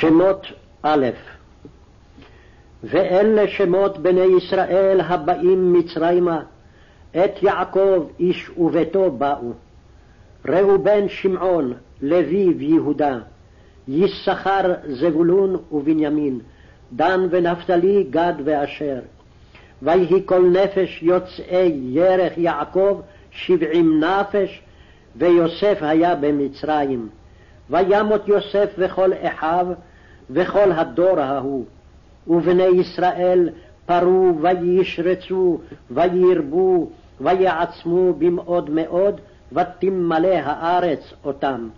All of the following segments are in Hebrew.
שמות א' ואלה שמות בני ישראל הבאים מצרימה, את יעקב איש וביתו באו. ראובן שמעון, לוי ויהודה, יששכר זבולון ובנימין, דן ונפתלי גד ואשר. ויהי כל נפש יוצאי ירך יעקב שבעים נפש, ויוסף היה במצרים. וימות יוסף וכל אחיו וכל הדור ההוא. ובני ישראל פרו וישרצו וירבו ויעצמו במאוד מאוד ותמלא הארץ אותם.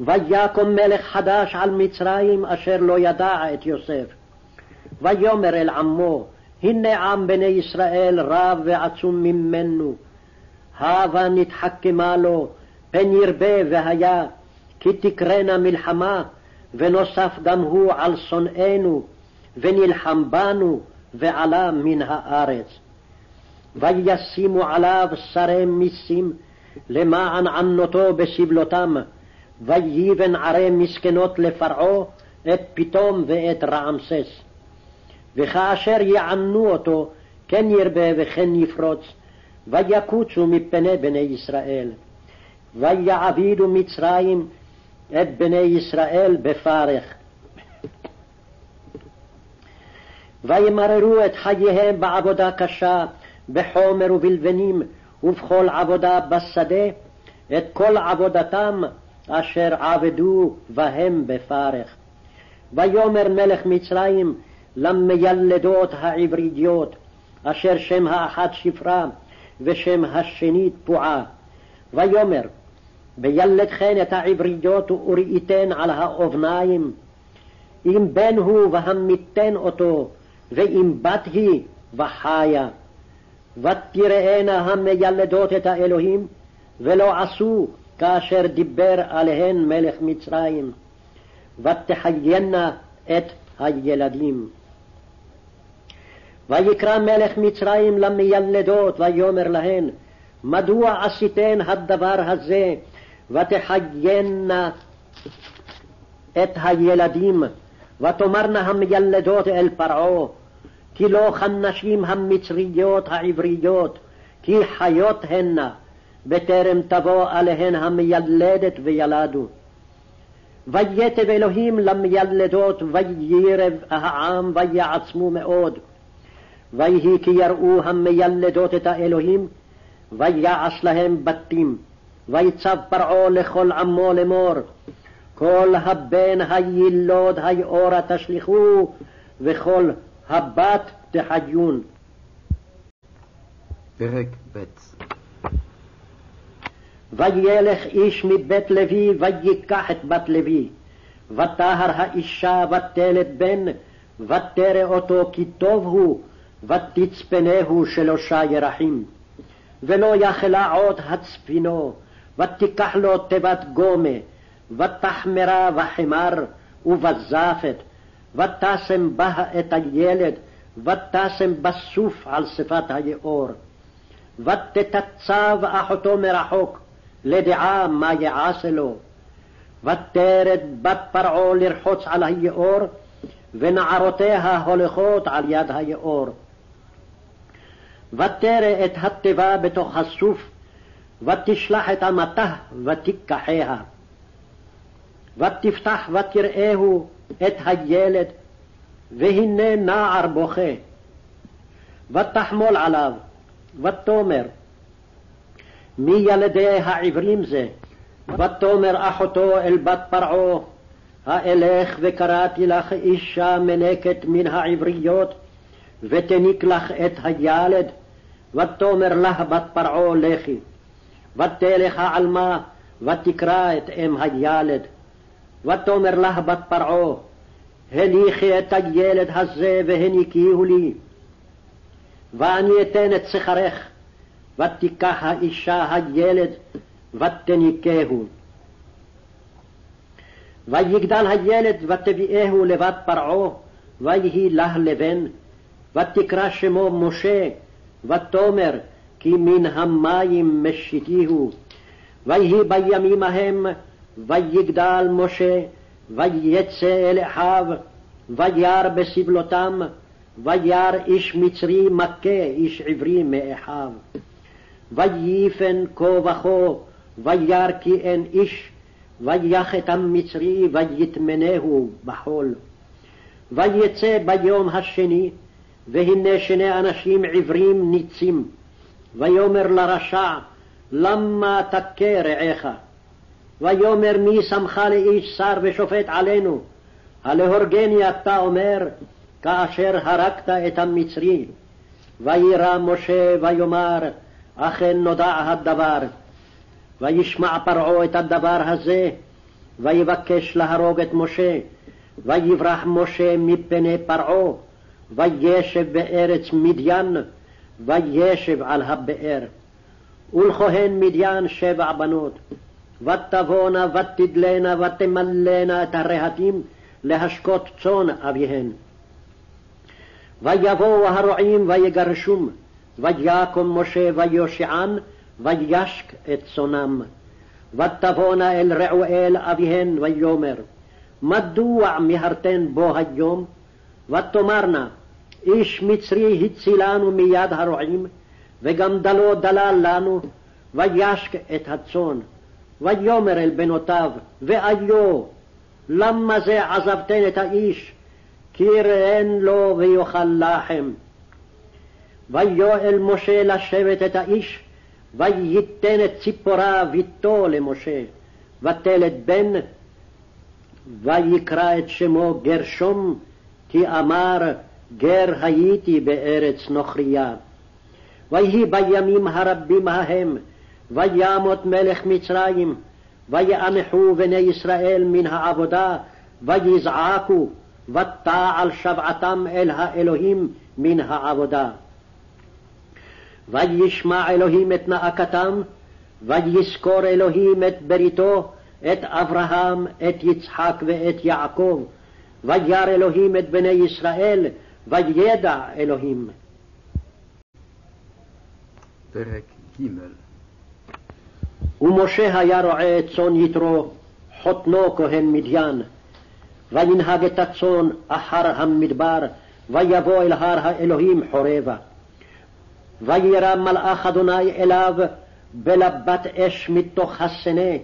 ויקום מלך חדש על מצרים אשר לא ידע את יוסף. ויאמר אל עמו הנה עם בני ישראל רב ועצום ממנו. הבה נתחכמה לו פן ירבה והיה כי תקרנה מלחמה ונוסף גם הוא על שונאינו, ונלחם בנו, ועלה מן הארץ. וישימו עליו שרי מיסים, למען ענותו בסבלותם, ויבן ערי מסכנות לפרעה, את פתום ואת רעמסס. וכאשר יענו אותו, כן ירבה וכן יפרוץ, ויקוצו מפני בני ישראל. ויעבידו מצרים את בני ישראל בפרך. וימררו את חייהם בעבודה קשה, בחומר ובלבנים, ובכל עבודה בשדה, את כל עבודתם אשר עבדו בהם בפרך. ויאמר מלך מצרים למיילדות העברידיות, אשר שם האחת שפרה, ושם השנית פועה. ויאמר וילדכן את העבריות וראיתן על האובניים. אם בן הוא והמיתן אותו, ואם בת היא וחיה. ותראינה המיילדות את האלוהים, ולא עשו כאשר דיבר עליהן מלך מצרים. ותחיינה את הילדים. ויקרא מלך מצרים למיילדות, ויאמר להן, מדוע עשיתן הדבר הזה ותחיינה את הילדים, ותאמרנה המילדות אל פרעה, כי לא כנשים המצריות העבריות, כי חיות הנה, בטרם תבוא עליהן המילדת וילדו. ויתב אלוהים למיילדות, וירב העם, ויעצמו מאוד. ויהי כי יראו המילדות את האלוהים, ויעש להם בתים. ויצב פרעה לכל עמו לאמור, כל הבן הילוד היאורה תשליכו, וכל הבת תחיון. פרק ב' וילך איש מבית לוי, ויקח את בת לוי. ותהר האישה ותלת בן, ותרא אותו כי טוב הוא, ותצפנהו שלושה ירחים. ולא יכלה עוד הצפינו, ותיקח לו תיבת גומה, ותחמרה בחמר ובזפת, ותשם בה את הילד, ותשם בסוף על שפת היאור. ותתצב אחותו מרחוק, לדעה מה יעשה לו. ותרד בת פרעה לרחוץ על היאור, ונערותיה הולכות על יד היאור. ותרא את התיבה בתוך הסוף, ותשלח את אמתה ותיקחיה. ותפתח ותראהו את הילד, והנה נער בוכה. ותחמול עליו, ותאמר, מי ילדי העברים זה? ותאמר אחותו אל בת פרעה, האלך וקראתי לך אישה מנקת מן העבריות, ותניק לך את הילד, ותאמר לה בת פרעה לכי. ותלך העלמה, ותקרא את אם הילד. ותאמר לה בת פרעה, הניחי את הילד הזה והניקיהו לי. ואני אתן את שכרך, ותיקח האישה הילד, ותניקהו. ויגדל הילד, ותביאהו לבת פרעה, ויהי לה לבן, ותקרא שמו משה, ותאמר כי מן המים משיתיהו. ויהי בימים ההם ויגדל משה, ויצא אל אחיו, וירא בסבלותם, וירא איש מצרי מכה איש עברי מאחיו. וייפן כה וכה, וירא כי אין איש, ויח את המצרי, ויטמנהו בחול. ויצא ביום השני, והנה שני אנשים עברים ניצים. ויאמר לרשע, למה תכה רעך? ויאמר מי שמך לאיש שר ושופט עלינו? הלהורגני אתה אומר, כאשר הרגת את המצרי. וירא משה ויאמר, אכן נודע הדבר. וישמע פרעה את הדבר הזה, ויבקש להרוג את משה. ויברח משה מפני פרעה, וישב בארץ מדיין, וישב על הבאר. ולכהן מדיין שבע בנות. ותבואנה ותדלנה ותמלאנה את הרהטים להשקות צאן אביהן. ויבואו הרועים ויגרשום, ויקום משה ויושען, וישק את צונם. ותבואנה אל רעואל אביהן ויאמר, מדוע מיהרתן בו היום? ותאמרנה, איש מצרי הצילנו מיד הרועים, וגם דלו דלל לנו, וישק את הצאן. ויאמר אל בנותיו, ואיו, למה זה עזבתן את האיש? כי ראן לו ויאכל לחם. ויואל משה לשבת את האיש, וייתן את ציפורה ביתו למשה, ותלת בן, ויקרא את שמו גרשום, כי אמר גר הייתי בארץ נוכריה. ויהי בימים הרבים ההם, וימות מלך מצרים, ויאנחו בני ישראל מן העבודה, ויזעקו, ותעל שבעתם אל האלוהים מן העבודה. וישמע אלוהים את נאקתם, ויזכור אלוהים את בריתו, את אברהם, את יצחק ואת יעקב. וירא אלוהים את בני ישראל, וידע אלוהים. פרק ג' ומשה היה רועה צאן יתרו, חותנו כהן מדיין. וינהג את הצאן אחר המדבר, ויבוא אל הר האלוהים חורבה. וירא מלאך אדוני אליו בלבת אש מתוך הסנה,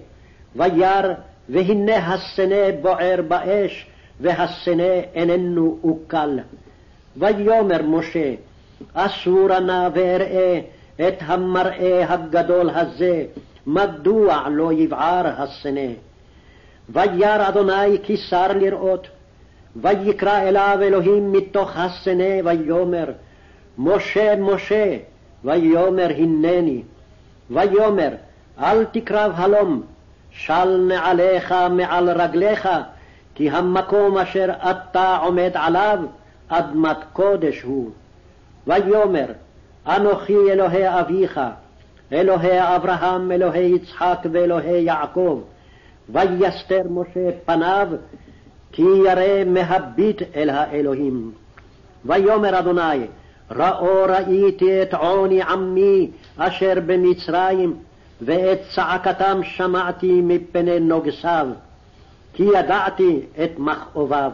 וירא והנה הסנה בוער באש, והסנה איננו אוקל. ויאמר משה, אסורה נא ואראה את המראה הגדול הזה, מדוע לא יבער הסנה? וירא אדוני כי שר לראות, ויקרא אליו אלוהים מתוך הסנה, ויאמר, משה, משה, ויאמר הנני. ויאמר, אל תקרב הלום, של נעליך מעל רגליך, כי המקום אשר אתה עומד עליו, אדמת קודש הוא. ויאמר, אנוכי אלוהי אביך, אלוהי אברהם, אלוהי יצחק ואלוהי יעקב. ויסתר משה פניו, כי ירא מהביט אל האלוהים. ויאמר אדוני, ראו ראיתי את עוני עמי אשר במצרים, ואת צעקתם שמעתי מפני נוגסיו, כי ידעתי את מכאוביו.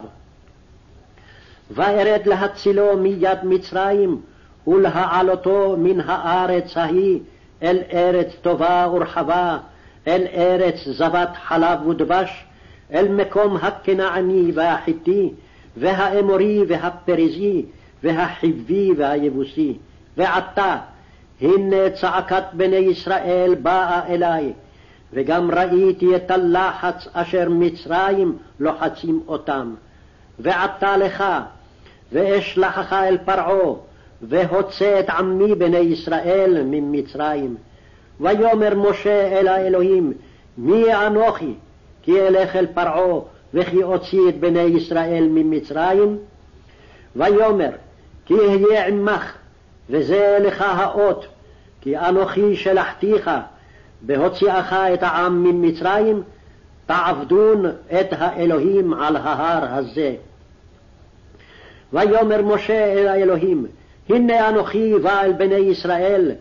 וארד להצילו מיד מצרים, ולהעלותו מן הארץ ההיא אל ארץ טובה ורחבה, אל ארץ זבת חלב ודבש, אל מקום הכנעני והחיתי, והאמורי והפריזי, והחיבי והיבוסי. ועתה, הנה צעקת בני ישראל באה אלי, וגם ראיתי את הלחץ אשר מצרים לוחצים אותם. ועתה לך, ואשלחך אל פרעה, והוצא את עמי בני ישראל ממצרים. ויאמר משה אל האלוהים, מי אנוכי? כי אלך אל פרעה, וכי אוציא את בני ישראל ממצרים? ויאמר, כי אהיה עמך, וזה לך האות, כי אנוכי שלחתיך, בהוציאך את העם ממצרים, תעבדון את האלוהים על ההר הזה. ויאמר משה אל האלוהים, הנה אנוכי בא אל בני ישראל,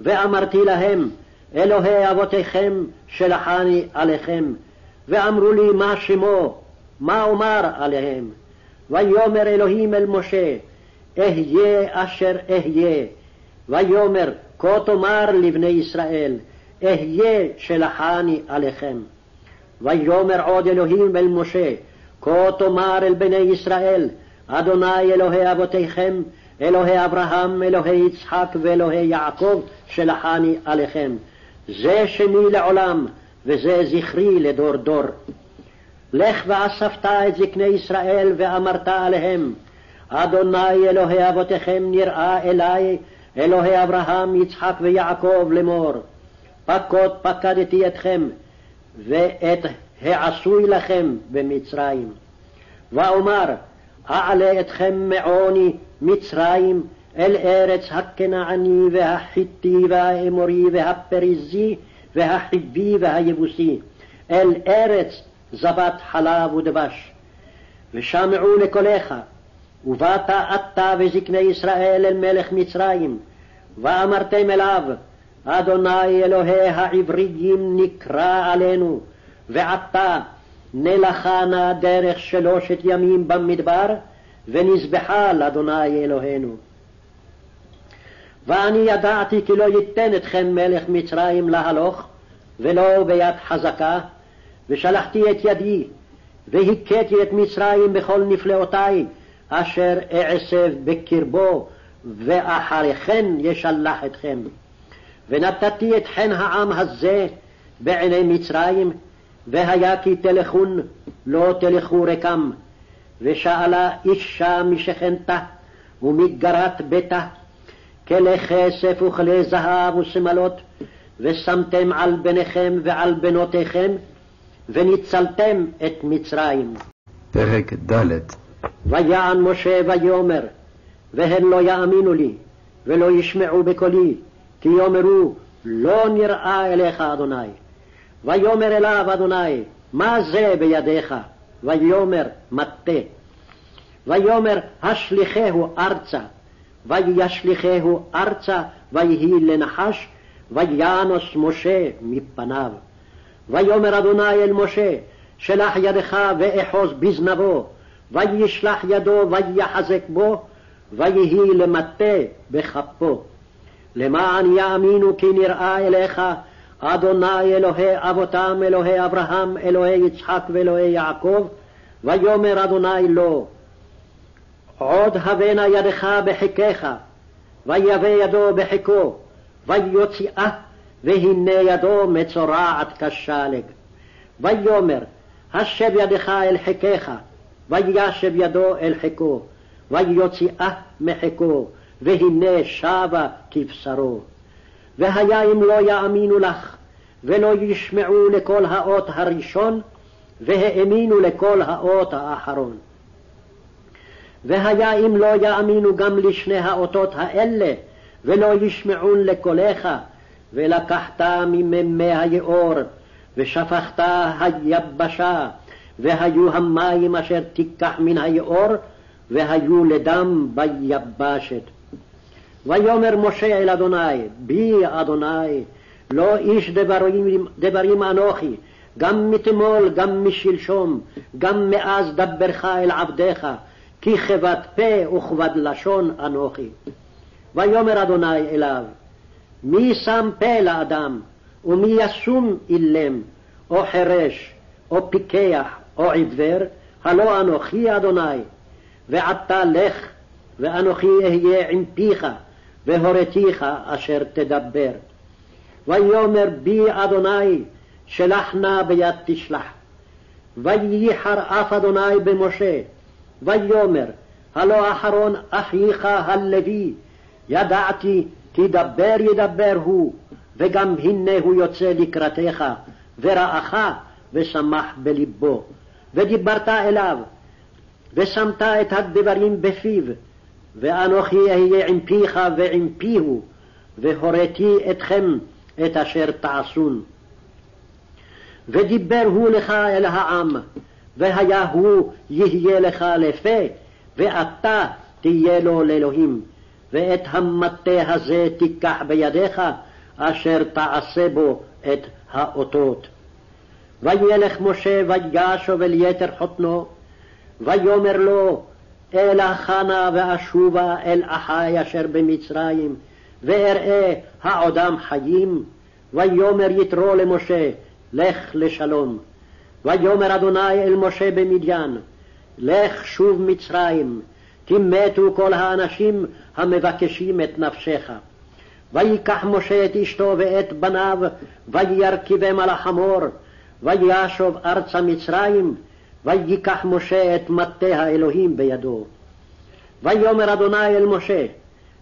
ואמרתי להם, אלוהי אבותיכם שלחני עליכם, ואמרו לי מה שמו, מה אומר עליהם. ויאמר אלוהים אל משה, אהיה אשר אהיה. ויאמר, כה תאמר לבני ישראל, אהיה שלחני עליכם. ויאמר עוד אלוהים אל משה, כה תאמר אל בני ישראל, אדוני אלוהי אבותיכם, אלוהי אברהם, אלוהי יצחק ואלוהי יעקב, שלחני עליכם. זה שמי לעולם, וזה זכרי לדור דור. לך ואספת את זקני ישראל ואמרת עליהם, אדוני אלוהי אבותיכם נראה אלי, אלוהי אברהם, יצחק ויעקב לאמור, פקוד פקדתי אתכם, ואת העשוי לכם במצרים. ואומר, אעלה אתכם מעוני מצרים אל ארץ הכנעני והחיטי והאמורי והפריזי והחיבי והיבוסי, אל ארץ זבת חלב ודבש. ושמעו לקולך, ובאת אתה וזקני ישראל אל מלך מצרים, ואמרתם אליו, אדוני אלוהי העבריים נקרא עלינו, ועתה נלכה נא דרך שלושת ימים במדבר, ונזבחה לאדוני אלוהינו. ואני ידעתי כי לא ייתן אתכם מלך מצרים להלוך, ולא ביד חזקה, ושלחתי את ידי, והכיתי את מצרים בכל נפלאותי, אשר אעשב בקרבו, ואחריכן ישלח אתכם. ונתתי את חן העם הזה בעיני מצרים, והיה כי תלכון, לא תלכו רקם. ושאלה אישה משכנתה ומגרת ביתה, כלי כסף וכלי זהב ושמלות, ושמתם על בניכם ועל בנותיכם, וניצלתם את מצרים. פרק ד' ויען משה ויאמר, והם לא יאמינו לי, ולא ישמעו בקולי, כי יאמרו, לא נראה אליך אדוני. ויאמר אליו אדוני, מה זה בידיך? ויאמר מטה. ויאמר השליכהו ארצה, וישליכהו ארצה, ויהי לנחש, וינוס משה מפניו. ויאמר אדוני אל משה, שלח ידך ואחוז בזנבו, וישלח ידו ויחזק בו, ויהי למטה בכפו. למען יאמינו כי נראה אליך, אדוני אלוהי אבותם, אלוהי אברהם, אלוהי יצחק ואלוהי יעקב, ויאמר אדוני לו, עוד הבנה ידך בחיקך, ויבא ידו בחיקו, ויוציאה, והנה ידו מצורעת כשלג. ויאמר, השב ידך אל חיקך, וישב ידו אל חיקו, ויוציאה מחיקו, והנה שבה כבשרו. והיה אם לא יאמינו לך, ולא ישמעו לקול האות הראשון, והאמינו לקול האות האחרון. והיה אם לא יאמינו גם לשני האותות האלה, ולא ישמעון לקולך, ולקחת ממימי היאור, ושפכת היבשה, והיו המים אשר תיקח מן היאור, והיו לדם ביבשת. ויאמר משה אל אדוני, בי אדוני, לא איש דברים, דברים אנוכי, גם מתמול, גם משלשום, גם מאז דברך אל עבדיך, כי כבד פה וכבד לשון אנוכי. ויאמר אדוני אליו, מי שם פה לאדם, ומי ישום אילם, או חירש, או פיקח, או עיוור, הלא אנוכי אדוני, ועתה לך, ואנוכי אהיה עם פיך, והורתיך אשר תדבר. ויאמר בי אדוני, שלח נא ביד תשלח. וייחר אף אדוני במשה, ויאמר, הלא אחרון אחיך הלוי, ידעתי כי דבר ידבר הוא, וגם הנה הוא יוצא לקראתך, ורעך ושמח בלבו. ודיברת אליו, ושמת את הדברים בפיו, ואנוכי אהיה עם פיך ועם פיהו, והוריתי אתכם את אשר תעשון. ודיבר הוא לך אל העם, והיה הוא יהיה לך לפה, ואתה תהיה לו לאלוהים. ואת המטה הזה תיקח בידיך, אשר תעשה בו את האותות. וילך משה וישוב אל יתר חותנו, ויאמר לו, אלה חנה ואשובה אל אחי אשר במצרים, ואראה העודם חיים? ויאמר יתרו למשה, לך לשלום. ויאמר אדוני אל משה במדיין, לך שוב מצרים, כי מתו כל האנשים המבקשים את נפשך. ויקח משה את אשתו ואת בניו, וירכיבם על החמור, וישוב ארצה מצרים, ויקח משה את מטה האלוהים בידו. ויאמר אדוני אל משה,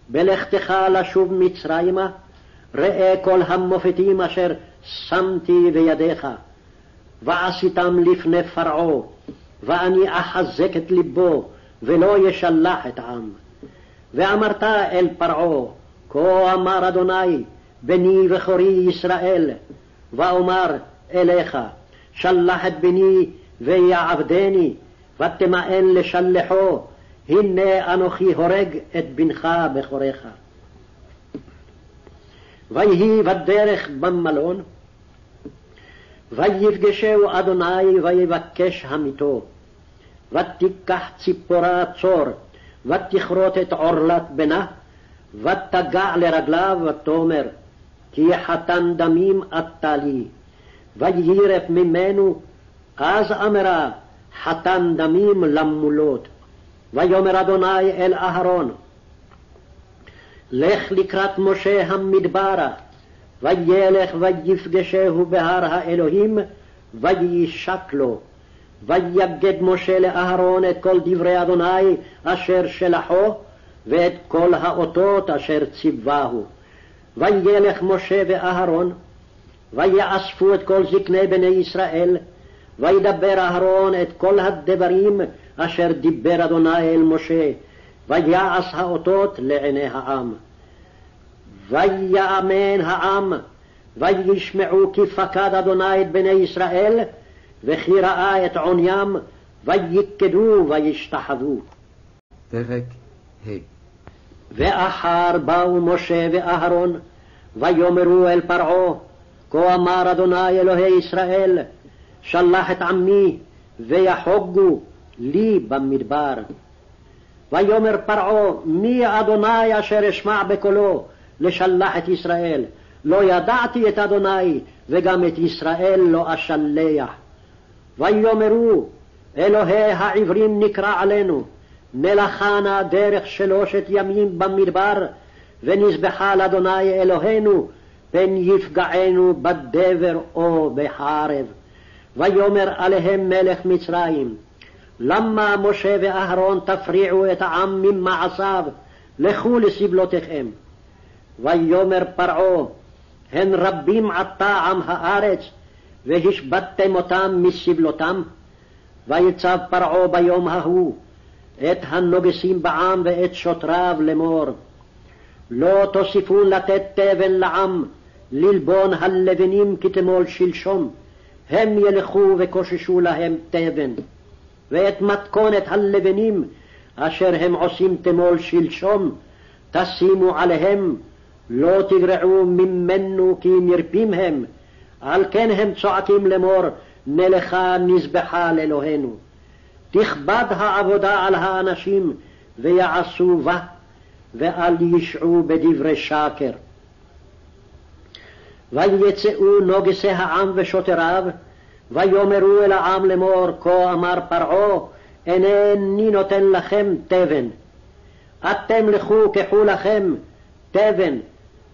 בלכתך לשוב מצרימה, ראה כל המופתים אשר שמתי בידיך, ועשיתם לפני פרעה, ואני אחזק את לבו, ולא ישלח את העם. ואמרת אל פרעה, כה אמר אדוני, בני בכורי ישראל, ואומר אליך, שלח את בני ויעבדני, ותמאן לשלחו, הנה אנוכי הורג את בנך בכורך. ויהי בדרך במלון, ויפגשהו אדוני ויבקש המיתו. ותיקח ציפורה צור, ותכרות את עורלת בנה, ותגע לרגליו, ותאמר, כי חתן דמים אתה לי. ויירף ממנו, אז אמרה, חתן דמים למולות. ויאמר אדוני אל אהרון, לך לקראת משה המדברה, וילך ויפגשהו בהר האלוהים, ויישק לו. ויגד משה לאהרון את כל דברי אדוני אשר שלחו, ואת כל האותות אשר ציווהו. וילך משה ואהרון, ויאספו את כל זקני בני ישראל, וידבר אהרון את כל הדברים אשר דיבר אדוני אל משה, ויעש האותות לעיני העם. ויאמן העם, וישמעו כי פקד אדוני את בני ישראל, וכי ראה את עוניים, ויקדו וישתחוו. פרק ה' ואחר באו משה ואהרון, ויאמרו אל פרעה, כה אמר אדוני אלוהי ישראל, שלח את עמי, ויחוגו לי במדבר. ויאמר פרעה, מי אדוני אשר אשמע בקולו, לשלח את ישראל? לא ידעתי את אדוני, וגם את ישראל לא אשלח. ויאמרו, אלוהי העברים נקרא עלינו, מלאכה נא דרך שלושת ימים במדבר, ונזבחה לאדוני אלוהינו, פן יפגענו בדבר או בחרב. ויאמר עליהם מלך מצרים, למה משה ואהרון תפריעו את העם ממעשיו, לכו לסבלותיכם. ויאמר פרעה, הן רבים עתה עם הארץ, והשבתתם אותם מסבלותם? ויצב פרעה ביום ההוא את הנוגסים בעם ואת שוטריו לאמור, לא תוסיפו לתת תבן לעם, ללבון הלבנים כתמול שלשום, הם ילכו וקוששו להם תבן. ואת מתכונת הלבנים אשר הם עושים תמול שלשום, תשימו עליהם, לא תגרעו ממנו כי נרפים הם, על כן הם צועקים לאמור, נלכה נזבחה לאלוהינו. תכבד העבודה על האנשים, ויעשו בה, ואל ישעו בדברי שקר. ויצאו נוגסי העם ושוטריו, ויאמרו אל העם לאמור, כה אמר פרעה, אינני נותן לכם תבן. אתם לכו קחו לכם תבן,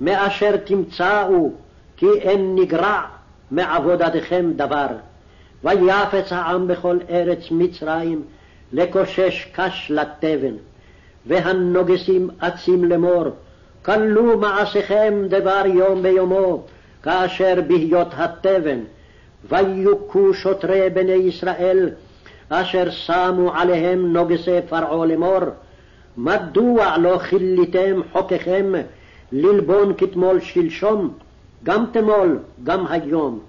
מאשר תמצאו, כי אין נגרע מעבודתכם דבר. ויפץ העם בכל ארץ מצרים, לקושש קש לתבן. והנוגסים אצים לאמור, כלו מעשיכם דבר יום ביומו, כאשר בהיות התבן. ויוכו שוטרי בני ישראל, אשר שמו עליהם נוגסי פרעה לאמור, מדוע לא כיליתם חוקיכם ללבון כתמול שלשום, גם תמול, גם היום.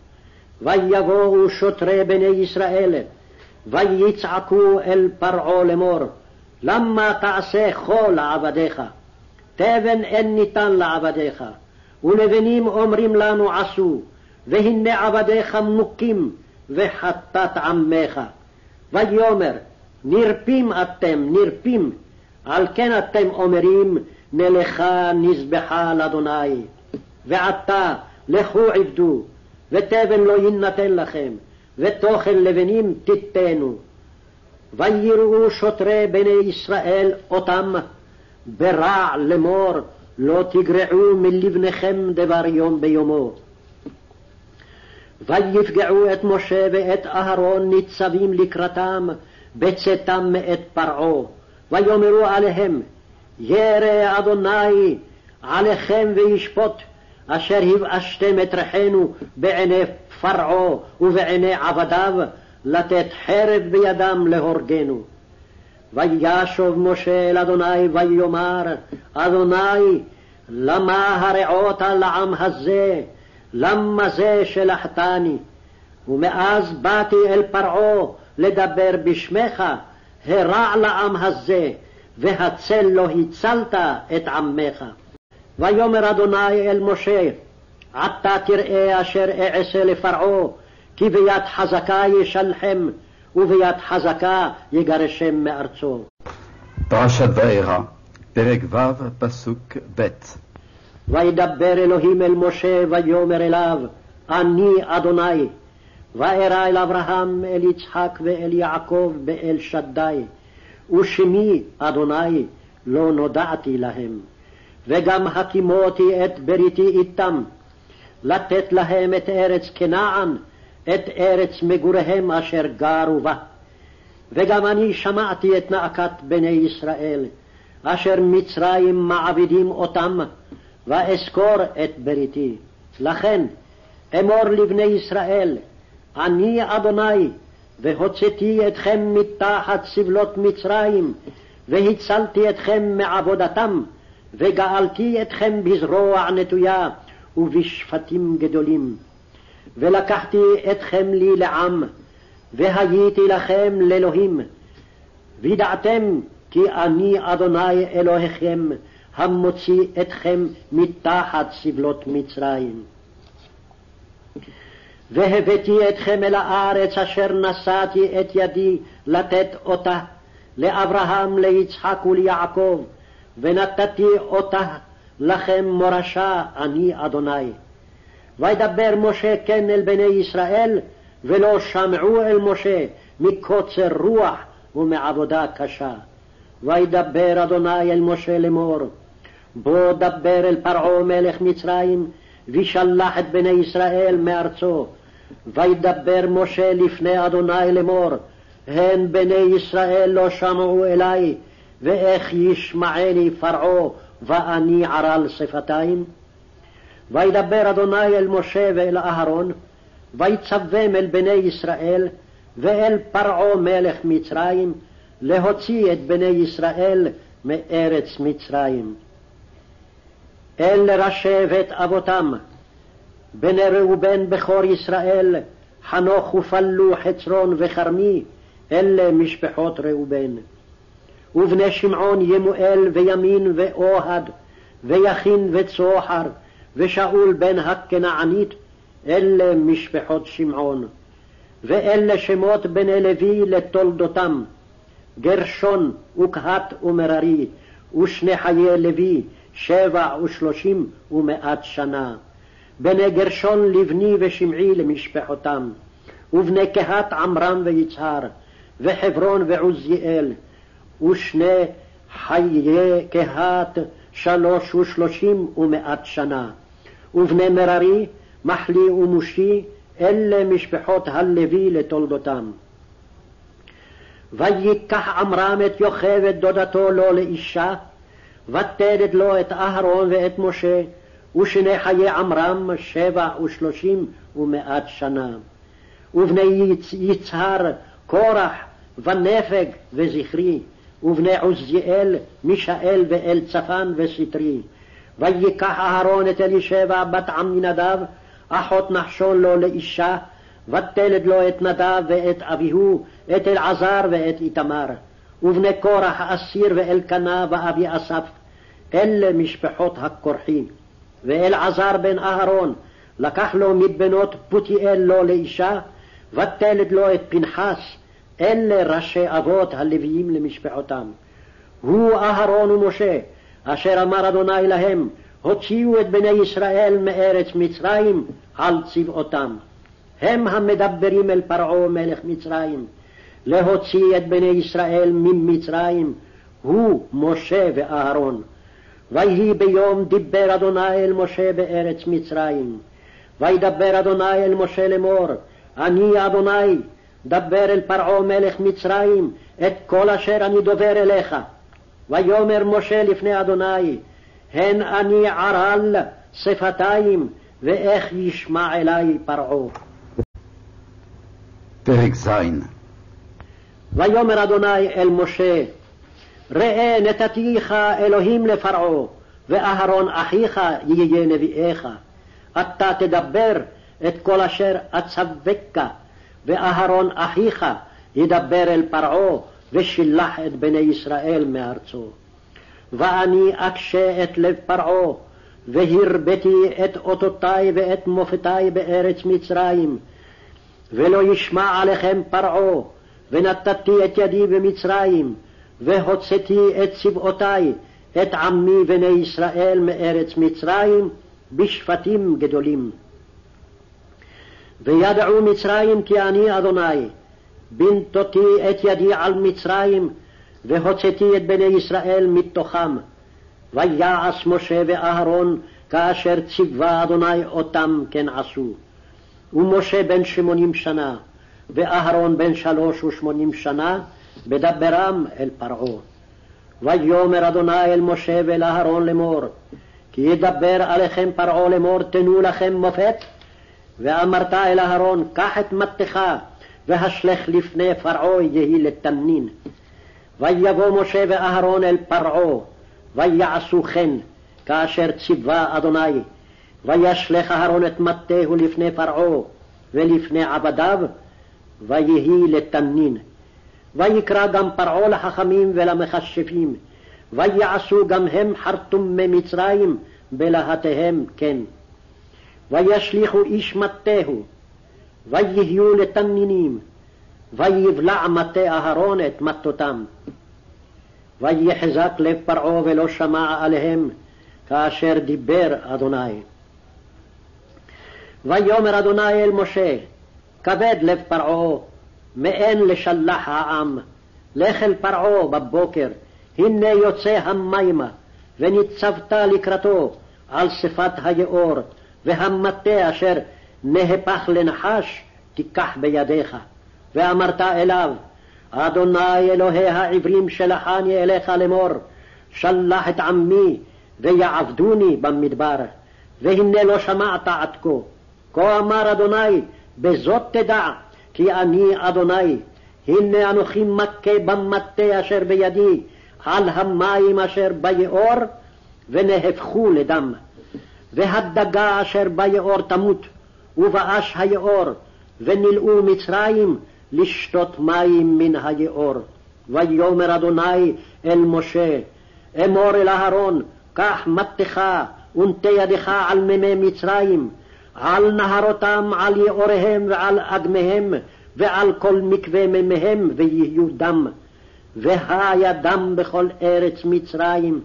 ויבואו שוטרי בני ישראל, ויצעקו אל פרעה לאמור, למה תעשה כה לעבדיך? תבן אין ניתן לעבדיך, ולבנים אומרים לנו עשו, והנה עבדיך מוכים, וחטאת עמך. ויאמר, נרפים אתם, נרפים, על כן אתם אומרים, נלכה נזבחה לאדוני. ועתה לכו עבדו, ותבן לא יינתן לכם, ותוכן לבנים תיתנו. ויראו שוטרי בני ישראל אותם, ברע לאמור, לא תגרעו מלבניכם דבר יום ביומו. ויפגעו את משה ואת אהרון ניצבים לקראתם, בצאתם מאת פרעה. ויאמרו עליהם, ירא אדוני עליכם וישפוט, אשר הבאשתם את ריחנו בעיני פרעה ובעיני עבדיו, לתת חרב בידם להורגנו. וישוב משה אל אדוני ויאמר, אדוני, למה הרעות לעם הזה? למה זה שלחתני? ומאז באתי אל פרעה לדבר בשמך, הרע לעם הזה, והצל לא הצלת את עמך. ויאמר אדוני אל משה, עתה תראה אשר אעשה לפרעה, כי ביד חזקה ישלחם, וביד חזקה יגרשם מארצו. פרשת וארא, פרק ו', פסוק ב' וידבר אלוהים אל משה ויאמר אליו, אני אדוני. וארא אל אברהם, אל יצחק ואל יעקב באל שדי, ושמי אדוני לא נודעתי להם. וגם הקימותי את בריתי איתם, לתת להם את ארץ כנען, את ארץ מגוריהם אשר גרו בה. וגם אני שמעתי את נאקת בני ישראל, אשר מצרים מעבידים אותם, ואזכור את בריתי. לכן אמור לבני ישראל, אני אדוני, והוצאתי אתכם מתחת סבלות מצרים, והצלתי אתכם מעבודתם, וגאלתי אתכם בזרוע נטויה ובשפטים גדולים. ולקחתי אתכם לי לעם, והייתי לכם לאלוהים. וידעתם כי אני אדוני אלוהיכם, המוציא אתכם מתחת סבלות מצרים. והבאתי אתכם אל הארץ אשר נשאתי את ידי לתת אותה לאברהם, ליצחק וליעקב, ונתתי אותה לכם מורשה, אני אדוני. וידבר משה כן אל בני ישראל, ולא שמעו אל משה מקוצר רוח ומעבודה קשה. וידבר אדוני אל משה לאמור, בוא דבר אל פרעה מלך מצרים, וישלח את בני ישראל מארצו. וידבר משה לפני אדוני לאמור, הן בני ישראל לא שמעו אלי, ואיך ישמעני פרעה, ואני ערל שפתיים? וידבר אדוני אל משה ואל אהרון, ויצבם אל בני ישראל, ואל פרעה מלך מצרים, להוציא את בני ישראל מארץ מצרים. אל ראשי בית אבותם, בני ראובן בכור ישראל, חנוך ופלו חצרון וכרמי, אלה משפחות ראובן. ובני שמעון ימואל וימין ואוהד, ויכין וצוחר, ושאול בן הכנענית, אלה משפחות שמעון. ואלה שמות בני לוי לתולדותם, גרשון וקהת ומררי, ושני חיי לוי, שבע ושלושים ומאת שנה. בני גרשון לבני ושמעי למשפחותם, ובני קהת עמרם ויצהר, וחברון ועוזיאל, ושני חיי קהת שלוש ושלושים ומאת שנה. ובני מררי, מחלי ומושי, אלה משפחות הלוי לתולדותם. ויקח עמרם את יוכבד דודתו לו לאישה, ותלד לו את אהרון ואת משה, ושני חיי עמרם שבע ושלושים ומאת שנה. ובני יצהר, קורח, ונפג וזכרי, ובני עוזיאל, מישאל ואל צפן וסטרי. ויקח אהרון את אלישבע בת עמינדב, אחות נחשון לו לאישה, ותלד לו את נדב ואת אביהו, את אלעזר ואת איתמר. ובני קורח אסיר ואלקנה ואבי אסף, אלה משפחות הכורחים. ואלעזר בן אהרון לקח לו מבנות פותיאל לו לאישה, ותלד לו את פנחס, אלה ראשי אבות הלוויים למשפחותם. הוא אהרון ומשה, אשר אמר אדוני להם, הוציאו את בני ישראל מארץ מצרים על צבאותם. הם המדברים אל פרעה מלך מצרים, להוציא את בני ישראל ממצרים, הוא משה ואהרון. ויהי ביום דיבר אדוני אל משה בארץ מצרים. וידבר אדוני אל משה לאמור, אני אדוני, דבר אל פרעה מלך מצרים את כל אשר אני דובר אליך. ויאמר משה לפני אדוני, הן אני ערל שפתיים, ואיך ישמע אלי פרעה. פרק ז' ויאמר אדוני אל משה, ראה נתתיך אלוהים לפרעה, ואהרון אחיך יהיה נביאך. אתה תדבר את כל אשר אצווקה, ואהרון אחיך ידבר אל פרעה, ושילח את בני ישראל מארצו. ואני אקשה את לב פרעה, והרביתי את אותותי ואת מופתי בארץ מצרים, ולא ישמע עליכם פרעה, ונתתי את ידי במצרים, והוצאתי את צבאותי, את עמי בני ישראל מארץ מצרים, בשפטים גדולים. וידעו מצרים כי אני אדוני, בנתותי את ידי על מצרים, והוצאתי את בני ישראל מתוכם. ויעש משה ואהרון כאשר ציווה אדוני אותם כן עשו. ומשה בן שמונים שנה, ואהרון בן שלוש ושמונים שנה, בדברם אל פרעה. ויאמר אדוני אל משה ואל אהרון לאמור, כי ידבר עליכם פרעה לאמור תנו לכם מופת, ואמרת אל אהרון, קח את מטך, והשלך לפני פרעה יהי לתנין. ויבוא משה ואהרון אל פרעה, ויעשו כן, כאשר ציווה אדוני, וישלך אהרון את מטהו לפני פרעה ולפני עבדיו, ויהי לתנין. ויקרא גם פרעה לחכמים ולמכשפים, ויעשו גם הם חרטומי מצרים בלהטיהם כן. וישליכו איש מטהו, ויהיו לתנינים, ויבלע מטה אהרון את מטותם. ויחזק לב פרעה ולא שמע עליהם, כאשר דיבר אדוני. ויאמר אדוני אל משה, כבד לב פרעה, מאין לשלח העם. לך אל פרעה בבוקר, הנה יוצא המימה, וניצבת לקראתו על שפת היאור, והמטה אשר נהפך לנחש תיקח בידיך. ואמרת אליו, אדוני אלוהי העברים שלחני אליך לאמור, שלח את עמי ויעבדוני במדבר, והנה לא שמעת עד כה. כה אמר אדוני, בזאת תדע, כי אני אדוני, הנה אנוכי מכה במטה אשר בידי, על המים אשר ביאור, ונהפכו לדם. והדגה אשר ביאור תמות, ובאש היאור, ונלאו מצרים לשתות מים מן היאור. ויאמר אדוני אל משה, אמור אל אהרון, קח מטך ונטה ידך על מימי מצרים, על נהרותם, על יאוריהם ועל אדמיהם, ועל כל מקווה מימיהם, ויהיו דם. והיה דם בכל ארץ מצרים,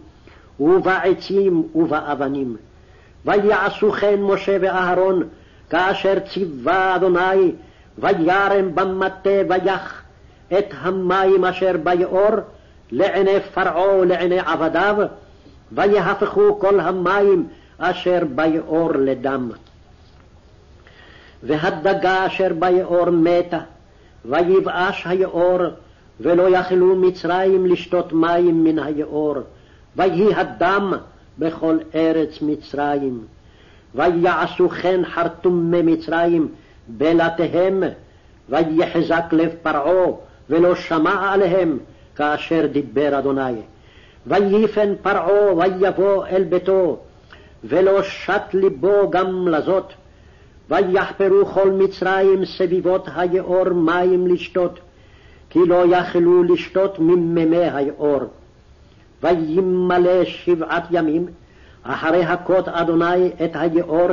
ובעצים ובאבנים. ויעשו כן משה ואהרון, כאשר ציווה אדוני, וירם במטה ויח את המים אשר ביאור לעיני פרעה ולעיני עבדיו, ויהפכו כל המים אשר ביאור לדם. והדגה אשר ביאור מתה, ויבאש היאור, ולא יכלו מצרים לשתות מים מן היאור, ויהי הדם בכל ארץ מצרים. ויעשו כן חרטומי מצרים בלתיהם, ויחזק לב פרעה, ולא שמע עליהם, כאשר דיבר אדוני. ויפן פרעה ויבוא אל ביתו, ולא שת ליבו גם לזאת. ויחפרו כל מצרים סביבות היאור מים לשתות, כי לא יכלו לשתות ממימי היאור. וימלא שבעת ימים אחרי הכות אדוני את היאור,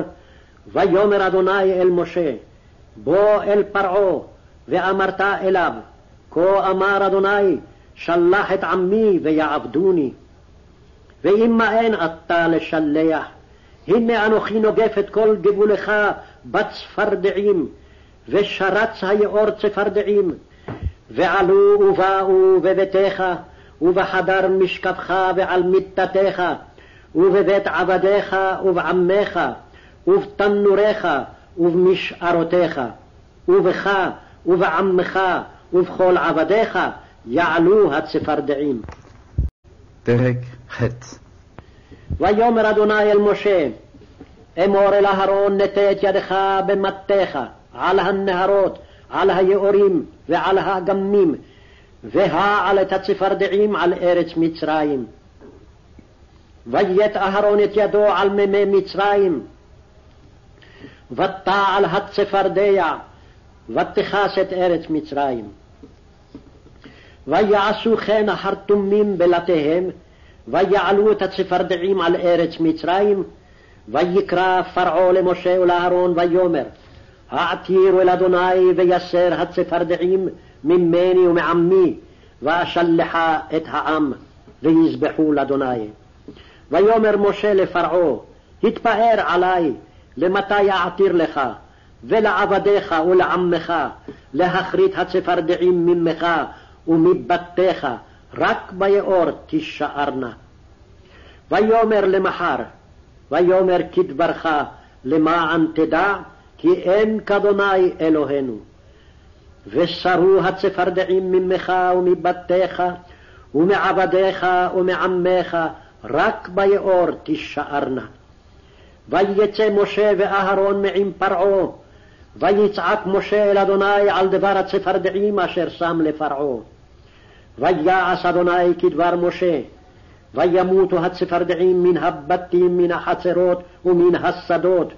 ויאמר אדוני אל משה, בוא אל פרעה, ואמרת אליו, כה אמר אדוני, שלח את עמי ויעבדוני. ואם מאן אתה לשלח, הנה אנוכי נוגף את כל גבולך בצפרדעים, ושרץ היאור צפרדעים, ועלו ובאו בביתך, ובחדר משכבך ועל מיטתך, ובבית עבדיך ובעמך, ובתנוריך ובמשארותיך, ובך ובעמך ובכל עבדיך יעלו הצפרדעים. פרק ח' ויאמר אדוני אל משה, אמור אל אהרון נטה את ידך במטך על הנהרות, על היאורים ועל האגמים, והעל את הצפרדעים על ארץ מצרים. ויית אהרון את ידו על מימי מצרים, ותעל הצפרדע, ותכס את ארץ מצרים. ויעשו כן החרטומים בלתיהם, ויעלו את הצפרדעים על ארץ מצרים, ויקרא פרעה למשה ולאהרון ויאמר, העתירו אל אדוני ויסר הצפרדעים ממני ומעמי, ואשלחה את העם, ויזבחו לאדוני. ויאמר משה לפרעה, התפאר עלי, למתי אעתיר לך, ולעבדיך ולעמך, להכרית הצפרדעים ממך ומבתיך, רק ביאור תישארנה. ויאמר למחר, ויאמר כדברך, למען תדע, כי אין כאדוני אלוהינו. ושרו הצפרדעים ממך ומבתיך, ומעבדיך ומעמך, רק ביאור תישארנה. ויצא משה ואהרון מעם פרעה, ויצעק משה אל אדוני על דבר הצפרדעים אשר שם לפרעה. ויעש אדוני כדבר משה, וימותו הצפרדעים מן הבתים, מן החצרות ומן השדות,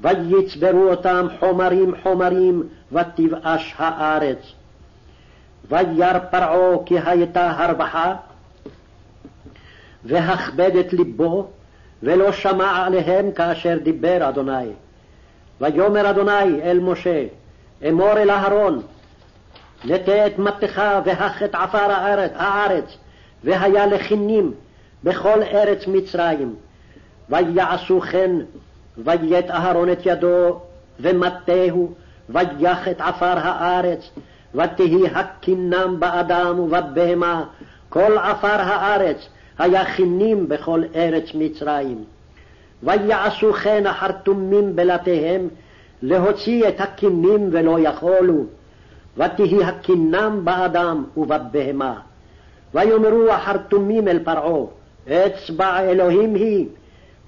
ויצברו אותם חומרים חומרים, ותבאש הארץ. וירא פרעה כי הייתה הרווחה, והכבד את לבו, ולא שמע עליהם כאשר דיבר אדוני. ויאמר אדוני אל משה, אמור אל אהרון, נטה את מטך והך את עפר הארץ, הארץ והיה לכינים בכל ארץ מצרים. ויעשו כן, ויית אהרון את ידו, ומטהו, ויח את עפר הארץ, ותהי הכינם באדם ובבהמה, כל עפר הארץ, היה חינים בכל ארץ מצרים. ויעשו כן החרטומים בלתיהם, להוציא את הקינים ולא יכולו, ותהי הקינם באדם ובבהמה. ויאמרו החרטומים אל פרעה, אצבע אלוהים היא,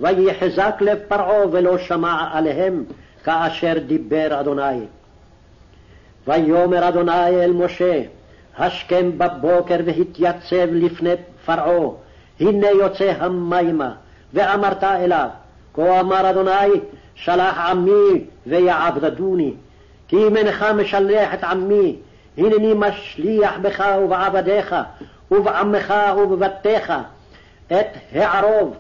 ויחזק לב פרעה ולא שמע עליהם, כאשר דיבר אדוני. ויאמר אדוני אל משה, השכם בבוקר והתייצב לפני פרעה, הנה יוצא המימה, ואמרת אליו, כה אמר אדוני, שלח עמי ויעבדדוני, כי אם אינך משלח את עמי, הנני משליח בך ובעבדיך, ובעמך ובבתיך, את הערוב,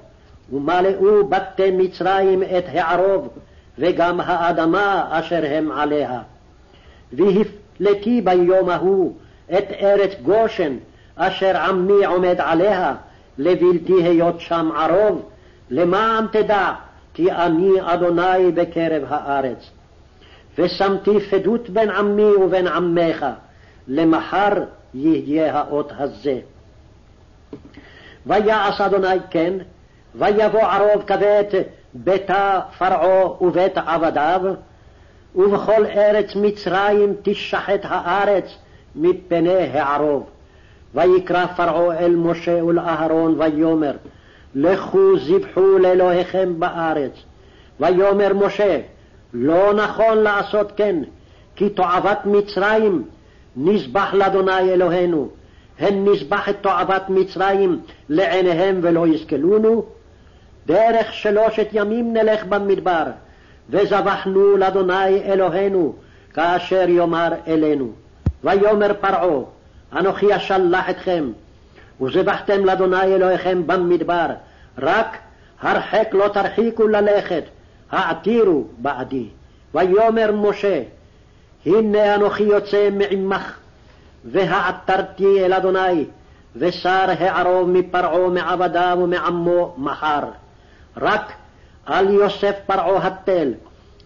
ומלאו בתי מצרים את הערוב, וגם האדמה אשר הם עליה. והפלתי ביום ההוא את ארץ גושן, אשר עמי עומד עליה, לבלתי היות שם ערוב, למען תדע כי אני אדוני בקרב הארץ. ושמתי פדות בין עמי ובין עמך, למחר יהיה האות הזה. ויעש אדוני כן, ויבוא ערוב כבית ביתה פרעה ובית עבדיו, ובכל ארץ מצרים תשחט הארץ מפני הערוב. ויקרא פרעה אל משה ולאהרון ויאמר, לכו זבחו לאלוהיכם בארץ. ויאמר משה, לא נכון לעשות כן, כי תועבת מצרים נזבח לאדוני אלוהינו. הן נזבח את תועבת מצרים לעיניהם ולא יסכלונו? דרך שלושת ימים נלך במדבר, וזבחנו לאדוני אלוהינו, כאשר יאמר אלינו. ויאמר פרעה, אנוכי אשלח אתכם, וזבחתם לאדוני אלוהיכם במדבר, רק הרחק לא תרחיקו ללכת, העתירו בעדי. ויאמר משה, הנה אנוכי יוצא מעמך, והעתרתי אל אדוני, ושר הערוב מפרעה מעבדיו ומעמו מחר. רק על יוסף פרעה התל,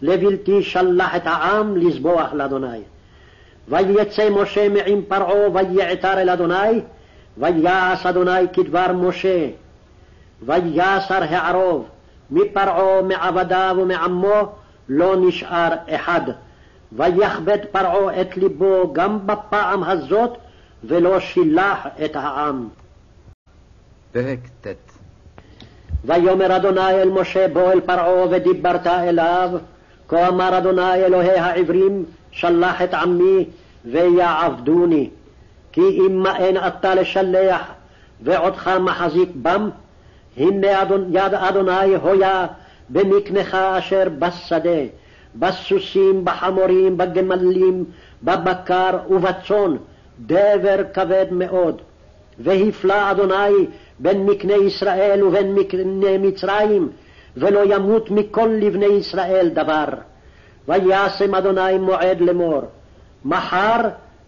לבלתי שלח את העם לזבוח לאדוני. ויצא משה מעם פרעה ויעתר אל אדוני, ויעש אדוני כדבר משה. ויסר הערוב מפרעה מעבדיו ומעמו לא נשאר אחד. ויכבד פרעה את ליבו גם בפעם הזאת, ולא שילח את העם. פרק ט' ויאמר אדוני אל משה בוא אל פרעה ודיברת אליו, כה אמר אדוני אלוהי העברים, שלח את עמי ויעבדוני. כי אם מאן אתה לשלח ועודך מחזיק בם, הנה אדון, יד אדוני הויה במקנך אשר בשדה, בסוסים, בחמורים, בגמלים, בבקר ובצאן, דבר כבד מאוד. והפלא אדוני בין מקנה ישראל ובין מקנה מצרים, ולא ימות מכל לבני ישראל דבר. וישם אדוני מועד לאמור, מחר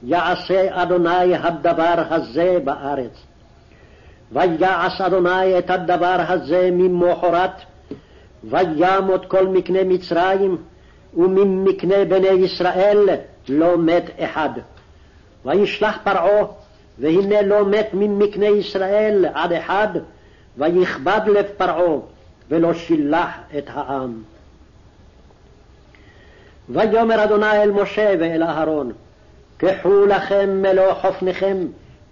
יעשה אדוני הדבר הזה בארץ. ויעש אדוני את הדבר הזה ממוחרת, וימות כל מקנה מצרים, וממקנה בני ישראל לא מת אחד. וישלח פרעה, והנה לא מת ממקנה ישראל עד אחד, ויכבד לב פרעה, ולא שילח את העם. ויאמר אדוני אל משה ואל אהרון, קחו לכם מלוא חופניכם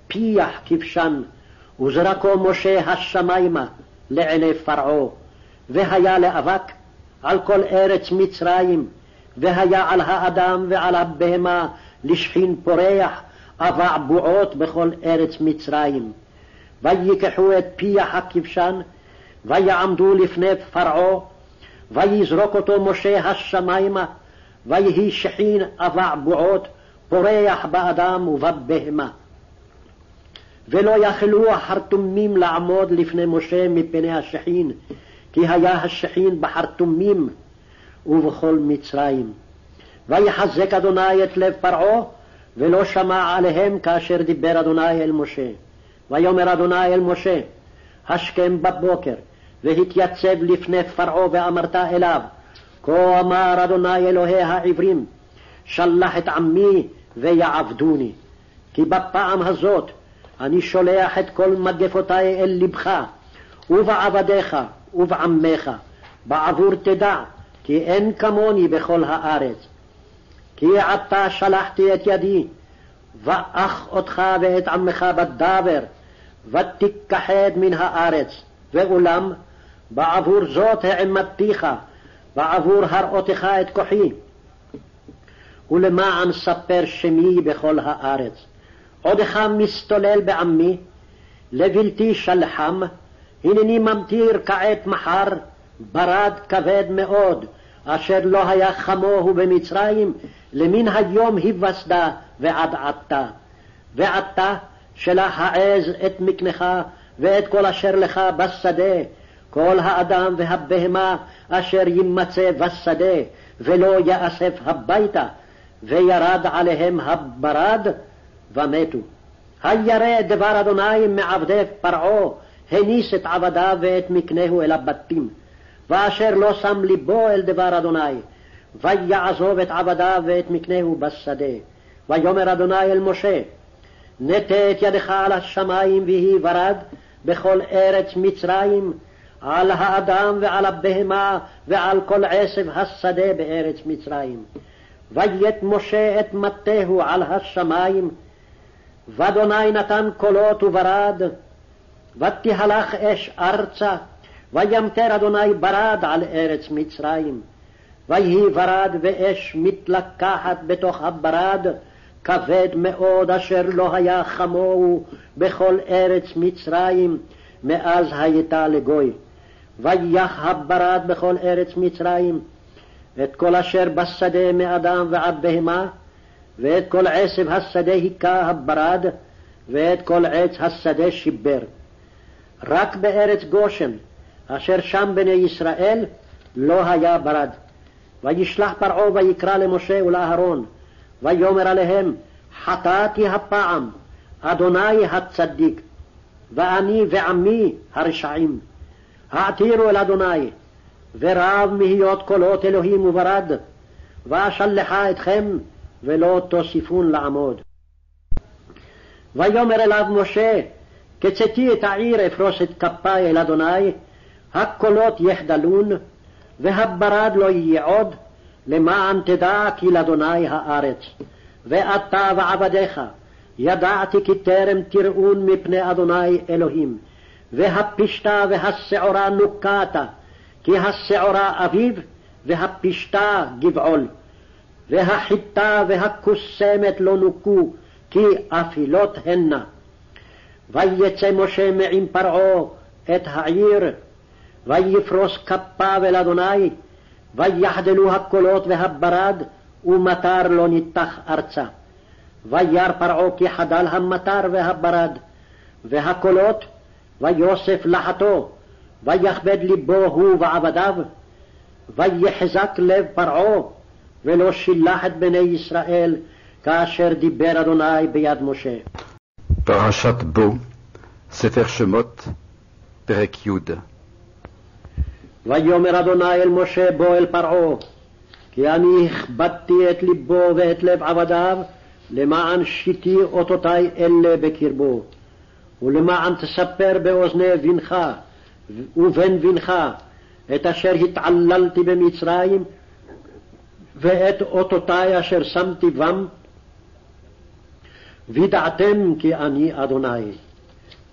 פיח כבשן, וזרקו משה השמיימה לעיני פרעה, והיה לאבק על כל ארץ מצרים, והיה על האדם ועל הבהמה לשכין פורח, אבע בועות בכל ארץ מצרים. ויקחו את פיח הכבשן, ויעמדו לפני פרעה, ויזרוק אותו משה השמיימה, ויהי שכין אבע בועות, פורח באדם ובבהמה. ולא יכלו החרטומים לעמוד לפני משה מפני השכין, כי היה השכין בחרטומים ובכל מצרים. ויחזק אדוני את לב פרעה, ולא שמע עליהם כאשר דיבר אדוני אל משה. ויאמר אדוני אל משה, השכם בבוקר, והתייצב לפני פרעה ואמרת אליו, כה אמר אדוני אלוהי העברים, שלח את עמי ויעבדוני. כי בפעם הזאת אני שולח את כל מגפותי אל לבך, ובעבדיך ובעמך, בעבור תדע, כי אין כמוני בכל הארץ. כי עתה שלחתי את ידי, ואך אותך ואת עמך בדבר, ותיכחד מן הארץ, ואולם בעבור זאת העמדתיך, בעבור הראותך את כוחי, ולמען ספר שמי בכל הארץ. עודך מסתולל בעמי, לבלתי שלחם, הנני ממטיר כעת מחר ברד כבד מאוד, אשר לא היה כמוהו במצרים, למן היום היווסדה ועד עתה. ועתה שלח העז את מקנך ואת כל אשר לך בשדה, כל האדם והבהמה אשר יימצא בשדה, ולא יאסף הביתה, וירד עליהם הברד, ומתו. הירא דבר אדוני מעבדי פרעה, הניס את עבדיו ואת מקנהו אל הבתים. ואשר לא שם ליבו אל דבר אדוני, ויעזוב את עבדיו ואת מקנהו בשדה. ויאמר אדוני אל משה, נטה את ידך על השמים ויהי ברד בכל ארץ מצרים, על האדם ועל הבהמה ועל כל עשב השדה בארץ מצרים. ויט משה את מטהו על השמים, ואדוני נתן קולות וברד, ותהלך אש ארצה, וימטר אדוני ברד על ארץ מצרים. ויהי ברד ואש מתלקחת בתוך הברד, כבד מאוד אשר לא היה כמוהו בכל ארץ מצרים, מאז הייתה לגוי. ויח הברד בכל ארץ מצרים, את כל אשר בשדה מאדם ועד בהמה, ואת כל עשב השדה היכה הברד, ואת כל עץ השדה שיבר. רק בארץ גושן, אשר שם בני ישראל, לא היה ברד. וישלח פרעה ויקרא למשה ולאהרון, ויאמר עליהם, חטאתי הפעם, אדוני הצדיק, ואני ועמי הרשעים. העתירו אל אדוני, ורב מהיות קולות אלוהים וברד, ואשלחה אתכם, ולא תוסיפון לעמוד. ויאמר אליו משה, כצאתי את העיר אפרוס את כפי אל אדוני, הקולות יחדלון, והברד לא יהיה עוד, למען תדע כי לאדוני הארץ. ואתה ועבדיך, ידעתי כי טרם תראון מפני אדוני אלוהים, והפשתה והשעורה נוקעת, כי השעורה אביב, והפשתה גבעול. והחיטה והכוסמת לא נוקו, כי אפילות הנה. ויצא משה מעם פרעה את העיר, ויפרוס כפיו אל אדוני, ויחדלו הקולות והברד, ומטר לא ניתח ארצה. וירא פרעה כי חדל המטר והברד, והקולות, ויוסף לחתו, ויכבד ליבו הוא ועבדיו, ויחזק לב פרעה, ולא שילח את בני ישראל, כאשר דיבר אדוני ביד משה. פרשת בו, ספר שמות, פרק י' ויאמר אדוני אל משה בוא אל פרעה, כי אני הכבדתי את ליבו ואת לב עבדיו, למען שיתי אותותי אלה בקרבו, ולמען תספר באוזני בנך ובן בנך את אשר התעללתי במצרים, ואת אותותי אשר שמתי בם, וידעתם כי אני אדוני.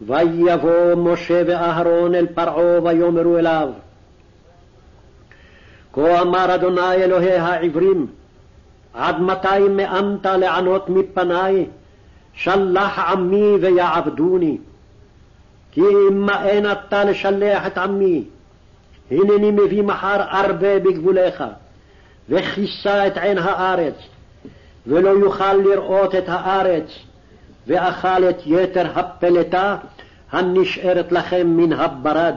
ויבוא משה ואהרון אל פרעה ויאמרו אליו, כה אמר אדוני אלוהי העברים, עד מתי מאנת לענות מפני? שלח עמי ויעבדוני. כי אם מאן אתה לשלח את עמי, הנני מביא מחר ארבה בגבוליך, וכיסה את עין הארץ, ולא יוכל לראות את הארץ, ואכל את יתר הפלטה הנשארת לכם מן הברד,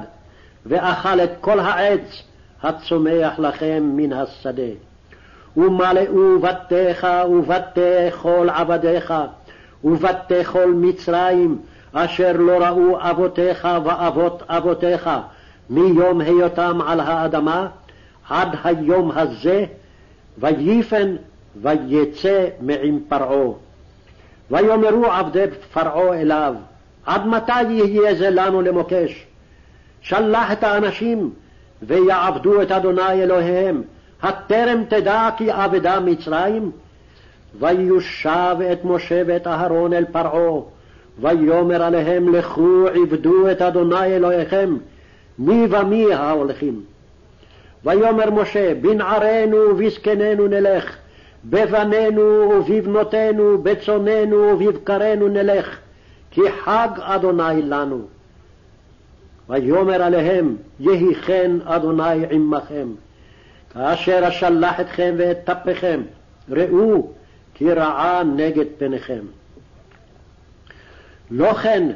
ואכל את כל העץ הצומח לכם מן השדה. ומלאו בתיך ובתי כל עבדיך, ובתי כל מצרים, אשר לא ראו אבותיך ואבות אבותיך מיום היותם על האדמה, עד היום הזה, ויפן ויצא מעם פרעה. ויאמרו עבדי פרעה אליו, עד מתי יהיה זה לנו למוקש? שלח את האנשים ויעבדו את אדוני אלוהיהם, הטרם תדע כי אבדה מצרים? ויושב את משה ואת אהרון אל פרעה, ויאמר עליהם לכו עבדו את אדוני אלוהיכם, מי ומי ההולכים. ויאמר משה בנערינו ובזקנינו נלך, בבנינו ובבנותינו, בצוננו ובבקרנו נלך, כי חג אדוני לנו. ויאמר עליהם, יהי כן אדוני עמכם. כאשר אשלח אתכם ואת טפכם, ראו כי רעה נגד פניכם. לא כן,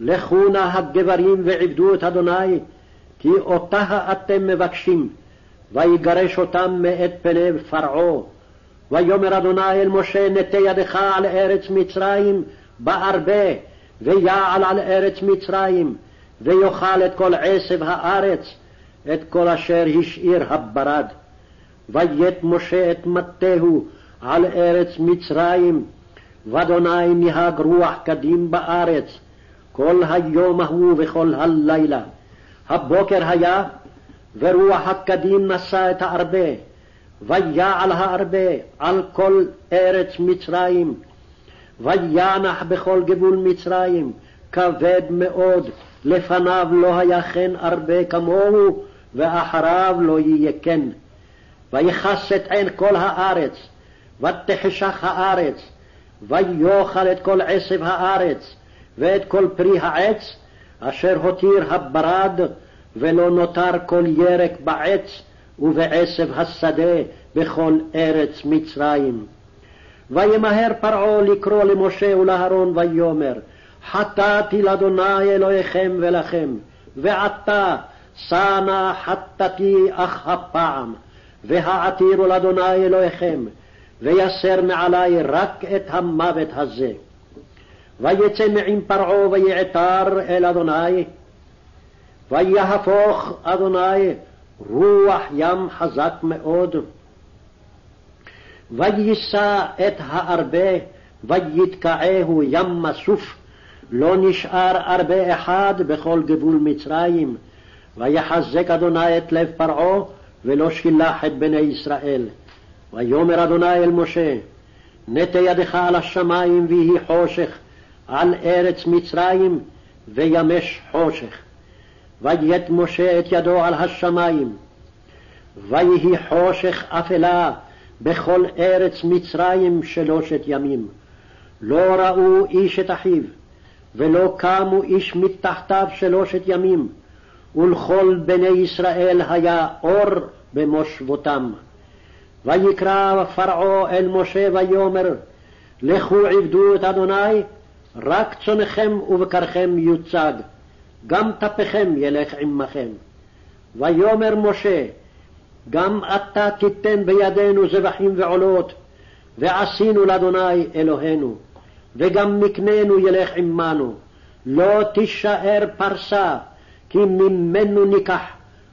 לכו נא הגברים ועבדו את אדוני, כי אותה אתם מבקשים, ויגרש אותם מאת פני פרעה. ויאמר אדוני אל משה, נטה ידך על ארץ מצרים בארבה, ויעל על ארץ מצרים, ויאכל את כל עשב הארץ, את כל אשר השאיר הברד. ויית משה את מטהו על ארץ מצרים, ואדוני נהג רוח קדים בארץ, כל היום ההוא וכל הלילה. הבוקר היה, ורוח הקדים נשא את הארבה, ויעל הארבה על כל ארץ מצרים, וינח בכל גבול מצרים, כבד מאוד, לפניו לא היה כן הרבה כמוהו, ואחריו לא יהיה כן. ויכס את עין כל הארץ, ותחשך הארץ, ויאכל את כל עשב הארץ, ואת כל פרי העץ, אשר הותיר הברד, ולא נותר כל ירק בעץ, ובעשב השדה בכל ארץ מצרים. וימהר פרעה לקרוא למשה ולאהרון ויאמר, חטאתי לאדוני אלוהיכם ולכם, ועתה שנא חטאתי אך הפעם, והעתירו לאדוני אלוהיכם, ויסר מעלי רק את המוות הזה. ויצא מעם פרעה ויעתר אל אדוני, ויהפוך אדוני רוח ים חזק מאוד. ויישא את הארבה, ויתקעהו ים מסוף, לא נשאר ארבה אחד בכל גבול מצרים. ויחזק אדוני את לב פרעה, ולא שילח את בני ישראל. ויאמר אדוני אל משה, נטה ידך על השמים ויהי חושך, על ארץ מצרים, וימש חושך. ויית משה את ידו על השמים, ויהי חושך אפלה בכל ארץ מצרים שלושת ימים. לא ראו איש את אחיו, ולא קמו איש מתחתיו שלושת ימים, ולכל בני ישראל היה אור במושבותם. ויקרא פרעה אל משה ויאמר, לכו עבדו את אדוני, רק צונכם ובקרכם יוצג, גם טפיכם ילך עמכם. ויאמר משה, גם אתה תיתן בידינו זבחים ועולות, ועשינו לאדוני אלוהינו, וגם מקננו ילך עמנו, לא תישאר פרסה, כי ממנו ניקח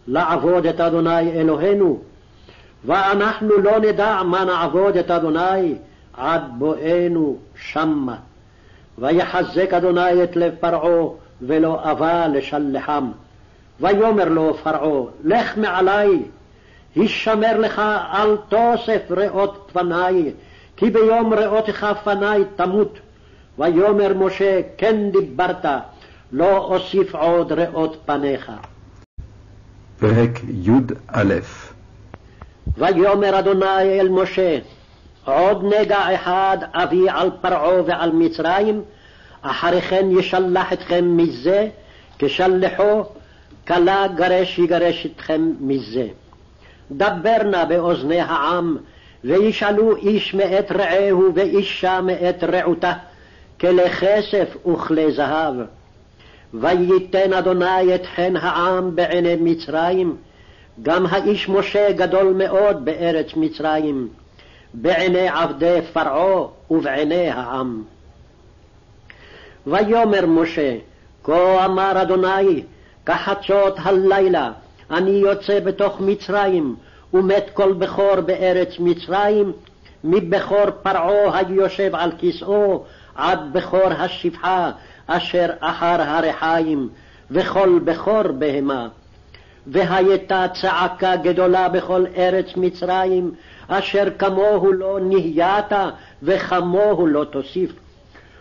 לעבוד את אדוני אלוהינו, ואנחנו לא נדע מה נעבוד את אדוני עד בואנו שמה. ויחזק אדוני את לב פרעה, ולא אבה לשלחם. ויאמר לו פרעה, לך מעלי, הישמר לך אל תוסף ראות פני, כי ביום ראותך פני תמות. ויאמר משה, כן דיברת, לא אוסיף עוד ראות פניך. פרק י"א ויאמר אדוני אל משה, עוד נגע אחד אביא על פרעה ועל מצרים, אחרי כן ישלח אתכם מזה, כשלחו, כלה גרש יגרש אתכם מזה. דבר נא באוזני העם, וישאלו איש מאת רעהו ואישה מאת רעותה, כלי כסף וכלי זהב. וייתן אדוני את חן העם בעיני מצרים, גם האיש משה גדול מאוד בארץ מצרים, בעיני עבדי פרעה ובעיני העם. ויאמר משה, כה אמר אדוני, כחצות הלילה, אני יוצא בתוך מצרים, ומת כל בכור בארץ מצרים, מבכור פרעה היושב על כסאו, עד בכור השפחה, אשר אחר הרחיים, וכל בכור בהמה. והייתה צעקה גדולה בכל ארץ מצרים, אשר כמוהו לא נהיית, וכמוהו לא תוסיף.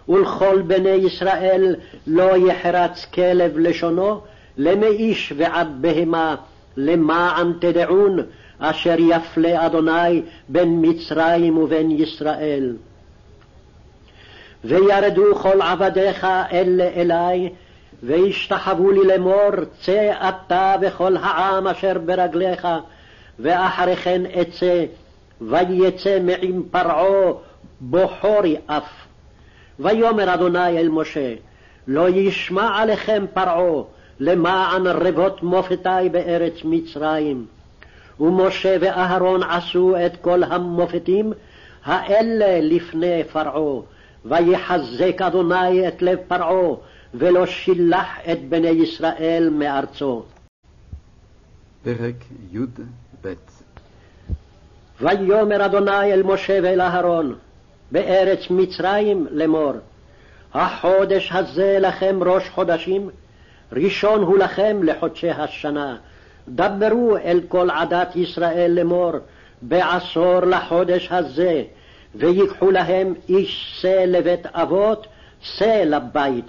ולכל בני ישראל לא יחרץ כלב לשונו, למאיש ועד בהמה, למען תדעון, אשר יפלה אדוני בין מצרים ובין ישראל. וירדו כל עבדיך אלה אלי, וישתחוו לי לאמור, צא אתה וכל העם אשר ברגליך, ואחרי כן אצא, ויצא מעם פרעה בוחורי אף. ויאמר אדוני אל משה, לא ישמע עליכם פרעה, למען רבות מופתי בארץ מצרים. ומשה ואהרון עשו את כל המופתים האלה לפני פרעה, ויחזק אדוני את לב פרעה, ולא שילח את בני ישראל מארצו. פרק י"ב ויאמר אדוני אל משה ואל אהרון, בארץ מצרים לאמור, החודש הזה לכם ראש חודשים, ראשון הוא לכם לחודשי השנה. דברו אל כל עדת ישראל לאמור, בעשור לחודש הזה, ויקחו להם איש שא לבית אבות, שא לבית.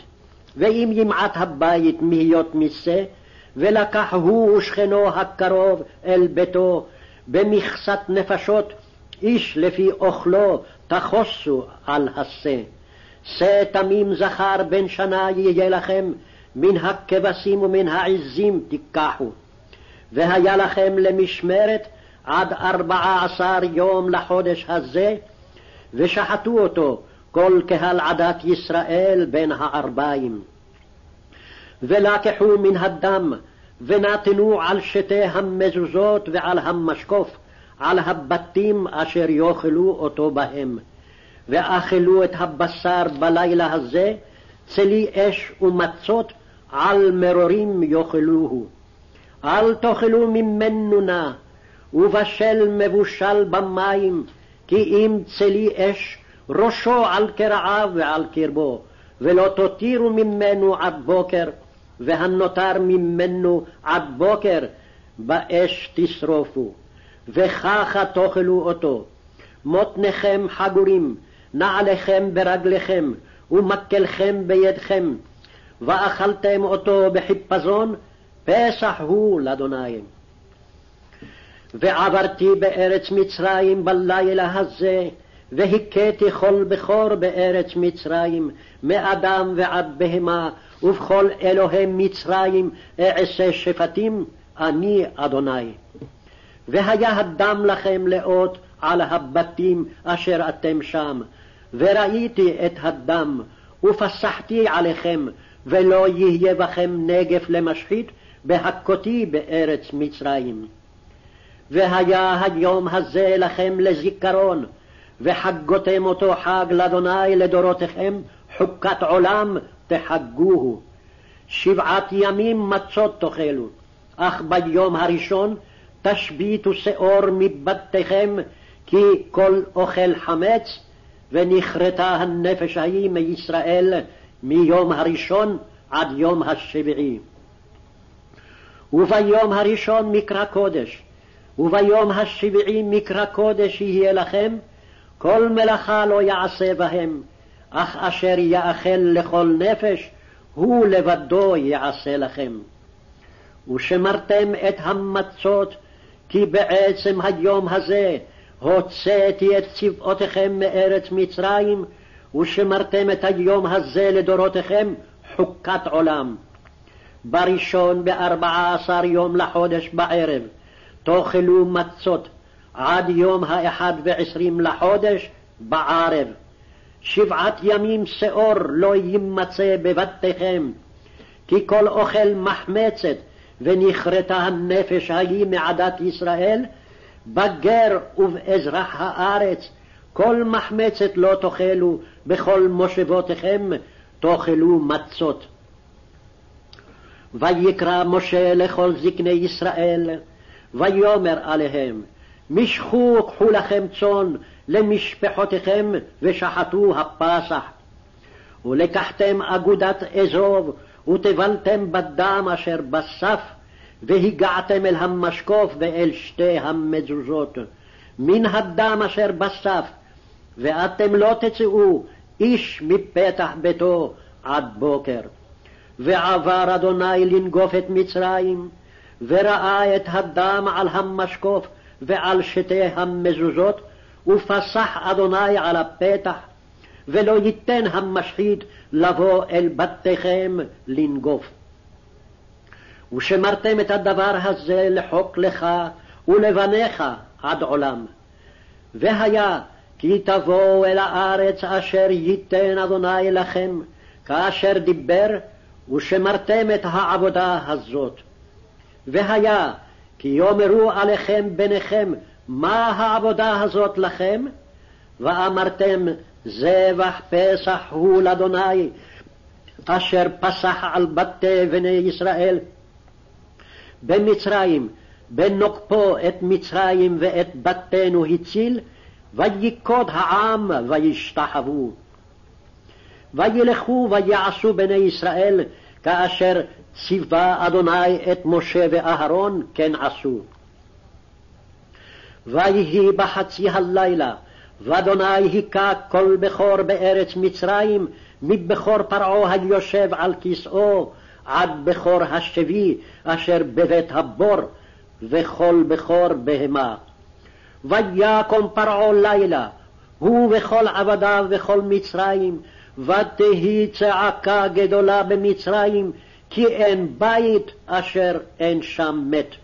ואם ימעט הבית מהיות משה, ולקח הוא ושכנו הקרוב אל ביתו, במכסת נפשות, איש לפי אוכלו תחוסו על השא. שא תמים זכר בן שנה יהיה לכם, מן הכבשים ומן העזים תיקחו. והיה לכם למשמרת עד ארבעה עשר יום לחודש הזה, ושחטו אותו כל קהל עדת ישראל בין הערביים. ולקחו מן הדם, ונתנו על שתי המזוזות ועל המשקוף, על הבתים אשר יאכלו אותו בהם. ואכלו את הבשר בלילה הזה, צלי אש ומצות על מרורים יאכלוהו. אל תאכלו ממנו נא, ובשל מבושל במים, כי אם צלי אש ראשו על קרעיו ועל קרבו, ולא תותירו ממנו עד בוקר, והנותר ממנו עד בוקר, באש תשרופו. וככה תאכלו אותו. מותניכם חגורים, נעליכם ברגליכם, ומקלכם בידכם, ואכלתם אותו בחיפזון, פסח הוא לאדוני. ועברתי בארץ מצרים בלילה הזה, והכיתי כל בכור בארץ מצרים, מאדם ועד בהמה, ובכל אלוהי מצרים אעשה שפטים, אני אדוני. והיה הדם לכם לאות על הבתים אשר אתם שם, וראיתי את הדם, ופסחתי עליכם, ולא יהיה בכם נגף למשחית, בהכותי בארץ מצרים. והיה היום הזה לכם לזיכרון, וחגותם אותו חג לאדוני לדורותיכם, חוקת עולם תחגוהו. שבעת ימים מצות תאכלו, אך ביום הראשון תשביתו שאור מבתיכם, כי כל אוכל חמץ, ונכרתה הנפש ההיא מישראל מיום הראשון עד יום השביעי. וביום הראשון מקרא קודש, וביום השביעי מקרא קודש יהיה לכם, כל מלאכה לא יעשה בהם, אך אשר יאכל לכל נפש, הוא לבדו יעשה לכם. ושמרתם את המצות, כי בעצם היום הזה הוצאתי את צבאותיכם מארץ מצרים, ושמרתם את היום הזה לדורותיכם חוקת עולם. בראשון בארבעה עשר יום לחודש בערב, תאכלו מצות עד יום האחד ועשרים לחודש בערב. שבעת ימים שאור לא יימצא בבתיכם, כי כל אוכל מחמצת ונכרתה הנפש ההיא מעדת ישראל, בגר ובאזרח הארץ, כל מחמצת לא תאכלו, בכל מושבותיכם תאכלו מצות. ויקרא משה לכל זקני ישראל, ויאמר עליהם, משכו קחו לכם צאן למשפחותיכם ושחטו הפסח. ולקחתם אגודת אזוב וטבלתם בדם אשר בסף והגעתם אל המשקוף ואל שתי המזוזות מן הדם אשר בסף ואתם לא תצאו איש מפתח ביתו עד בוקר. ועבר אדוני לנגוף את מצרים, וראה את הדם על המשקוף ועל שתי המזוזות, ופסח אדוני על הפתח, ולא ייתן המשחית לבוא אל בתיכם לנגוף. ושמרתם את הדבר הזה לחוק לך ולבניך עד עולם. והיה כי תבואו אל הארץ אשר ייתן אדוני לכם, כאשר דיבר, ושמרתם את העבודה הזאת. והיה כי יאמרו עליכם ביניכם, מה העבודה הזאת לכם? ואמרתם, זבח פסח הוא לאדוני, אשר פסח על בתי בני ישראל. במצרים, בנוקפו את מצרים ואת בתינו הציל, ויכוד העם וישתחוו. וילכו ויעשו בני ישראל כאשר ציווה אדוני את משה ואהרון, כן עשו. ויהי בחצי הלילה, ואדוני היכה כל בכור בארץ מצרים, מבכור פרעה היושב על כסאו, עד בכור השבי אשר בבית הבור, וכל בכור בהמה. ויקום פרעה לילה, הוא וכל עבדיו וכל מצרים, ותהי צעקה גדולה במצרים, כי אין בית אשר אין שם מת.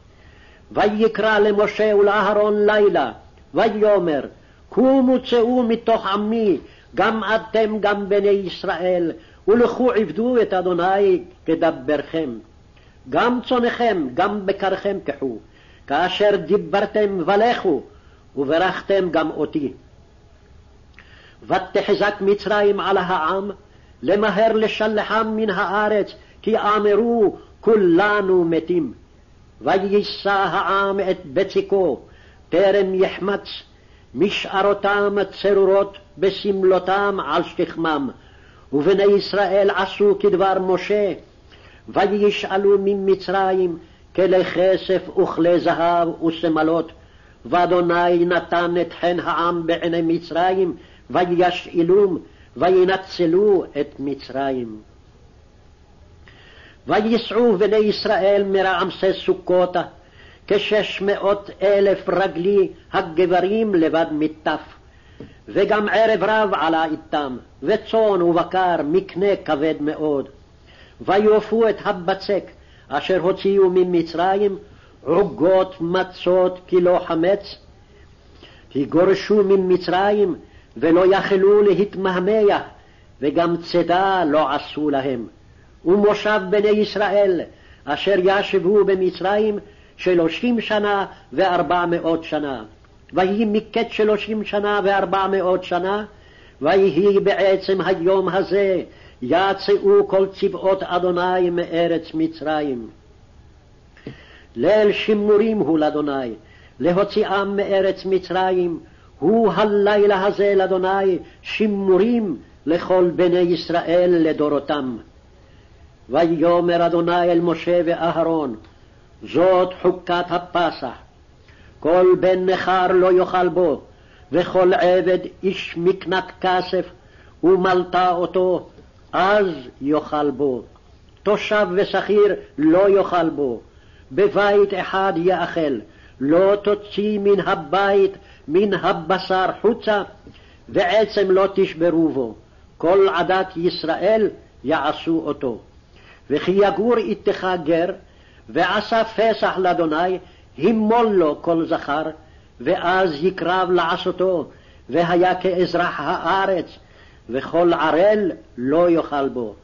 ויקרא למשה ולאהרון לילה, ויאמר, קומו צאו מתוך עמי, גם אתם גם בני ישראל, ולכו עבדו את אדוני כדברכם. גם צונכם, גם בקרכם קחו, כאשר דיברתם ולכו, וברכתם גם אותי. ותחזק מצרים על העם, למהר לשלחם מן הארץ, כי אמרו כולנו מתים. ויישא העם את בצקו, טרם יחמץ, משארותם צרורות בשמלותם על שכמם. ובני ישראל עשו כדבר משה, וישאלו ממצרים כלי כסף וכלי זהב ושמלות, ואדוני נתן את חן העם בעיני מצרים, וישאלום, וינצלו את מצרים. וייסעו בני ישראל מרעמסי סוכותה, כשש מאות אלף רגלי הגברים לבד מטף. וגם ערב רב עלה איתם, וצאן ובקר, מקנה כבד מאוד. ויופו את הבצק, אשר הוציאו ממצרים, עוגות מצות כי לא חמץ. כי גורשו ממצרים, ולא יכלו להתמהמה, וגם צידה לא עשו להם. ומושב בני ישראל, אשר ישבו במצרים שלושים שנה וארבע מאות שנה. ויהי מקץ שלושים שנה וארבע מאות שנה, ויהי בעצם היום הזה, יצאו כל צבאות אדוני מארץ מצרים. ליל שימורים הוא לאדוני, להוציאם מארץ מצרים, הוא הלילה הזה לאדוני שימורים לכל בני ישראל לדורותם. ויאמר אדוני אל משה ואהרון, זאת חוקת הפסח. כל בן נכר לא יאכל בו, וכל עבד איש מקנת כסף, ומלטה אותו, אז יאכל בו. תושב ושכיר לא יאכל בו. בבית אחד יאכל, לא תוציא מן הבית, מן הבשר חוצה, ועצם לא תשברו בו. כל עדת ישראל יעשו אותו. וכי יגור איתך גר, ועשה פסח לאדוני, הימול לו כל זכר, ואז יקרב לעשותו, והיה כאזרח הארץ, וכל ערל לא יאכל בו.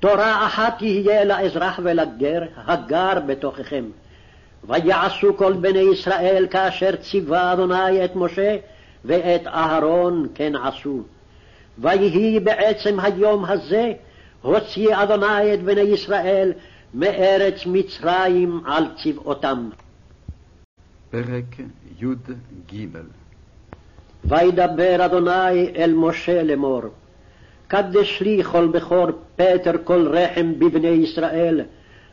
תורה אחת תהיה לאזרח ולגר, הגר בתוככם. ויעשו כל בני ישראל כאשר ציווה אדוני את משה, ואת אהרון כן עשו. ויהי בעצם היום הזה, הוציא אדוני את בני ישראל מארץ מצרים על צבאותם. פרק י"ג וידבר אדוני אל משה לאמור, קדש לי כל בכור פטר כל רחם בבני ישראל,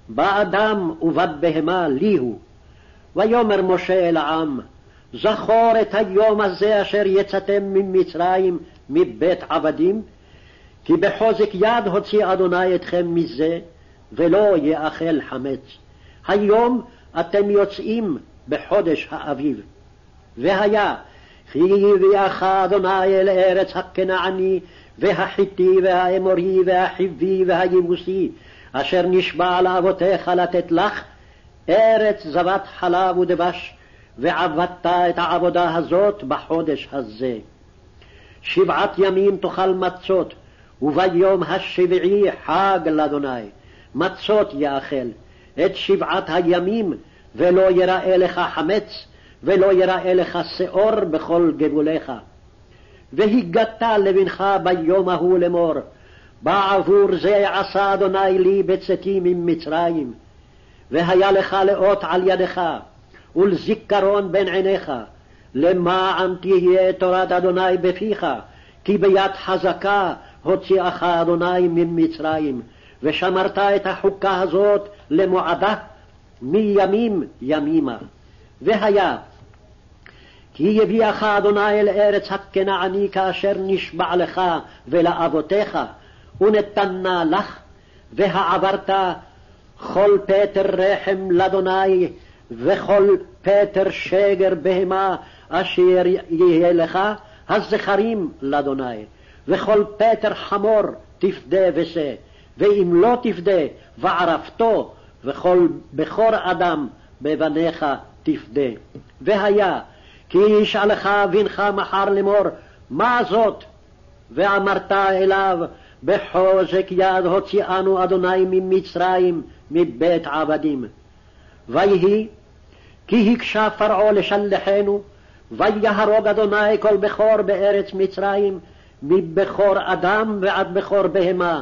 באדם ובבהמה לי הוא. ויאמר משה אל העם, זכור את היום הזה אשר יצאתם ממצרים מבית עבדים, כי בחוזק יד הוציא אדוני אתכם מזה, ולא יאכל חמץ. היום אתם יוצאים בחודש האביב. והיה, כי הביאך אדוני אל ארץ הכנעני, והחיתי, והאמורי, והחיבי, והיבוסי, אשר נשבע לאבותיך לתת לך, ארץ זבת חלב ודבש, ועבדת את העבודה הזאת בחודש הזה. שבעת ימים תאכל מצות, וביום השביעי חג לאדוני. מצות יאכל את שבעת הימים, ולא יראה לך חמץ, ולא יראה לך שאור בכל גבוליך. והגדת לבנך ביום ההוא לאמור, בעבור זה עשה אדוני לי בצאתי ממצרים. והיה לך לאות על ידך, ולזיכרון בין עיניך, למען תהיה תורת אדוני בפיך, כי ביד חזקה הוציאך אדוני ממצרים, ושמרת את החוקה הזאת למועדה מימים ימימה. והיה, כי יביאך אדוני אל ארץ הכנעני כאשר נשבע לך ולאבותיך, ונתנה לך, והעברת כל פטר רחם לאדוני, וכל פטר שגר בהמה אשר יהיה לך, הזכרים לאדוני, וכל פטר חמור תפדה ושא. ואם לא תפדה, וערפתו, וכל בכור אדם בבניך תפדה. והיה, כי ישאלך בנך מחר לאמור, מה זאת? ואמרת אליו, בחוזק יד הוציאנו אדוני ממצרים, מבית עבדים. ויהי, כי הקשה פרעה לשלחנו, ויהרוג אדוני כל בכור בארץ מצרים, מבכור אדם ועד בכור בהמה.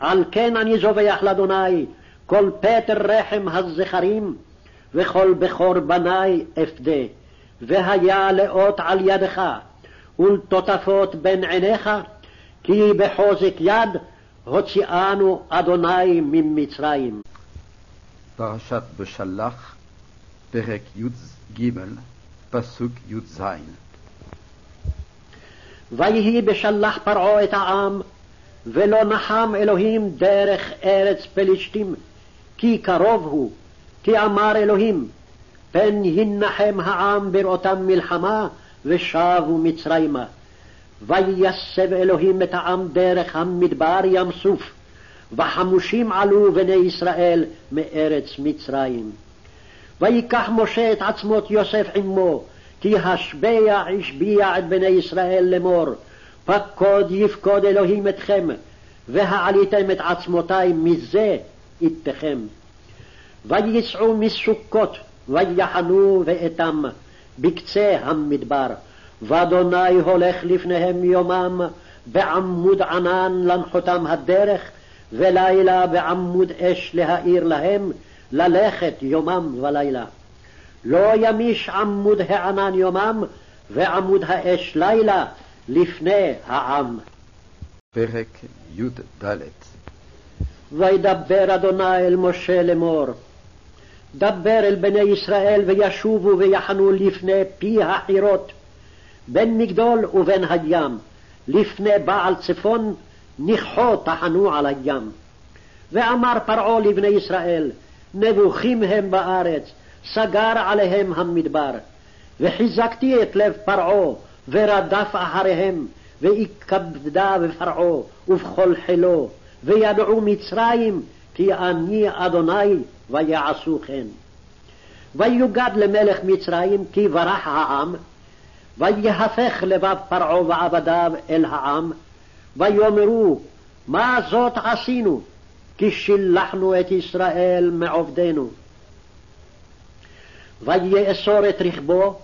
על כן אני זובח לאדוני כל פטר רחם הזכרים, וכל בכור בני אפדה. והיה לאות על ידך, ולטוטפות בין עיניך, כי בחוזק יד הוציאנו אדוני ממצרים. פרשת בשלח, פרק י"ג, פסוק י"ז. ויהי בשלח פרעה את העם, ולא נחם אלוהים דרך ארץ פלישתים, כי קרוב הוא, כי אמר אלוהים, פן ינחם העם בראותם מלחמה, ושבו מצרימה. ויסב אלוהים את העם דרך המדבר ים סוף, וחמושים עלו בני ישראל מארץ מצרים. ויקח משה את עצמות יוסף עמו, כי השביע השביע את בני ישראל לאמור, פקוד יפקוד אלוהים אתכם, והעליתם את עצמותי מזה איתכם. ויצאו מסוכות, ויחנו ואתם בקצה המדבר. ואדוני הולך לפניהם יומם בעמוד ענן לנחותם הדרך, ולילה בעמוד אש להאיר להם, ללכת יומם ולילה. לא ימיש עמוד הענן יומם, ועמוד האש לילה לפני העם. פרק י"ד וידבר אדוני אל משה לאמור, דבר אל בני ישראל וישובו ויחנו לפני פי החירות, בין מגדול ובין הים, לפני בעל צפון נכחו תחנו על הים. ואמר פרעה לבני ישראל, נבוכים הם בארץ, סגר עליהם המדבר. וחיזקתי את לב פרעה, ורדף אחריהם, והתכבדה בפרעה ובכל חילו, וידעו מצרים, כי אני אדוני, ויעשו כן. ויוגד למלך מצרים, כי ברח העם, ויהפך לבב פרעה ועבדיו אל העם, ויאמרו, מה זאת עשינו? כי שילחנו את ישראל מעובדנו. ויאסור את רכבו,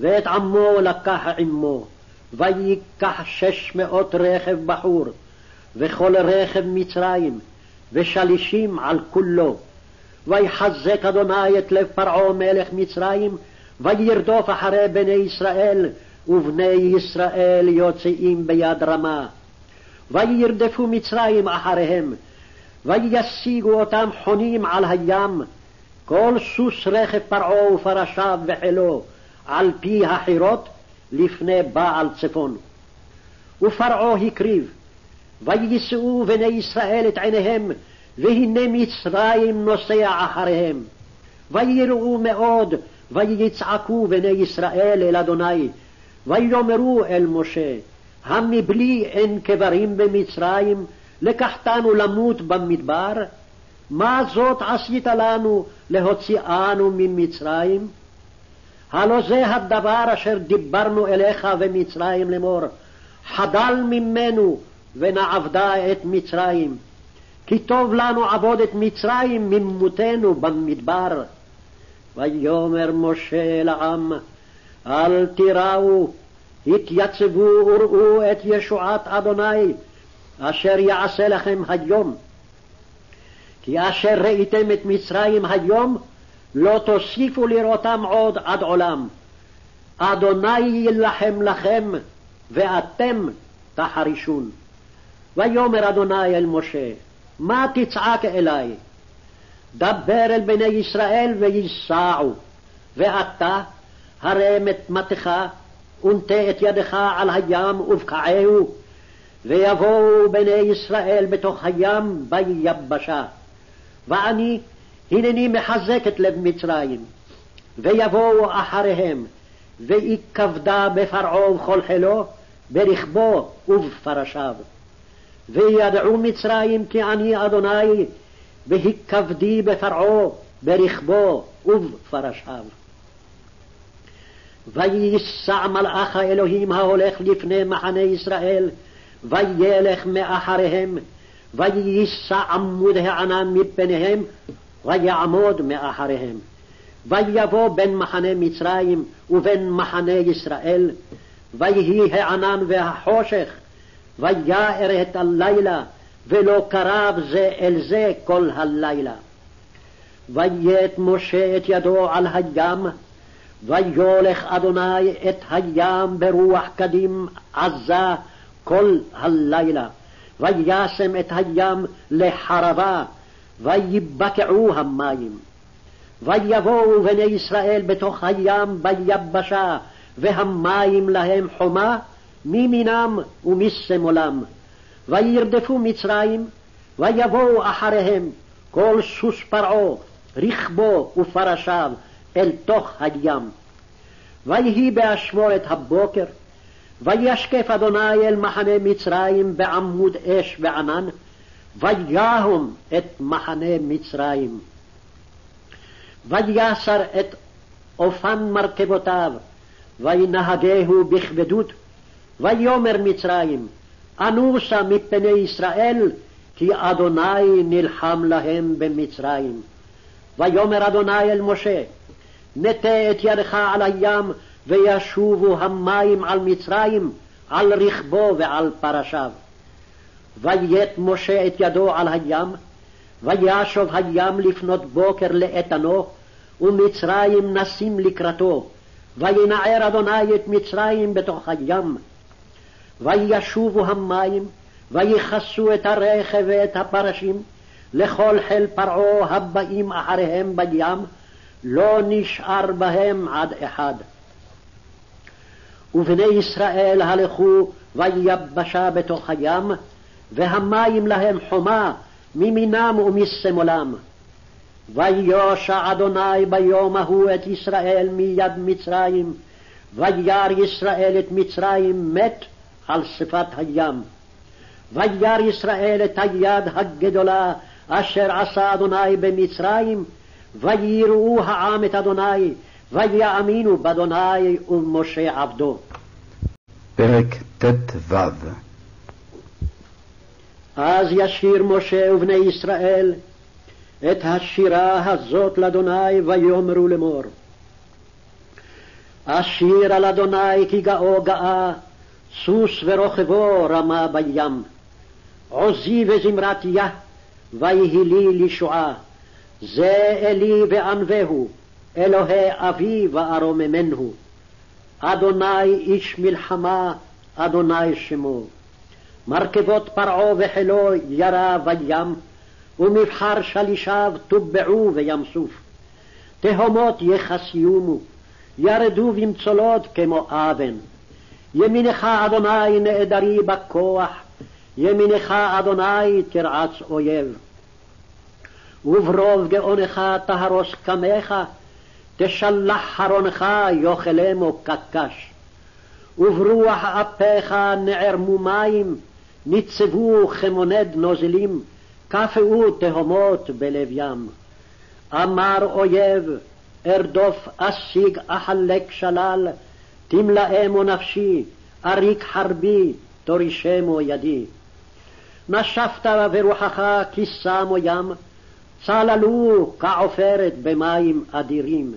ואת עמו לקח עמו, ויקח שש מאות רכב בחור, וכל רכב מצרים, ושלישים על כולו. ויחזק אדוני את לב פרעה מלך מצרים, וירדוף אחרי בני ישראל, ובני ישראל יוצאים ביד רמה. וירדפו מצרים אחריהם, וישיגו אותם חונים על הים, כל סוס רכב פרעה ופרשיו וחילו, על פי החירות, לפני בעל צפון. ופרעה הקריב, ויישאו בני ישראל את עיניהם, והנה מצרים נוסע אחריהם. ויראו מאוד, ויצעקו בני ישראל אל אדוני, ויאמרו אל משה, המבלי אין קברים במצרים, לקחתנו למות במדבר? מה זאת עשית לנו להוציאנו ממצרים? הלא זה הדבר אשר דיברנו אליך במצרים לאמור, חדל ממנו ונעבדה את מצרים. כי טוב לנו עבוד את מצרים ממותנו במדבר. ויאמר משה לעם, אל תיראו, התייצבו וראו את ישועת אדוני, אשר יעשה לכם היום. כי אשר ראיתם את מצרים היום, לא תוסיפו לראותם עוד עד עולם. אדוני יילחם לכם, ואתם תחרישון. ויאמר אדוני אל משה, מה תצעק אלי? דבר אל בני ישראל וייסעו, ואתה הרם את מטך, ונטה את ידך על הים ובקעהו, ויבואו בני ישראל בתוך הים ביבשה. ואני, הנני מחזק את לב מצרים, ויבואו אחריהם, ויכבדה בפרעה ובכל חילו, ברכבו ובפרשיו. וידעו מצרים כי אני אדוני, והכבדי בפרעה, ברכבו ובפרשיו. וייסע מלאך האלוהים ההולך לפני מחנה ישראל, וילך מאחריהם, וייסע עמוד הענן מפניהם, ויעמוד מאחריהם. ויבוא בין מחנה מצרים ובין מחנה ישראל, ויהי הענן והחושך, ויער את הלילה, ולא קרב זה אל זה כל הלילה. ויית משה את ידו על הים, ויולך אדוני את הים ברוח קדים עזה כל הלילה. וישם את הים לחרבה, ויבקעו המים. ויבואו בני ישראל בתוך הים ביבשה, והמים להם חומה מימינם ומשמאלם. וירדפו מצרים, ויבואו אחריהם כל סוס פרעה, רכבו ופרשיו, אל תוך הים. ויהי באשמורת הבוקר, וישקף אדוני אל מחנה מצרים בעמוד אש וענן, ויהום את מחנה מצרים. ויסר את אופן מרכבותיו, וינהגהו בכבדות, ויאמר מצרים, אנוסה מפני ישראל, כי אדוני נלחם להם במצרים. ויאמר אדוני אל משה, נטה את ידך על הים, וישובו המים על מצרים, על רכבו ועל פרשיו. ויית משה את ידו על הים, וישוב הים לפנות בוקר לאיתנו, ומצרים נסים לקראתו, וינער אדוני את מצרים בתוך הים. וישובו המים, ויכסו את הרכב ואת הפרשים, לכל חיל פרעה הבאים אחריהם בים, לא נשאר בהם עד אחד. ובני ישראל הלכו ויבשה בתוך הים, והמים להם חומה מימינם ומשמאלם. ויושע אדוני ביום ההוא את ישראל מיד מצרים, וירא ישראל את מצרים מת על שפת הים. וירא ישראל את היד הגדולה אשר עשה אדוני במצרים, ויראו העם את אדוני, ויאמינו באדוני ובמשה עבדו. פרק ט"ו אז ישיר משה ובני ישראל את השירה הזאת לאדוני ויאמרו לאמור. אשיר על אדוני כי גאו גאה, סוס ורוכבו רמה בים. עוזי וזמרת יה, ויהי לי לישועה. זה אלי וענווהו, אלוהי אבי וארוממנו. אדוני איש מלחמה, אדוני שמו. מרכבות פרעה וחילו ירה בים, ומבחר שלישיו טובעו בים סוף. תהומות יחסיומו, ירדו במצולות כמו אבן. ימינך אדוני נעדרי בכוח, ימינך אדוני תרעץ אויב. וברוב גאונך תהרוס קמך, תשלח חרונך יאכלמו קקש. וברוח אפיך נערמו מים, ניצבו כמונד נוזלים, קפאו תהומות בלב ים. אמר אויב, ארדוף אשיג אחלק שלל, תמלאמו נפשי, אריק חרבי, תורישמו ידי. נשפת ברוחך כי שמו ים, צללו כעופרת במים אדירים.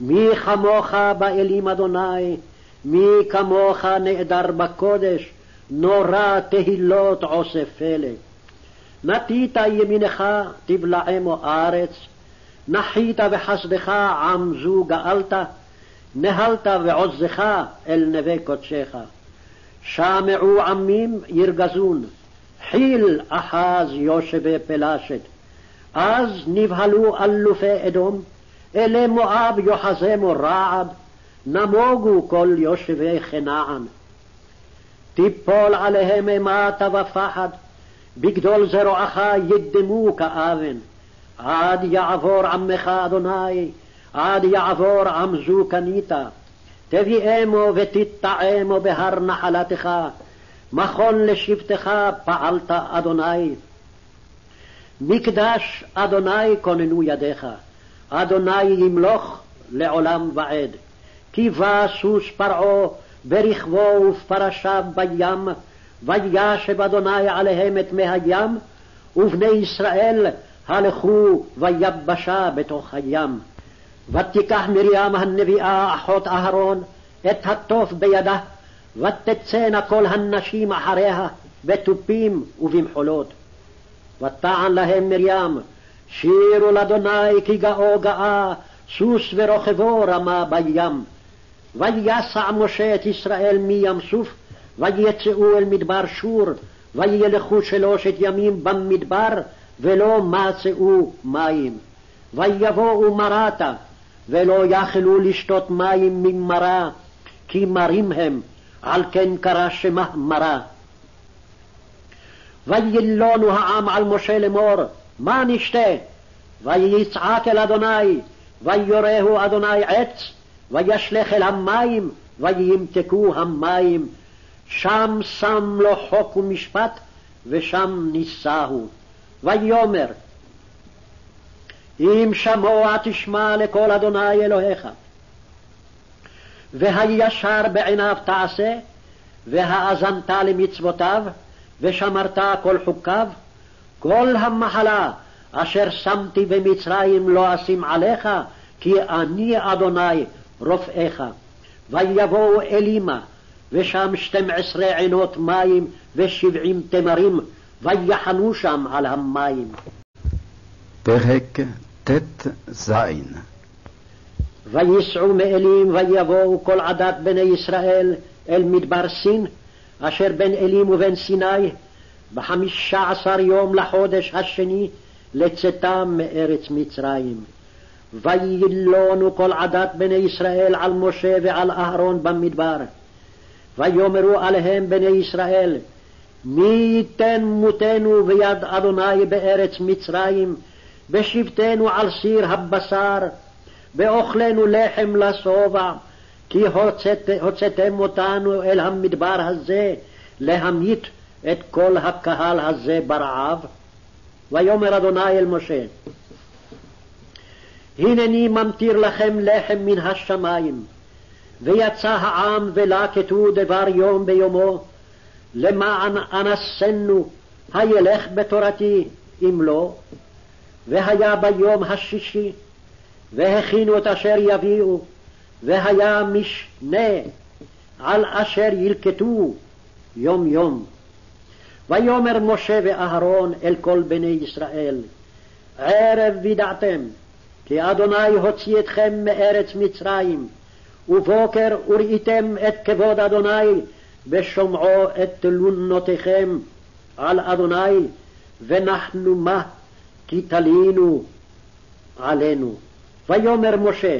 מי כמוך באלים אדוני, מי כמוך נעדר בקודש, נורא תהילות עושה פלא. נטית ימינך תבלעמו ארץ, נחית בחסדך עם זו גאלת, נהלת ועוזך אל נווה קודשך. שמעו עמים ירגזון, חיל אחז יושבי פלשת. אז נבהלו אלופי אדום, אלי מואב יוחזמו רעד, נמוגו כל יושבי כנען. תיפול עליהם אימתה ופחד, בגדול זרועך ידמו כאבן. עד יעבור עמך אדוני, עד יעבור עם זו קנית. תביאמו ותטעמו בהר נחלתך, מכון לשבטך פעלת אדוני. מקדש אדוני כוננו ידיך, אדוני ימלוך לעולם ועד. כי בא סוס פרעה ברכבו ופרשיו בים, וישב אדוני עליהם את מי הים, ובני ישראל הלכו ויבשה בתוך הים. ותיקח מרים הנביאה אחות אהרון את התוף בידה, ותצאנה כל הנשים אחריה בתופים ובמחולות. ותען להם מרים, שירו לאדוני כי גאו גאה, סוס ורוכבו רמה בים. ויסע משה את ישראל מים סוף, ויצאו אל מדבר שור, וילכו שלושת ימים במדבר, ולא מצאו מים. ויבואו מרתה, ולא יכלו לשתות מים ממרה, כי מרים הם, על כן קרא שמה מרה. וילונו העם על משה לאמור, מה נשתה? ויצעק אל אדוני, ויורהו אדוני עץ, וישלך אל המים, וימתקו המים. שם שם לו חוק ומשפט, ושם נישאו. ויאמר, אם שמוע תשמע לקול אדוני אלוהיך, והישר בעיניו תעשה, והאזנת למצוותיו, ושמרת כל חוקיו, כל המחלה אשר שמתי במצרים לא אשים עליך, כי אני אדוני רופאיך. ויבואו אלימה, ושם שתים עשרה עינות מים ושבעים תמרים, ויחנו שם על המים. פרק ט"ז וייסעו מאלים ויבואו כל עדת בני ישראל אל מדבר סין, אשר בין אלים ובין סיני, בחמישה עשר יום לחודש השני לצאתם מארץ מצרים. וילונו כל עדת בני ישראל על משה ועל אהרון במדבר. ויאמרו עליהם בני ישראל, מי ייתן מותנו ביד אדוני בארץ מצרים, בשבתנו על סיר הבשר, באוכלנו לחם לשובע, כי הוצאתם אותנו אל המדבר הזה להמית את כל הקהל הזה ברעב. ויאמר אדוני אל משה, הנני ממטיר לכם לחם מן השמיים. ויצא העם ולקטו דבר יום ביומו, למען אנסנו, הילך בתורתי, אם לא. והיה ביום השישי, והכינו את אשר יביאו, והיה משנה על אשר ילקטו יום יום. ויאמר משה ואהרון אל כל בני ישראל, ערב וידעתם, כי אדוני הוציא אתכם מארץ מצרים, ובוקר וראיתם את כבוד אדוני, ושומעו את תלונותיכם על אדוני, ונחנו מה כי תלינו עלינו. ויאמר משה,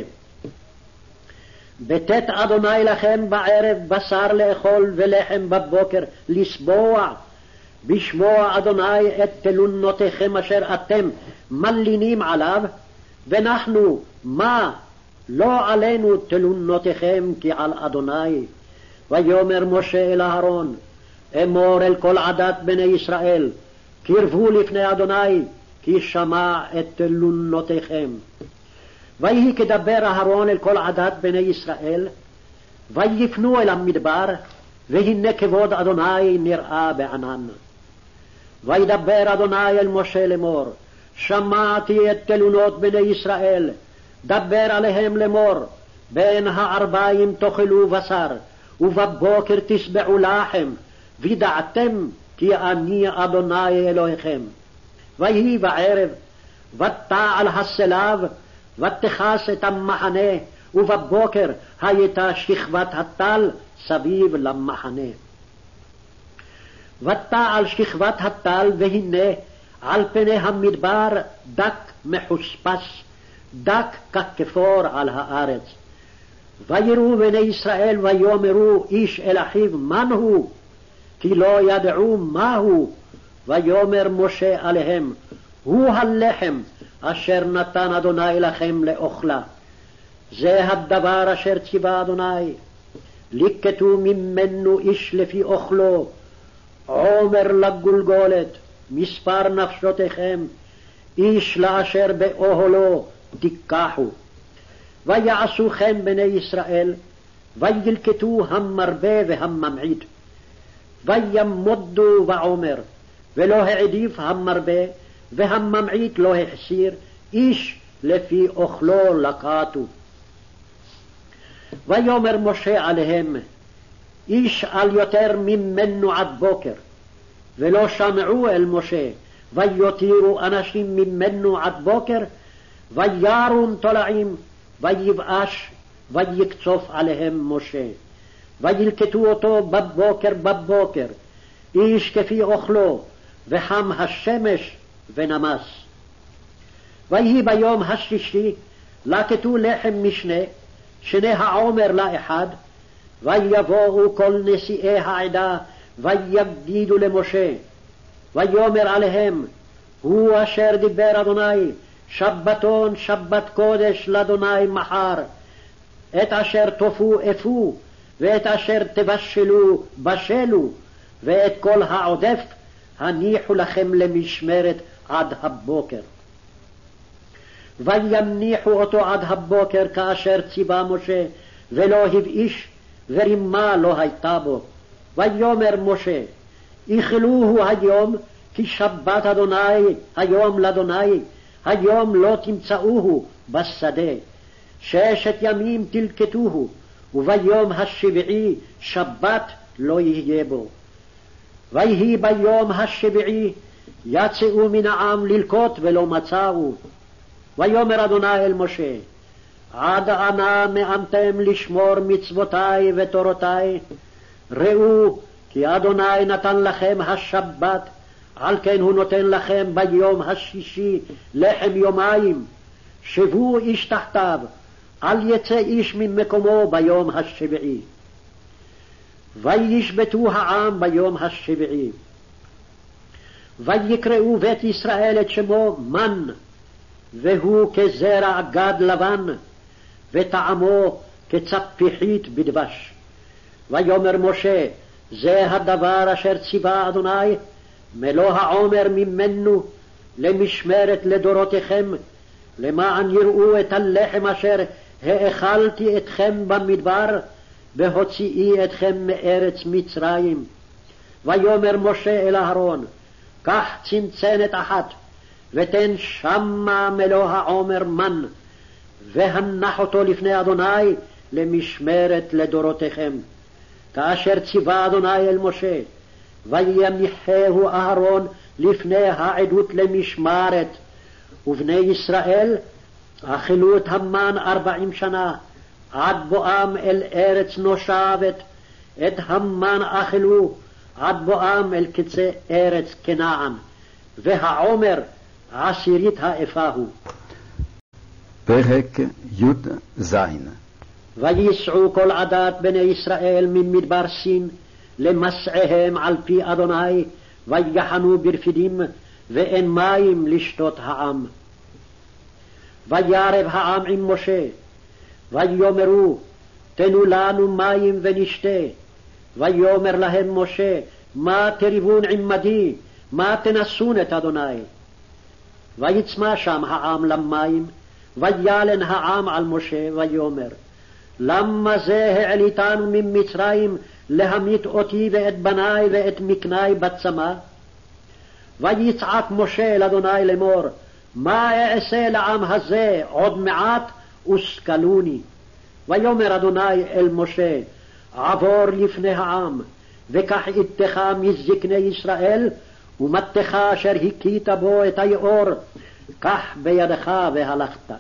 בתת אדוני לכם בערב בשר לאכול ולחם בבוקר לשבוע, בשמוע אדוני את תלונותיכם אשר אתם מלינים עליו, ונחנו מה לא עלינו תלונותיכם כי על אדוני. ויאמר משה אל אהרון, אמור אל כל עדת בני ישראל, קרבו לפני אדוני, כי שמע את תלונותיכם. ויהי כדבר אהרון אל כל עדת בני ישראל, ויפנו אל המדבר, והנה כבוד אדוני נראה בענן. וידבר אדוני אל משה לאמור, שמעתי את תלונות בני ישראל, דבר עליהם לאמור, בין הערביים תאכלו בשר, ובבוקר תשבעו לחם, וידעתם כי אני אדוני אלוהיכם. ויהי בערב, ותעל הסלב, ותכס את המחנה, ובבוקר הייתה שכבת הטל סביב למחנה. ותעל שכבת הטל, והנה על פני המדבר דק מחוספס, דק ככפור על הארץ. ויראו בני ישראל ויאמרו איש אל אחיו מן הוא, כי לא ידעו מהו, ויאמר משה עליהם, הוא הלחם אשר נתן אדוני לכם לאוכלה. זה הדבר אשר ציווה אדוני, ליקטו ממנו איש לפי אוכלו, עומר לגולגולת, מספר נפשותיכם, איש לאשר באוהלו תיקחו. ויעשו כן בני ישראל, וילקטו המרבה והממעיט. וימודו בעומר, ולא העדיף המרבה, והממעיט לא החסיר, איש לפי אוכלו לקטו. ויאמר משה עליהם, איש על יותר ממנו עד בוקר, ולא שמעו אל משה, ויותירו אנשים ממנו עד בוקר, וירום תולעים, ויבאש, ויקצוף עליהם משה. וילקטו אותו בבוקר בבוקר, איש כפי אוכלו, וחם השמש ונמס. ויהי ביום השישי, לקטו לחם משנה, שני העומר לאחד, ויבואו כל נשיאי העדה, ויגידו למשה, ויאמר עליהם, הוא אשר דיבר אדוני, שבתון שבת קודש לאדוני מחר, את אשר תופו אפו, ואת אשר תבשלו בשלו, ואת כל העודף הניחו לכם למשמרת עד הבוקר. ויניחו אותו עד הבוקר כאשר ציווה משה, ולא הבאיש, ורימה לא הייתה בו. ויאמר משה, איכלוהו היום, כי שבת אדוני היום לאדוני, היום לא תמצאוהו בשדה. ששת ימים תלקטוהו, וביום השביעי שבת לא יהיה בו. ויהי ביום השביעי יצאו מן העם ללקוט ולא מצאו. ויאמר אדוני אל משה, עד אנה מאמתם לשמור מצוותי ותורותי? ראו כי אדוני נתן לכם השבת, על כן הוא נותן לכם ביום השישי לחם יומיים. שבו איש תחתיו, אל יצא איש ממקומו ביום השביעי. וישבתו העם ביום השביעי. ויקראו בית ישראל את שמו מן, והוא כזרע גד לבן, וטעמו כצפיחית בדבש. ויאמר משה, זה הדבר אשר ציווה אדוני, מלוא העומר ממנו למשמרת לדורותיכם, למען יראו את הלחם אשר האכלתי אתכם במדבר, והוציאי אתכם מארץ מצרים. ויאמר משה אל אהרון, קח צנצנת אחת, ותן שמה מלוא העומר מן, והנח אותו לפני אדוני למשמרת לדורותיכם. כאשר ציווה אדוני אל משה, ויניחהו אהרון לפני העדות למשמרת, ובני ישראל אכלו את המן ארבעים שנה, עד בואם אל ארץ נושבת, את המן אכלו, עד בואם אל קצה ארץ כנען, והעומר עשירית האפה הוא. פרק י"ז וייסעו כל עדת בני ישראל ממדבר סין למסעיהם על פי אדוני, ויחנו ברפידים, ואין מים לשתות העם. וירב העם עם משה, ויאמרו, תנו לנו מים ונשתה. ויאמר להם משה, מה תריבון עמדי, מה תנסון את אדוני? ויצמא שם העם למים, וילן העם על משה, ויאמר, למה זה העליתנו ממצרים להמית אותי ואת בניי ואת מקני בצמא? ויצעק משה אל אדוני לאמור, מה אעשה לעם הזה עוד מעט וסקלוני? ויאמר אדוני אל משה, עבור לפני העם, וקח איתך מזקני ישראל, ומטך אשר הכית בו את היאור, קח בידך והלכת.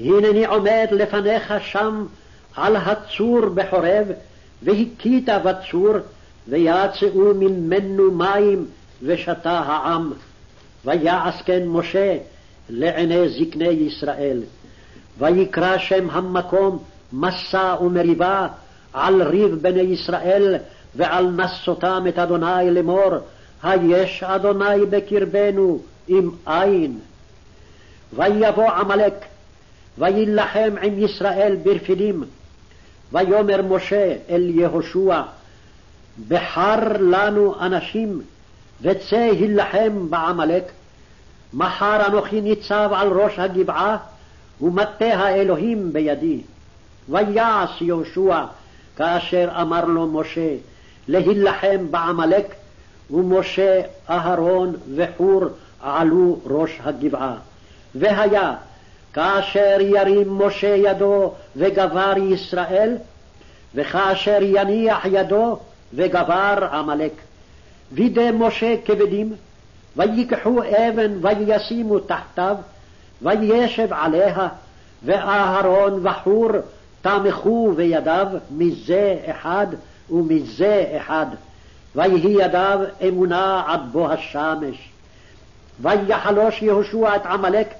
הנני עומד לפניך שם על הצור בחורב, והכית בצור, ויצאו ממנו מים, ושתה העם. ויעש כן משה לעיני זקני ישראל. ויקרא שם המקום מסע ומריבה על ריב בני ישראל ועל נסותם את אדוני לאמור, היש אדוני בקרבנו אם אין. ויבוא עמלק ויילחם עם ישראל ברפידים. ויאמר משה אל יהושע, בחר לנו אנשים, וצא הילחם בעמלק. מחר אנוכי ניצב על ראש הגבעה, ומטה האלוהים בידי. ויעש יהושע כאשר אמר לו משה, להילחם בעמלק, ומשה, אהרון וחור עלו ראש הגבעה. והיה, כאשר ירים משה ידו וגבר ישראל, וכאשר יניח ידו וגבר עמלק. וידי משה כבדים, ויקחו אבן וישימו תחתיו, וישב עליה, ואהרון וחור תמכו בידיו מזה אחד ומזה אחד, ויהי ידיו אמונה עד בוא השמש. ויחלוש יהושע את עמלק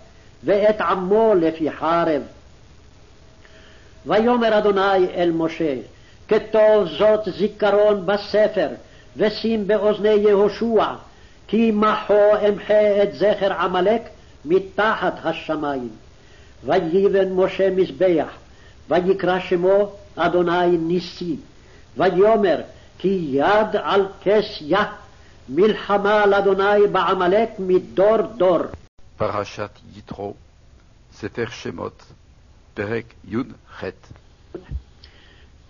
ואת עמו לפי חרב. ויאמר אדוני אל משה, כתוב זאת זיכרון בספר, ושים באוזני יהושע, כי מחו אמחה את זכר עמלק מתחת השמיים. ויבן משה מזבח, ויקרא שמו אדוני ניסי, ויאמר כי יד על כס יה, מלחמה לאדוני בעמלק מדור דור. פרשת יתרו, ספר שמות, פרק י"ח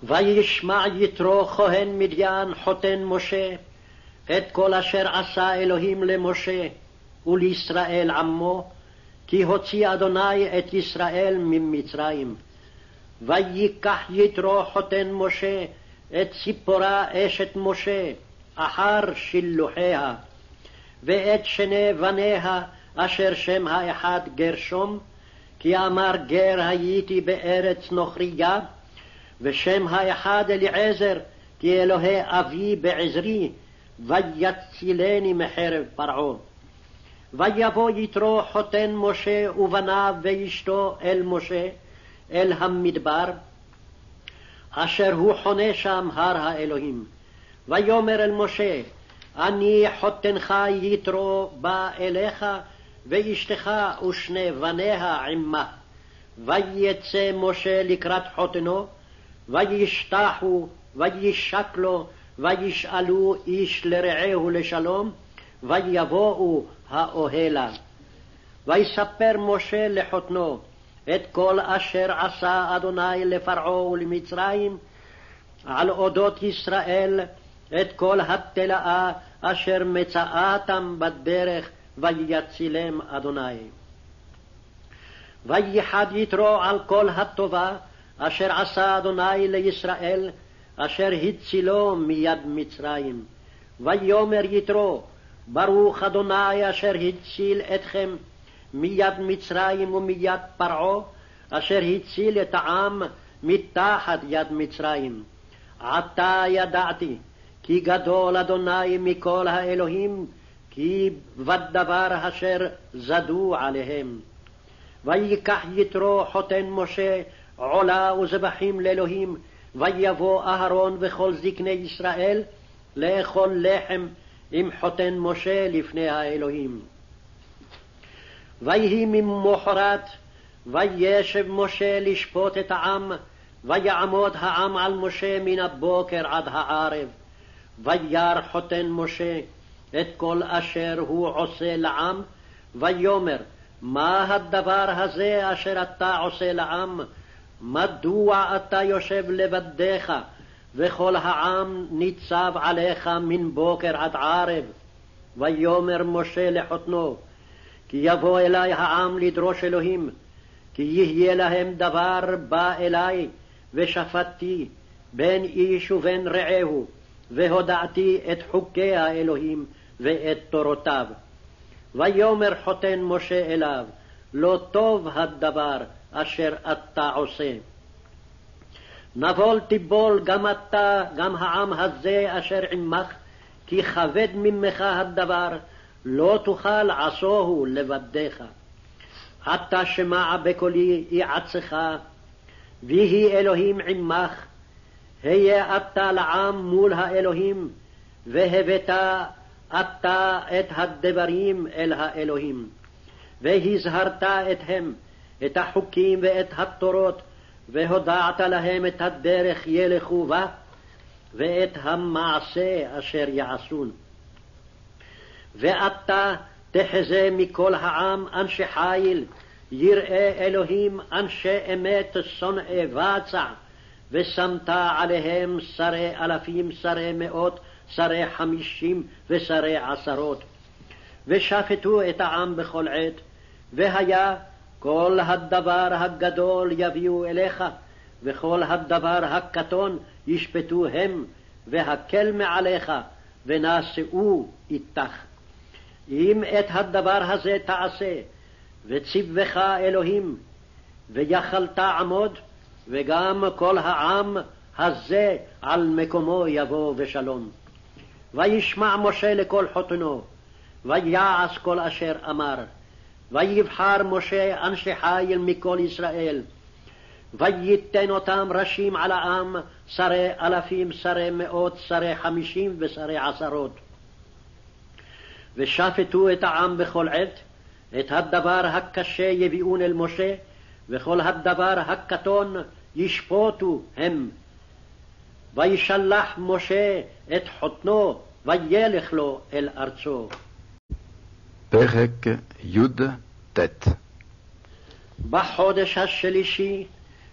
וישמע יתרו כהן מדיין חותן משה את כל אשר עשה אלוהים למשה ולישראל עמו, כי הוציא אדוני את ישראל ממצרים. ויקח יתרו חותן משה את ציפורה אשת משה אחר שילוחיה, ואת שני בניה אשר שם האחד גרשום, כי אמר גר הייתי בארץ נוכריה, ושם האחד אליעזר, כי אלוהי אבי בעזרי, ויצילני מחרב פרעה. ויבוא יתרו חותן משה ובניו ואשתו אל משה, אל המדבר, אשר הוא חונה שם הר האלוהים. ויאמר אל משה, אני חותנך יתרו בא אליך, ואשתך ושני בניה עמה. ויצא משה לקראת חותנו, וישתחו, וישק לו, וישאלו איש לרעהו לשלום, ויבואו האוהלה. ויספר משה לחותנו את כל אשר עשה אדוני לפרעה ולמצרים, על אודות ישראל, את כל התלאה אשר מצאתם בדרך, ויצילם אדוני. וייחד יתרו על כל הטובה אשר עשה אדוני לישראל, אשר הצילו מיד מצרים. ויאמר יתרו, ברוך אדוני אשר הציל אתכם מיד מצרים ומיד פרעה, אשר הציל את העם מתחת יד מצרים. עתה ידעתי, כי גדול אדוני מכל האלוהים, כי בדבר אשר זדו עליהם. ויקח יתרו חותן משה עולה וזבחים לאלוהים, ויבוא אהרון וכל זקני ישראל לאכול לחם עם חותן משה לפני האלוהים. ויהי ממחרת, וישב משה לשפוט את העם, ויעמוד העם על משה מן הבוקר עד הערב. וירא חותן משה את כל אשר הוא עושה לעם, ויאמר, מה הדבר הזה אשר אתה עושה לעם? מדוע אתה יושב לבדיך, וכל העם ניצב עליך מן בוקר עד ערב? ויאמר משה לחותנו, כי יבוא אלי העם לדרוש אלוהים, כי יהיה להם דבר בא אלי, ושפטתי בין איש ובין רעהו, והודעתי את חוקי האלוהים ואת תורותיו. ויאמר חותן משה אליו, לא טוב הדבר אשר אתה עושה. נבול תיבול גם אתה, גם העם הזה אשר עמך, כי כבד ממך הדבר, לא תוכל עשוהו לבדיך. אתה שמע בקולי יעצך, ויהי אלוהים עמך, היה אתה לעם מול האלוהים, והבאת אתה את הדברים אל האלוהים. והזהרת אתהם, את החוקים ואת התורות, והודעת להם את הדרך ילכו בה, ואת המעשה אשר יעשון. ואתה תחזה מכל העם אנשי חיל, יראי אלוהים אנשי אמת שונאי בצע, ושמת עליהם שרי אלפים, שרי מאות, שרי חמישים ושרי עשרות. ושפטו את העם בכל עת, והיה כל הדבר הגדול יביאו אליך, וכל הדבר הקטון ישפטו הם, והקל מעליך, ונשאו איתך. אם את הדבר הזה תעשה, וציווך אלוהים, ויכלת עמוד, וגם כל העם הזה על מקומו יבוא בשלום. וישמע משה לכל חותנו, ויעש כל אשר אמר. ויבחר משה אנשי חיל מכל ישראל. וייתן אותם ראשים על העם, שרי אלפים, שרי מאות, שרי חמישים ושרי עשרות. ושפטו את העם בכל עת, את הדבר הקשה יביאון אל משה, וכל הדבר הקטון ישפוטו הם. וישלח משה את חותנו, וילך לו אל ארצו. פרק י"ט בחודש השלישי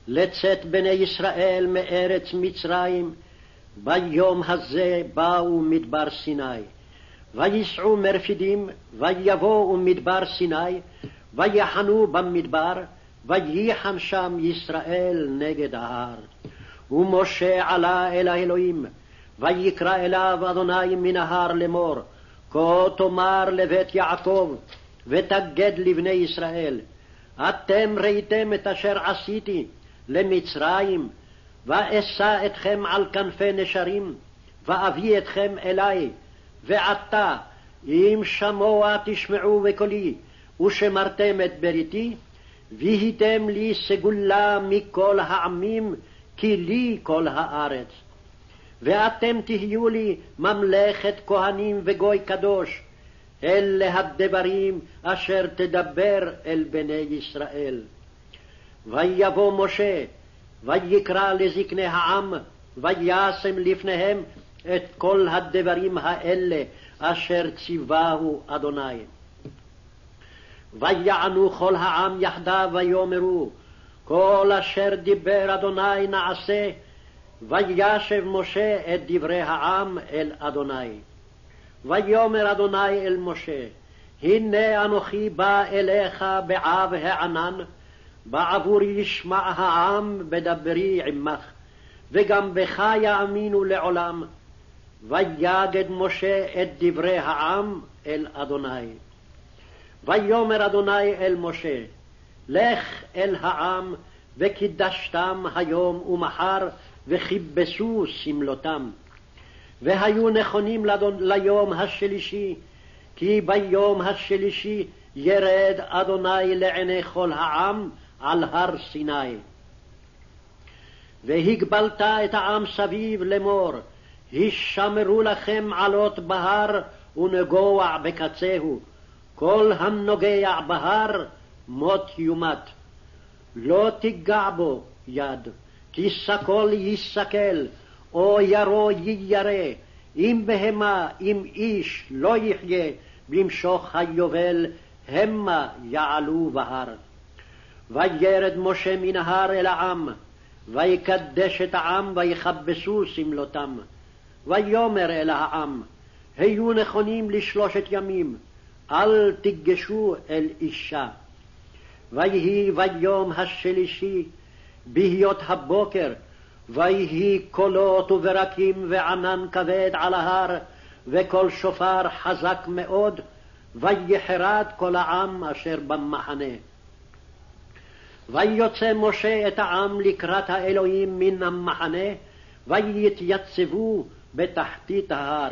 לצאת בני ישראל מארץ מצרים, ביום הזה באו מדבר סיני. וייסעו מרפידים, ויבואו מדבר סיני, ויחנו במדבר, וייחן שם ישראל נגד ההר. ומשה עלה אל האלוהים, ויקרא אליו אדוני מן ההר לאמור, כה תאמר לבית יעקב, ותגד לבני ישראל, אתם ראיתם את אשר עשיתי למצרים, ואשא אתכם על כנפי נשרים, ואביא אתכם אלי, ועתה, אם שמוע תשמעו בקולי, ושמרתם את בריתי, והייתם לי סגולה מכל העמים, כי לי כל הארץ. ואתם תהיו לי ממלכת כהנים וגוי קדוש. אלה הדברים אשר תדבר אל בני ישראל. ויבוא משה, ויקרא לזקני העם, וישם לפניהם את כל הדברים האלה אשר ציווהו אדוני. ויענו כל העם יחדיו ויאמרו, כל אשר דיבר אדוני נעשה, וישב משה את דברי העם אל אדוני. ויאמר אדוני אל משה, הנה אנוכי בא אליך בעב הענן, בעבור ישמע העם בדברי עמך, וגם בך יאמינו לעולם. ויגד משה את דברי העם אל אדוני. ויאמר אדוני אל משה, לך אל העם וקידשתם היום ומחר וכיבסו שמלותם. והיו נכונים ליום השלישי, כי ביום השלישי ירד אדוני לעיני כל העם על הר סיני. והגבלת את העם סביב לאמור, הישמרו לכם עלות בהר ונגוע בקצהו, כל הנוגע בהר מות יומת. לא תיגע בו יד, סקול ייסקל, או ירו יירא, אם בהמה, אם איש לא יחיה, במשוך היובל, המה יעלו בהר. וירד משה מן ההר אל העם, ויקדש את העם, ויכבסו שמלותם. ויאמר אל העם, היו נכונים לשלושת ימים, אל תיגשו אל אישה. ויהי ביום השלישי, בהיות הבוקר, ויהי קולות וברקים וענן כבד על ההר, וקול שופר חזק מאוד, ויחרד כל העם אשר במחנה. ויוצא משה את העם לקראת האלוהים מן המחנה, ויתייצבו בתחתית ההר,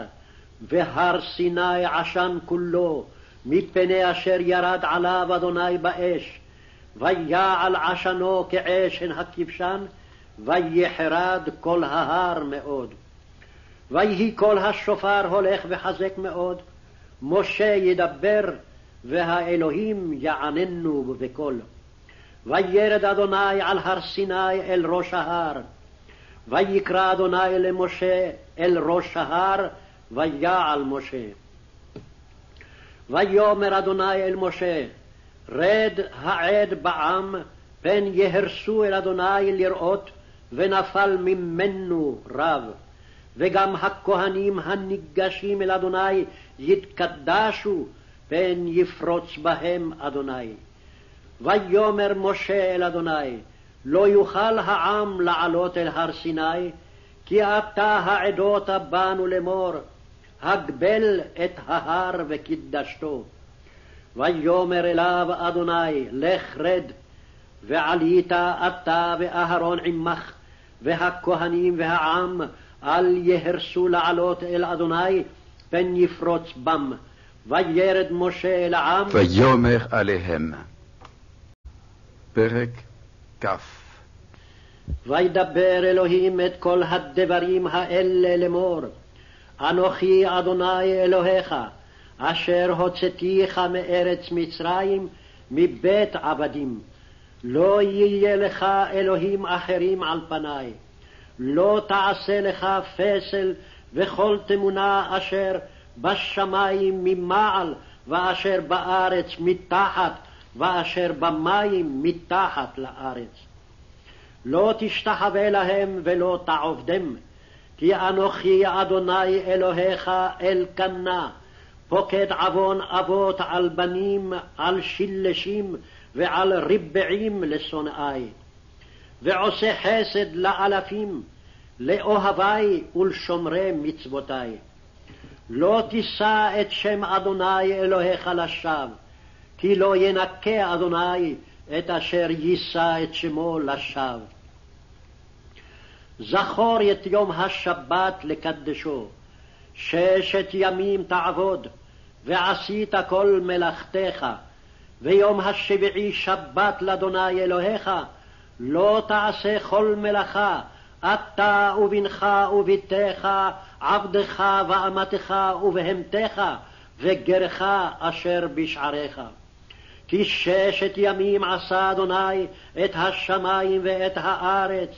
והר סיני עשן כולו, מפני אשר ירד עליו אדוני באש, ויעל עשנו כעשן הכבשן, ויחרד כל ההר מאוד. ויהי כל השופר הולך וחזק מאוד, משה ידבר, והאלוהים יעננו בקול. וירד אדוני על הר סיני אל ראש ההר, ויקרא אדוני למשה אל ראש ההר, ויעל משה. ויאמר אדוני אל משה, רד העד בעם, פן יהרסו אל אדוני לראות, ונפל ממנו רב. וגם הכהנים הניגשים אל אדוני יתקדשו, פן יפרוץ בהם אדוני. ויאמר משה אל אדוני, לא יוכל העם לעלות אל הר סיני, כי אתה העדות בנו לאמור, הגבל את ההר וקידשתו. ויאמר אליו אדוני, לך רד, ועלית אתה ואהרון עמך, והכהנים והעם, אל יהרסו לעלות אל אדוני, פן יפרוץ בם. וירד משה אל העם. ויאמר עליהם. פרק כ. וידבר אלוהים את כל הדברים האלה לאמור. אנוכי אדוני אלוהיך, אשר הוצאתיך מארץ מצרים, מבית עבדים. לא יהיה לך אלוהים אחרים על פניי. לא תעשה לך פסל וכל תמונה אשר בשמים ממעל, ואשר בארץ מתחת, ואשר במים מתחת לארץ. לא תשתחווה להם ולא תעובדם, כי אנוכי אדוני אלוהיך אלקנה, פוקד עוון אבות על בנים, על שילשים ועל ריבעים לשונאי, ועושה חסד לאלפים, לאוהבי ולשומרי מצוותי. לא תישא את שם אדוני אלוהיך לשווא, כי לא ינקה אדוני את אשר יישא את שמו לשווא. זכור את יום השבת לקדשו, ששת ימים תעבוד, ועשית כל מלאכתך, ויום השביעי שבת לאדוני אלוהיך, לא תעשה כל מלאכה, אתה ובנך ובתך, עבדך ואמתך ובהמתך, וגרך אשר בשעריך. כי ששת ימים עשה אדוני את השמים ואת הארץ,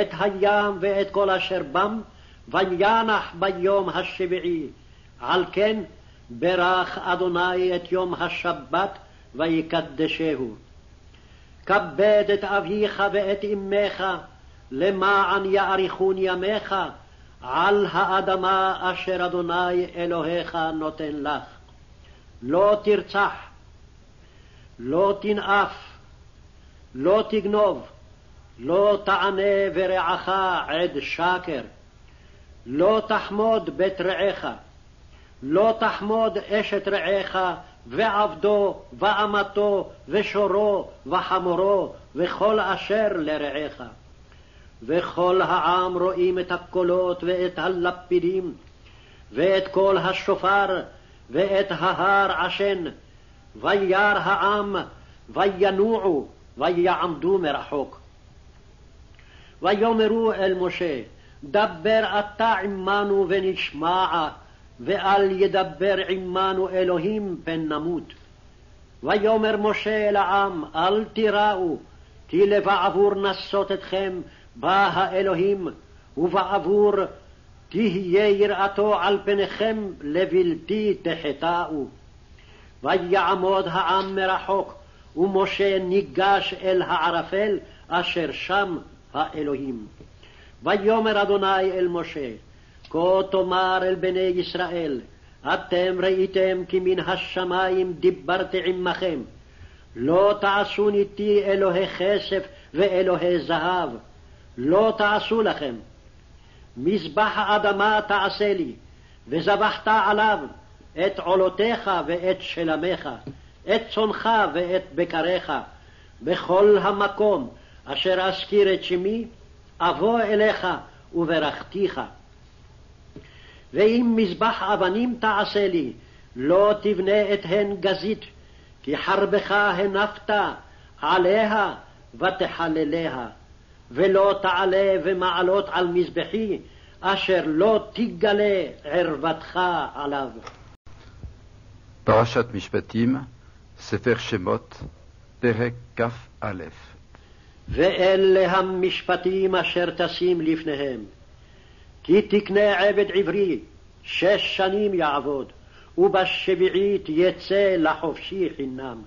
את הים ואת כל אשר בם, וינח ביום השביעי. על כן ברך אדוני את יום השבת ויקדשהו. כבד את אביך ואת אמך, למען יאריכון ימיך על האדמה אשר אדוני אלוהיך נותן לך. לא תרצח, לא תנאף, לא תגנוב, לא תענה ורעך עד שקר, לא תחמוד בית רעך, לא תחמוד אשת רעך ועבדו ואמתו ושורו וחמורו וכל אשר לרעך. וכל העם רואים את הקולות ואת הלפידים, ואת קול השופר, ואת ההר עשן, וירא העם, וינועו, ויעמדו מרחוק. ויאמרו אל משה, דבר אתה עמנו ונשמע, ואל ידבר עמנו אלוהים פן נמות. ויאמר משה אל העם, אל תיראו, כי לבעבור נסות אתכם, בא האלוהים, ובעבור תהיה יראתו על פניכם לבלתי תחטאו. ויעמוד העם מרחוק, ומשה ניגש אל הערפל אשר שם האלוהים. ויאמר אדוני אל משה, כה תאמר אל בני ישראל, אתם ראיתם כי מן השמים דיברתי עמכם, לא תעשו איתי אלוהי כסף ואלוהי זהב, לא תעשו לכם. מזבח האדמה תעשה לי, וזבחת עליו את עולותיך ואת שלמיך, את צונך ואת בקריך, בכל המקום אשר אזכיר את שמי, אבוא אליך וברכתיך. ואם מזבח אבנים תעשה לי, לא תבנה את הן גזית, כי חרבך הנפת עליה ותחלליה. ולא תעלה ומעלות על מזבחי, אשר לא תגלה ערוותך עליו. פרשת משפטים, ספר שמות, פרק כ"א ואלה המשפטים אשר תשים לפניהם. כי תקנה עבד עברי, שש שנים יעבוד, ובשביעית יצא לחופשי חינם.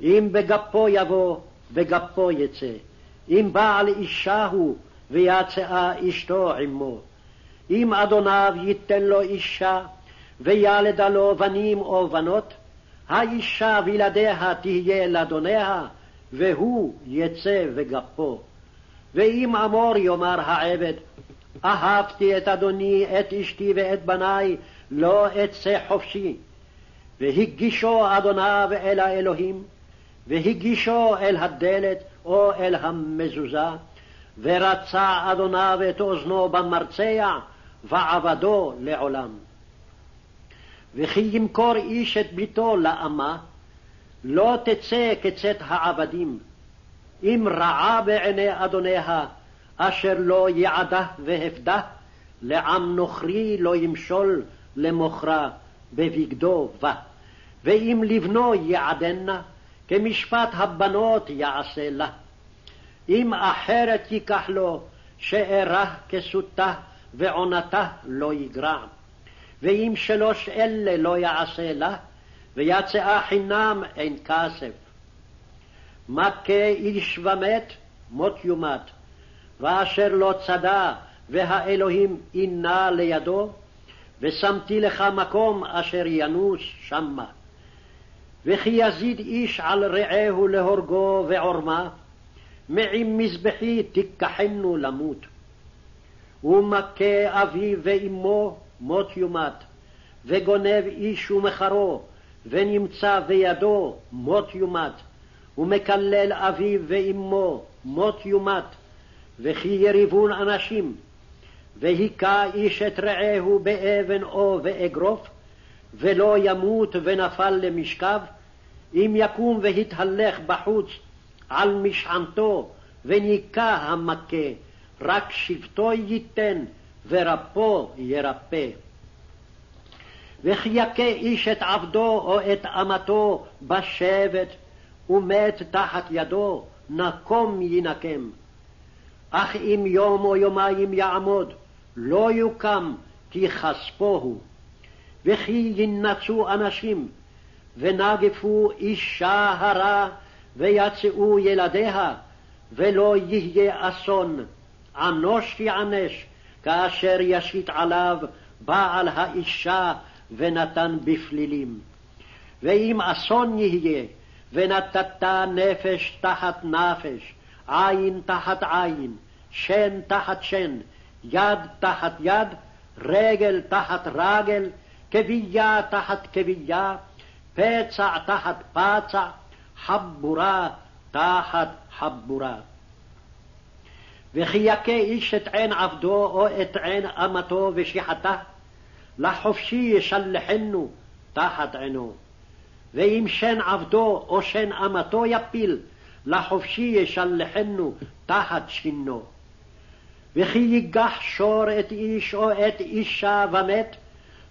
אם בגפו יבוא, בגפו יצא. אם בעל אישה הוא, ויצאה אשתו עמו. אם אדוניו ייתן לו אישה, וילדה לו בנים או בנות, האישה וילדיה תהיה לאדוניה, והוא יצא וגפו. ואם אמור יאמר העבד, אהבתי את אדוני, את אשתי ואת בניי, לא אצא חופשי. והגישו אדוניו אל האלוהים, והגישו אל הדלת או אל המזוזה, ורצה אדוניו את אוזנו במרצע, ועבדו לעולם. וכי ימכור איש את ביתו לאמה, לא תצא כצאת העבדים. אם רעה בעיני אדוניה, אשר לא יעדה והפדה, לעם נוכרי לא ימשול למוכרה בבגדו בה. ואם לבנו יעדנה, כמשפט הבנות יעשה לה. אם אחרת ייקח לו, שארה כסותה ועונתה לא יגרע. ואם שלוש אלה לא יעשה לה, ויצאה חינם אין כסף. מכה איש ומת, מות יומת, ואשר לא צדה, והאלוהים אינה לידו, ושמתי לך מקום אשר ינוס שמה. וכי יזיד איש על רעהו להורגו ועורמה, מעם מזבחי תיקחנו למות. ומכה אביו ואמו מות יומת, וגונב איש ומחרו, ונמצא בידו מות יומת, ומקלל אביו ואמו מות יומת, וכי יריבון אנשים, והיכה איש את רעהו באבן או באגרוף, ולא ימות ונפל למשכב, אם יקום והתהלך בחוץ על משענתו, וניקה המכה, רק שבטו ייתן, ורפו ירפא. וכי יכה איש את עבדו או את אמתו בשבט, ומת תחת ידו, נקום ינקם. אך אם יום או יומיים יעמוד, לא יוקם, כי כספו הוא. וכי ינצו אנשים, ונגפו אישה הרע, ויצאו ילדיה, ולא יהיה אסון. ענוש יענש, כאשר ישית עליו בעל האישה ונתן בפלילים. ואם אסון יהיה, ונתת נפש תחת נפש, עין תחת עין, שן תחת שן, יד תחת יד, רגל תחת רגל, כבייה תחת כבייה, פצע תחת פצע, חבורה תחת חבורה. וכי יכה איש את עין עבדו או את עין אמתו ושיחתה, לחופשי ישלחנו תחת עינו. ואם שן עבדו או שן אמתו יפיל, לחופשי ישלחנו תחת שינו. וכי ייגח שור את איש או את אישה ומת,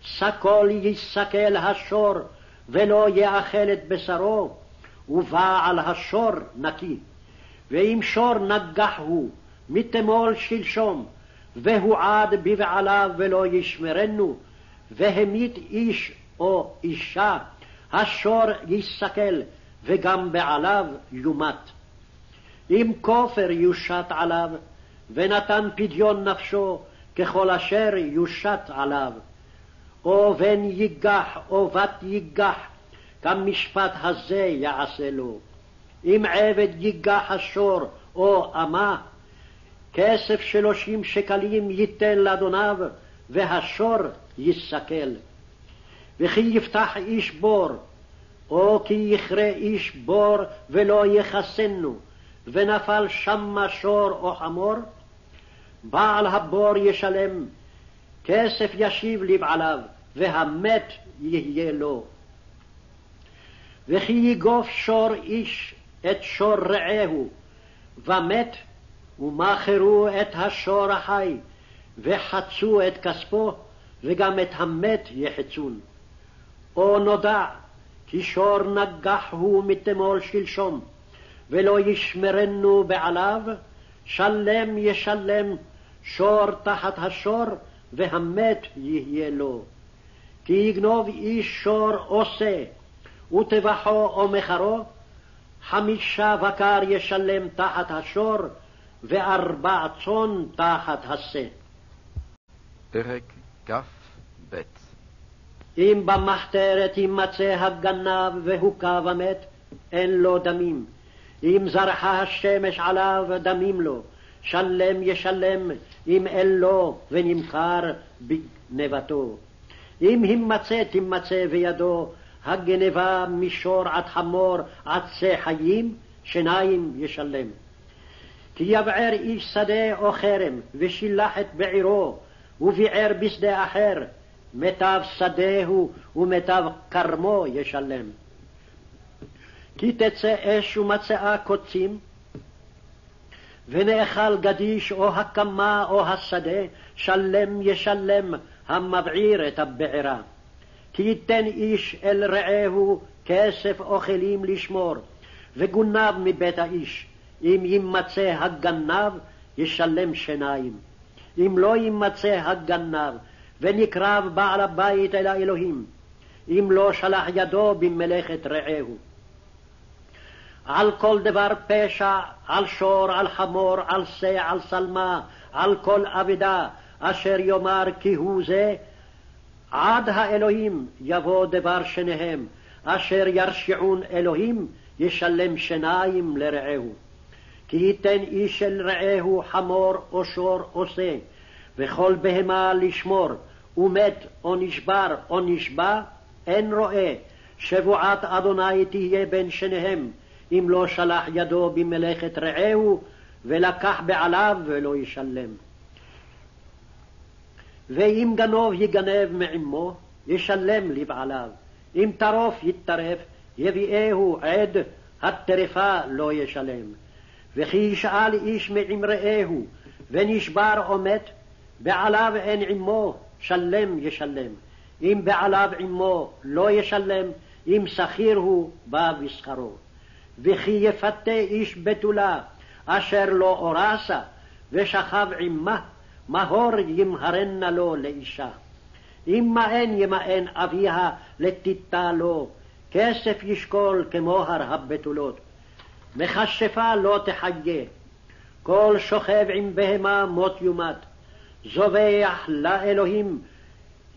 סקול יסקל השור, ולא יאכל את בשרו, ובעל השור נקי. ואם שור נגח הוא, מתמול שלשום, והועד בבעליו ולא ישמרנו, והמית איש או אישה, השור יסכל, וגם בעליו יומת. אם כופר יושת עליו, ונתן פדיון נפשו, ככל אשר יושת עליו. או בן ייגח, או בת ייגח, כמשפט הזה יעשה לו. אם עבד ייגח השור, או אמה, כסף שלושים שקלים ייתן לאדוניו, והשור יסכל. וכי יפתח איש בור, או כי יכרה איש בור ולא יחסנו, ונפל שמה שור או חמור, בעל הבור ישלם, כסף ישיב לבעליו, והמת יהיה לו. וכי יגוף שור איש את שור רעהו, ומת, ומכרו את השור החי, וחצו את כספו, וגם את המת יחצון. או נודע כי שור נגח הוא מתמול שלשום, ולא ישמרנו בעליו, שלם ישלם שור תחת השור, והמת יהיה לו. כי יגנוב איש שור עושה, וטבחו או מחרו, חמישה בקר ישלם תחת השור, וארבע צאן תחת השה. פרק כ"ב אם במחתרת יימצא הגנב והוכה ומת, אין לו דמים. אם זרחה השמש עליו, דמים לו. שלם ישלם, אם אין לו, ונמכר בגנבתו. אם הימצא תימצא בידו הגנבה מישור עד חמור עצי חיים, שניים ישלם. כי יבער איש שדה או חרם, ושילח את בעירו, וביער בשדה אחר, מיטב שדהו ומיטב כרמו ישלם. כי תצא אש ומצאה קוצים, ונאכל גדיש או הקמה או השדה, שלם ישלם המבעיר את הבעירה. כי ייתן איש אל רעהו כסף אוכלים לשמור, וגונב מבית האיש. אם יימצא הגנב, ישלם שיניים. אם לא יימצא הגנב, ונקרב בעל הבית אל האלוהים, אם לא שלח ידו במלאכת רעהו. על כל דבר פשע, על שור, על חמור, על שא, על שלמה, על כל אבדה, אשר יאמר כי הוא זה, עד האלוהים יבוא דבר שניהם, אשר ירשיעון אלוהים, ישלם שיניים לרעהו. כי ייתן איש אל רעהו חמור או שור או שא, וכל בהמה לשמור, ומת או נשבר או נשבע, אין רואה, שבועת אדוני תהיה בין שניהם, אם לא שלח ידו במלאכת רעהו, ולקח בעליו ולא ישלם. ואם גנוב יגנב מעמו, ישלם לבעליו. אם טרוף יטרף, יביאהו עד, הטרפה לא ישלם. וכי ישאל איש מעם רעהו, ונשבר או מת, בעליו אין עמו, שלם ישלם. אם בעליו עמו לא ישלם, אם שכיר הוא, בא בשכרו. וכי יפתה איש בתולה, אשר לא אורסה, ושכב עמה, מהור ימהרנה לו לאישה. אם מאן ימאן אביה לתיתה לו, כסף ישקול כמוהר הבתולות. מכשפה לא תחיה, כל שוכב עם בהמה מות יומת. זובח לאלוהים,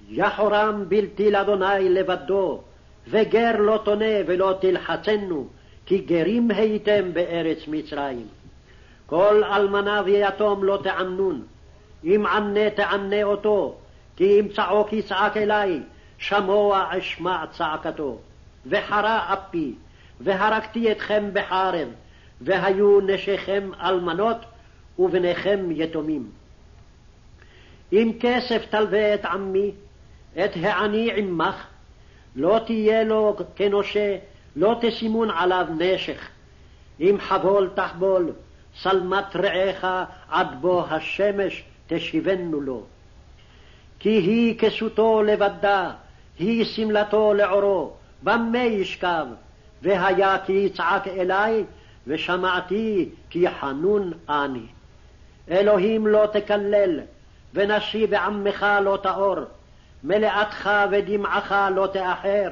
יחורם בלתי לאדוני לבדו, וגר לא תונה ולא תלחצנו, כי גרים הייתם בארץ מצרים. כל אלמנה ויתום לא תענון, אם ענה תענה אותו, כי אם צעוק יצעק אלי, שמוע אשמע צעקתו. וחרה אפי, והרגתי אתכם בחרב, והיו נשיכם אלמנות, ובניכם יתומים. אם כסף תלווה את עמי, את העני עמך, לא תהיה לו כנושה, לא תסימון עליו נשך. אם חבול תחבול, שלמת רעך עד בוא השמש תשיבנו לו. כי היא כסותו לבדה, היא שמלתו לעורו, במה ישכב? והיה כי יצעק אלי, ושמעתי כי חנון אני. אלוהים לא תקלל, ונשי בעמך לא תאור, מלאתך ודמעך לא תאחר,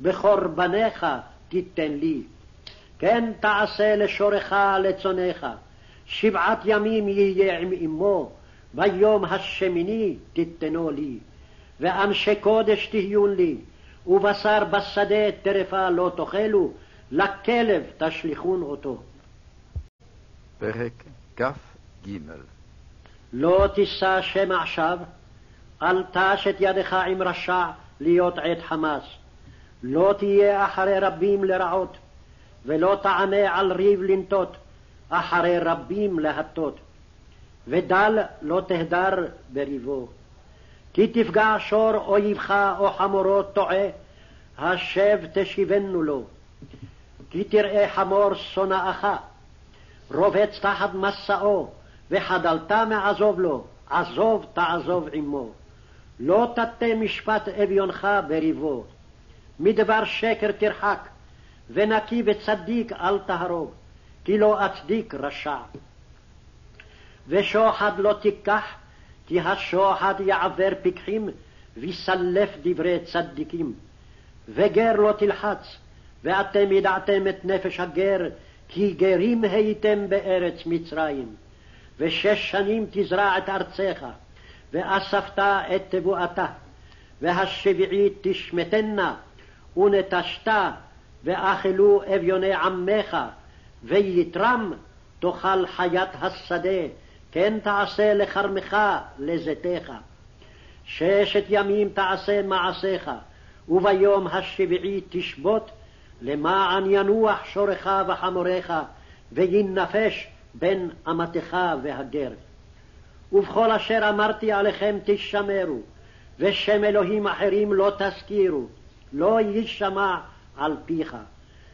בקורבניך תיתן לי. כן תעשה לשורך לצונך, שבעת ימים יהיה עם אמו, ביום השמיני תיתנו לי. ואנשי קודש תהיון לי, ובשר בשדה טרפה לא תאכלו, לכלב תשליכון אותו. פרק כ"ג לא תישא שם עכשיו, אל תש את ידך עם רשע להיות עת חמס. לא תהיה אחרי רבים לרעות, ולא תענה על ריב לנטות, אחרי רבים להטות. ודל לא תהדר בריבו. כי תפגע שור אויבך או חמורו טועה, השב תשיבנו לו. כי תראה חמור שונאך, רובץ תחת מסעו, וחדלת מעזוב לו, עזוב תעזוב עמו. לא תטה משפט אביונך בריבו. מדבר שקר תרחק, ונקי וצדיק אל תהרוג, כי לא אצדיק רשע. ושוחד לא תיקח, כי השוחד יעבר פיקחים, ויסלף דברי צדיקים. וגר לא תלחץ, ואתם ידעתם את נפש הגר, כי גרים הייתם בארץ מצרים. ושש שנים תזרע את ארצך, ואספת את תבואתה, והשביעית תשמטנה, ונטשת, ואכלו אביוני עמך, ויתרם תאכל חיית השדה, כן תעשה לכרמך לזיתך. ששת ימים תעשה מעשיך, וביום השביעי תשבות, למען ינוח שורך וחמורך, וינפש בין אמתך והגר. ובכל אשר אמרתי עליכם תשמרו, ושם אלוהים אחרים לא תזכירו, לא יישמע על פיך.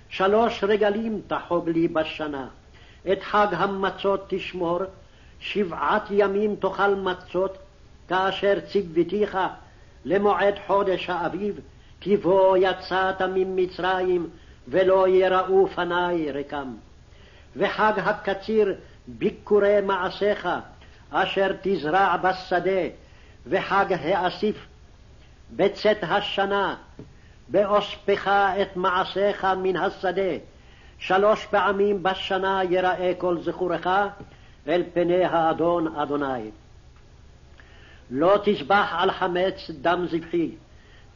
שלוש רגלים תחוג לי בשנה, את חג המצות תשמור, שבעת ימים תאכל מצות, כאשר ציוותיך למועד חודש האביב, כי בו יצאת ממצרים, ולא יראו פניי רקם. וחג הקציר ביקורי מעשיך, אשר תזרע בשדה, וחג האסיף בצאת השנה, באוספך את מעשיך מן השדה, שלוש פעמים בשנה יראה כל זכורך אל פני האדון אדוני. לא תזבח על חמץ דם זבחי,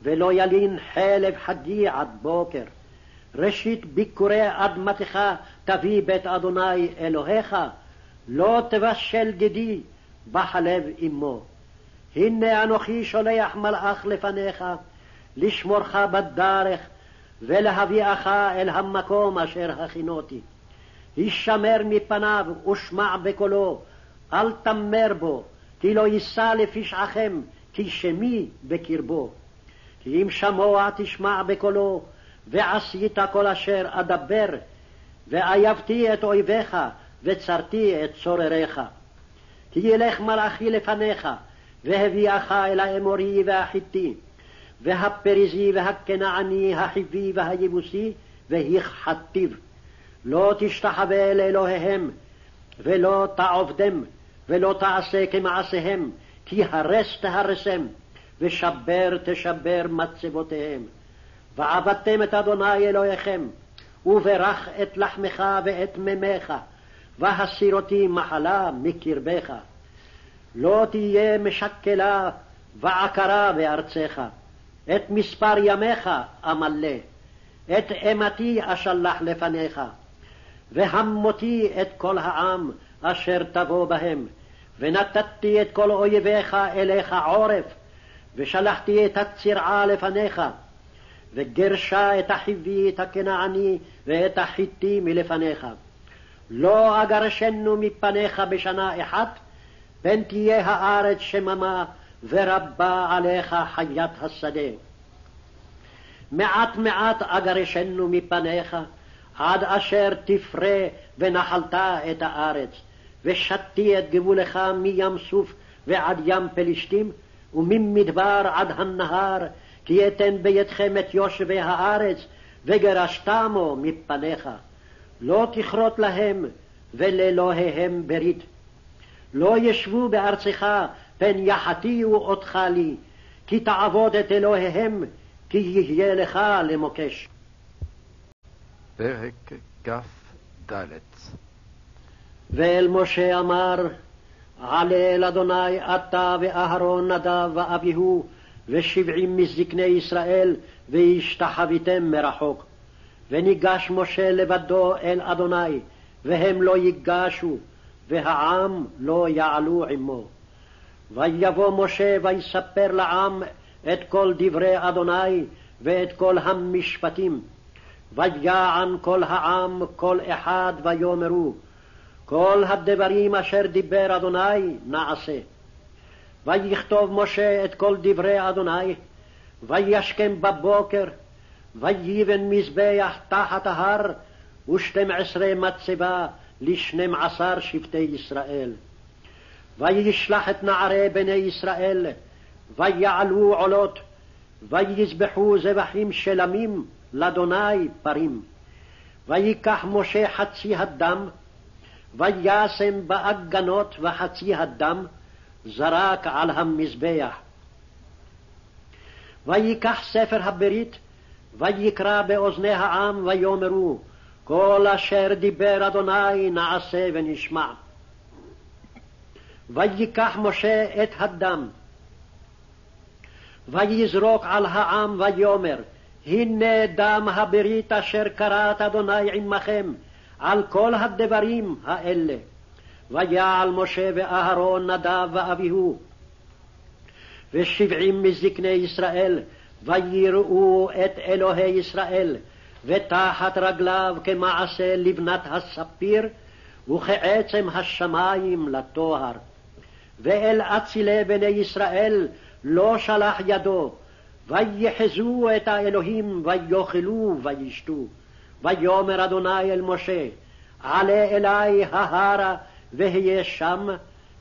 ולא ילין חלב חגי עד בוקר. ראשית ביקורי אדמתך תביא בית אדוני אלוהיך, לא תבשל גדי בחלב אמו. הנה אנוכי שולח מלאך לפניך, לשמורך בדרך, ולהביאך אל המקום אשר הכינותי. הישמר מפניו ושמע בקולו, אל תמר בו, כי לא יישא לפשעכם, כי שמי בקרבו. כי אם שמוע תשמע בקולו, ועשית כל אשר אדבר, ואייבתי את אויביך, וצרתי את צורריך. כי ילך מלאכי לפניך, והביאך אל האמורי והחיטי, והפריזי והכנעני, החיבי והיבוסי, והכחתיו. לא תשתחווה לאלוהיהם, ולא תעובדם, ולא תעשה כמעשיהם, כי הרס תהרסם, ושבר תשבר מצבותיהם. ועבדתם את אדוני אלוהיכם, וברך את לחמך ואת מימיך, והסיר אותי מחלה מקרבך. לא תהיה משקלה ועקרה בארצך, את מספר ימיך אמלא, את אימתי אשלח לפניך, והמותי את כל העם אשר תבוא בהם, ונתתי את כל אויביך אליך עורף, ושלחתי את הצרעה לפניך, וגרשה את החיבי, את הכנעני, ואת החיטי מלפניך. לא אגרשנו מפניך בשנה אחת, פן תהיה הארץ שממה, ורבה עליך חיית השדה. מעט מעט אגרשנו מפניך, עד אשר תפרה ונחלת את הארץ, ושתי את גבולך מים סוף ועד ים פלישתים, וממדבר עד הנהר, כי אתן בידכם את יושבי הארץ, וגרשתמו מפניך. לא תכרות להם, ולאלוהיהם ברית. לא ישבו בארצך, פן יחטיאו אותך לי, כי תעבוד את אלוהיהם, כי יהיה לך למוקש. פרק כ"ד ואל משה אמר, עלה אל אדוני אתה ואהרון נדב ואביהו ושבעים מזקני ישראל, והשתחוויתם מרחוק. וניגש משה לבדו אל אדוני, והם לא ייגשו, והעם לא יעלו עמו. ויבוא משה ויספר לעם את כל דברי אדוני ואת כל המשפטים. ויען כל העם כל אחד ויאמרו, כל הדברים אשר דיבר אדוני נעשה. ויכתוב משה את כל דברי אדוני, וישכם בבוקר, ויבן מזבח תחת ההר, ושתים עשרה מצבה לשנים עשר שבטי ישראל. וישלח את נערי בני ישראל, ויעלו עולות, ויזבחו זבחים שלמים לאדוני פרים. ויקח משה חצי הדם, וישם באגנות וחצי הדם, זרק על המזבח. ויקח ספר הברית, ויקרא באוזני העם, ויאמרו, כל אשר דיבר אדוני נעשה ונשמע. ויקח משה את הדם, ויזרוק על העם ויאמר, הנה דם הברית אשר קראת אדוני עמכם, על כל הדברים האלה. ויעל משה ואהרון נדב ואביהו, ושבעים מזקני ישראל, ויראו את אלוהי ישראל, ותחת רגליו כמעשה לבנת הספיר, וכעצם השמים לטוהר. ואל אצילי בני ישראל לא שלח ידו, ויחזו את האלוהים, ויאכלו וישתו. ויאמר אדוני אל משה, עלה אלי ההרה, והיה שם,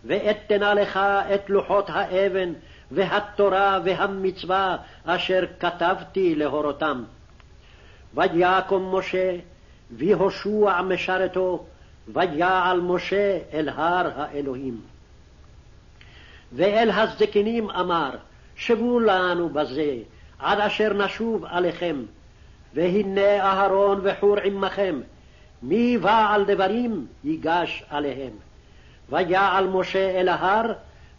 ואתנה לך את לוחות האבן, והתורה והמצווה אשר כתבתי להורותם. ויקום משה, ויהושע משרתו, ויעל משה אל הר האלוהים. ואל הזקנים אמר, שבו לנו בזה, עד אשר נשוב עליכם. והנה אהרון וחור עמכם, מי בעל דברים ייגש עליהם. ויעל משה אל ההר,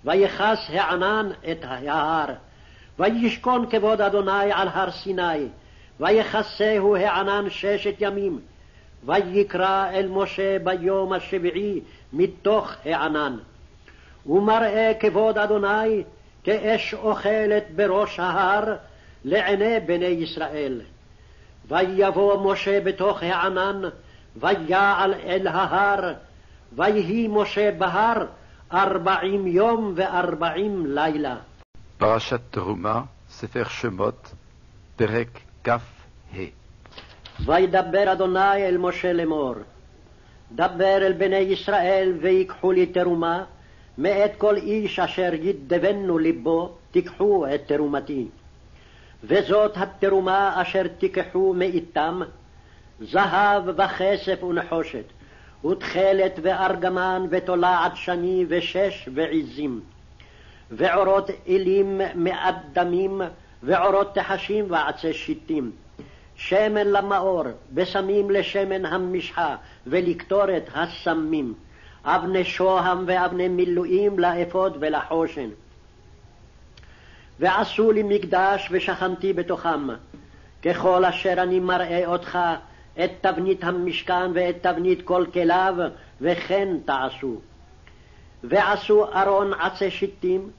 ויכס הענן את ההר. וישכון כבוד אדוני על הר סיני, ויכסהו הענן ששת ימים. ויקרא אל משה ביום השביעי מתוך הענן. ומראה כבוד אדוני כאש אוכלת בראש ההר לעיני בני ישראל. ויבוא משה בתוך הענן, ויעל אל ההר, ויהי משה בהר ארבעים יום וארבעים לילה. פרשת תרומה, ספר שמות, פרק כ"ה וידבר אדוני אל משה לאמור, דבר אל בני ישראל ויקחו לי תרומה, מאת כל איש אשר ידבנו ליבו, תיקחו את תרומתי. וזאת התרומה אשר תיקחו מאיתם, זהב וכסף ונחושת, ותכלת וארגמן ותולעת שני ושש ועזים, ועורות אלים מאדמים, ועורות תחשים ועצי שיטים. שמן למאור, בשמים לשמן המשחה, ולקטורת הסמים. אבני שוהם ואבני מילואים לאפוד ולחושן. ועשו לי מקדש ושכנתי בתוכם, ככל אשר אני מראה אותך, את תבנית המשכן ואת תבנית כל כליו, וכן תעשו. ועשו ארון עצי שיטים,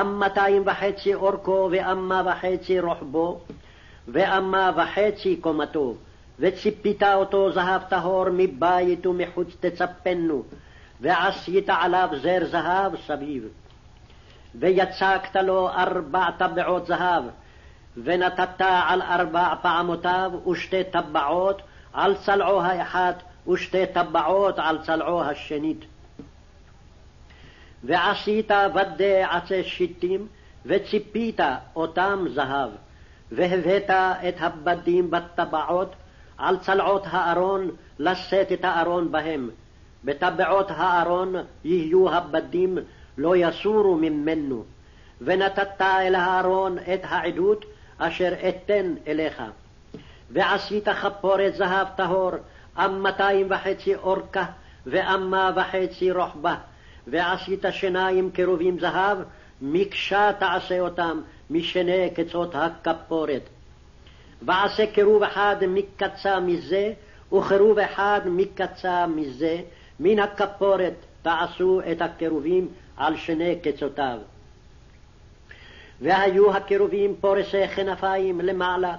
אמתיים וחצי אורכו ואמה וחצי רוחבו, ואמה וחצי קומתו, וציפית אותו זהב טהור מבית ומחוץ תצפנו, ועשית עליו זר זהב סביב. ויצקת לו ארבע טבעות זהב, ונתת על ארבע פעמותיו ושתי טבעות על צלעו האחת ושתי טבעות על צלעו השנית. ועשית ודי עצי שיטים, וציפית אותם זהב, והבאת את הבדים בטבעות על צלעות הארון, לשאת את הארון בהם. בטבעות הארון יהיו הבדים, לא יסורו ממנו. ונתת אל הארון את העדות אשר אתן אליך. ועשית כפורת זהב טהור, אמתיים וחצי אורכה, ואמה וחצי רוחבה. ועשית שיניים כרובים זהב, מקשה תעשה אותם, משני קצות הכפורת. ועשה קירוב אחד מקצה מזה, וכירוב אחד מקצה מזה, מן הכפורת תעשו את הקירובים על שני קצותיו. והיו הקירובים פורסי כנפיים למעלה,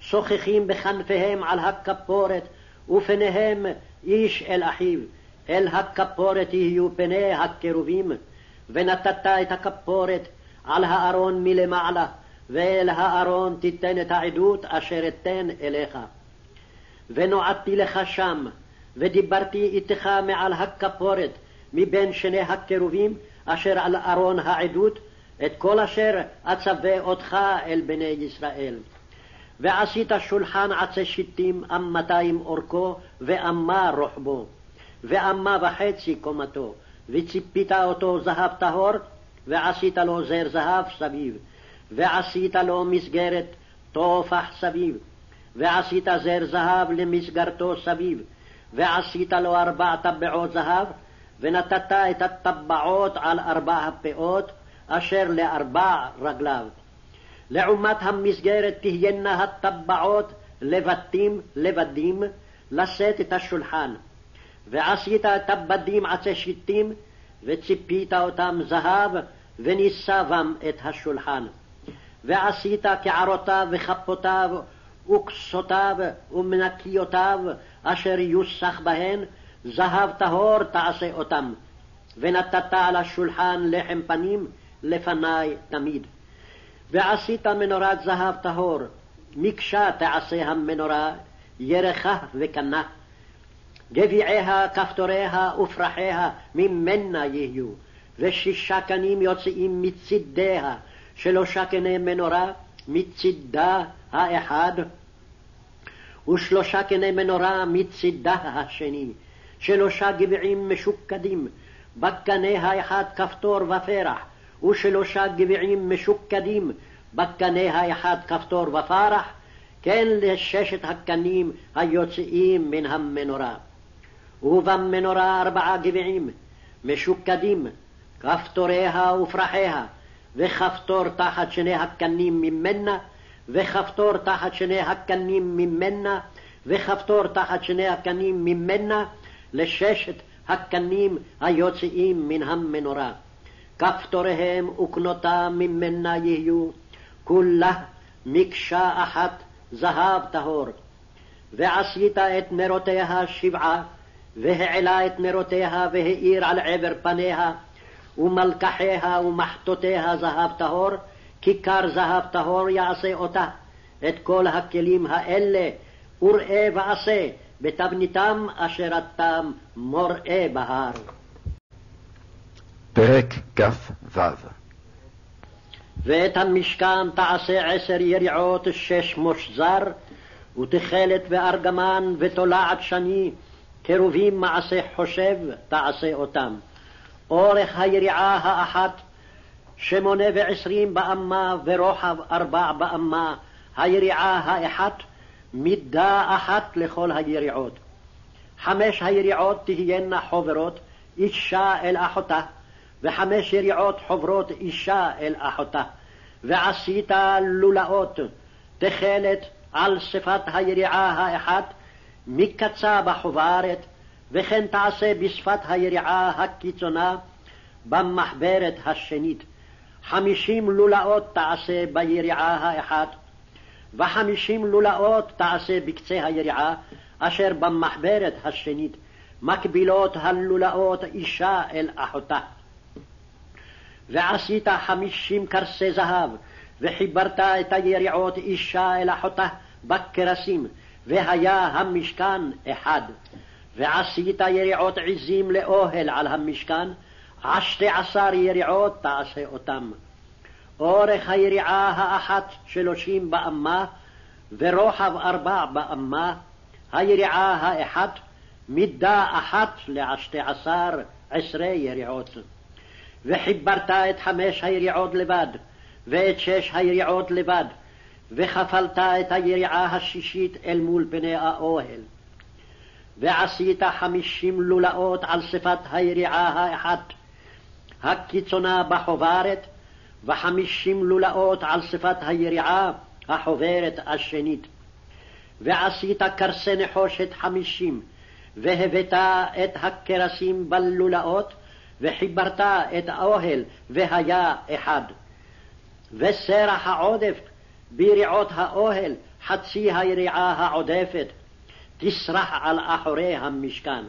שוחחים בכנפיהם על הכפורת, ופניהם איש אל אחיו, אל הכפורת יהיו פני הקירובים, ונתת את הכפורת על הארון מלמעלה, ואל הארון תיתן את העדות אשר אתן אליך. ונועדתי לך שם, ודיברתי איתך מעל הכפורת, מבין שני הקירובים אשר על ארון העדות, את כל אשר אצווה אותך אל בני ישראל. ועשית שולחן עצי שיטים אמתיים אורכו, ואמה רוחבו, ואמה וחצי קומתו, וציפית אותו זהב טהור, ועשית לו זר זהב סביב, ועשית לו מסגרת טופח סביב, ועשית זר זהב למסגרתו סביב, ועשית לו ארבע טבעות זהב, ונתת את הטבעות על ארבע הפאות, אשר לארבע רגליו. לעומת המסגרת תהיינה הטבעות לבתים לבדים לשאת את השולחן. ועשית את הבדים עצי שיטים, וציפית אותם זהב, ונישא בם את השולחן. ועשית קערותיו וכפותיו וכסותיו ומנקיותיו אשר יוסח בהן, זהב טהור תעשה אותם. ונתת על השולחן לחם פנים לפני תמיד. ועשית מנורת זהב טהור, מקשה תעשה המנורה, ירחה וקנה. גביעיה, כפתוריה ופרחיה ממנה יהיו, ושישה קנים יוצאים מצידיה, שלושה קני מנורה מצידה האחד, ושלושה קני מנורה מצידה השני, שלושה גביעים משוקדים, בקנה האחד כפתור ופרח, ושלושה גביעים משוקדים, בקנה האחד כפתור ופרח, כן לששת הקנים היוצאים מן המנורה. ובמנורה ארבעה גביעים, משוקדים, כפתוריה ופרחיה, וכפתור תחת שני הקנים ממנה, וכפתור תחת שני הקנים ממנה, וכפתור תחת שני הקנים ממנה, לששת הקנים היוצאים מן המנורה. כפתוריהם וקנותם ממנה יהיו, כולה מקשה אחת זהב טהור. ועשית את נרותיה שבעה, והעלה את נרותיה והאיר על עבר פניה, ומלקחיה ומחטותיה זהב טהור, כיכר זהב טהור יעשה אותה. את כל הכלים האלה וראה ועשה בתבניתם אשר אתם מוראה בהר. פרק כ"ו ואת המשכן תעשה עשר יריעות שש מושזר, ותכלת וארגמן ותולעת שני, קרובים מעשה חושב תעשה אותם. אורך היריעה האחת שמונה ועשרים באמה ורוחב ארבע באמה, היריעה האחת מידה אחת לכל היריעות. חמש היריעות תהיינה חוברות אישה אל אחותה, וחמש יריעות חוברות אישה אל אחותה. ועשית לולאות תכלת על שפת היריעה האחת, מקצה בחוברת, וכן תעשה בשפת היריעה הקיצונה במחברת השנית. חמישים לולאות תעשה ביריעה האחת, וחמישים לולאות תעשה בקצה היריעה, אשר במחברת השנית, מקבילות הלולאות אישה אל אחותה. ועשית חמישים כרסי זהב, וחיברת את היריעות אישה אל אחותה בקרסים, והיה המשכן אחד. ועשית יריעות עזים לאוהל על המשכן, עשתי עשר יריעות תעשה אותם. אורך היריעה האחת שלושים באמה, ורוחב ארבע באמה, היריעה האחת, מידה אחת לעשתי עשר עשרה יריעות. וחיברת את חמש היריעות לבד, ואת שש היריעות לבד, וכפלת את היריעה השישית אל מול פני האוהל. ועשית חמישים לולאות על שפת היריעה האחת, הקיצונה בחוברת, וחמישים לולאות על שפת היריעה החוברת השנית. ועשית כרסי נחושת חמישים, והבאת את הכרסים בלולאות, וחיברת את האוהל, והיה אחד. וסרח העודף ביריעות האוהל, חצי היריעה העודפת, תסרח על אחורי המשכן.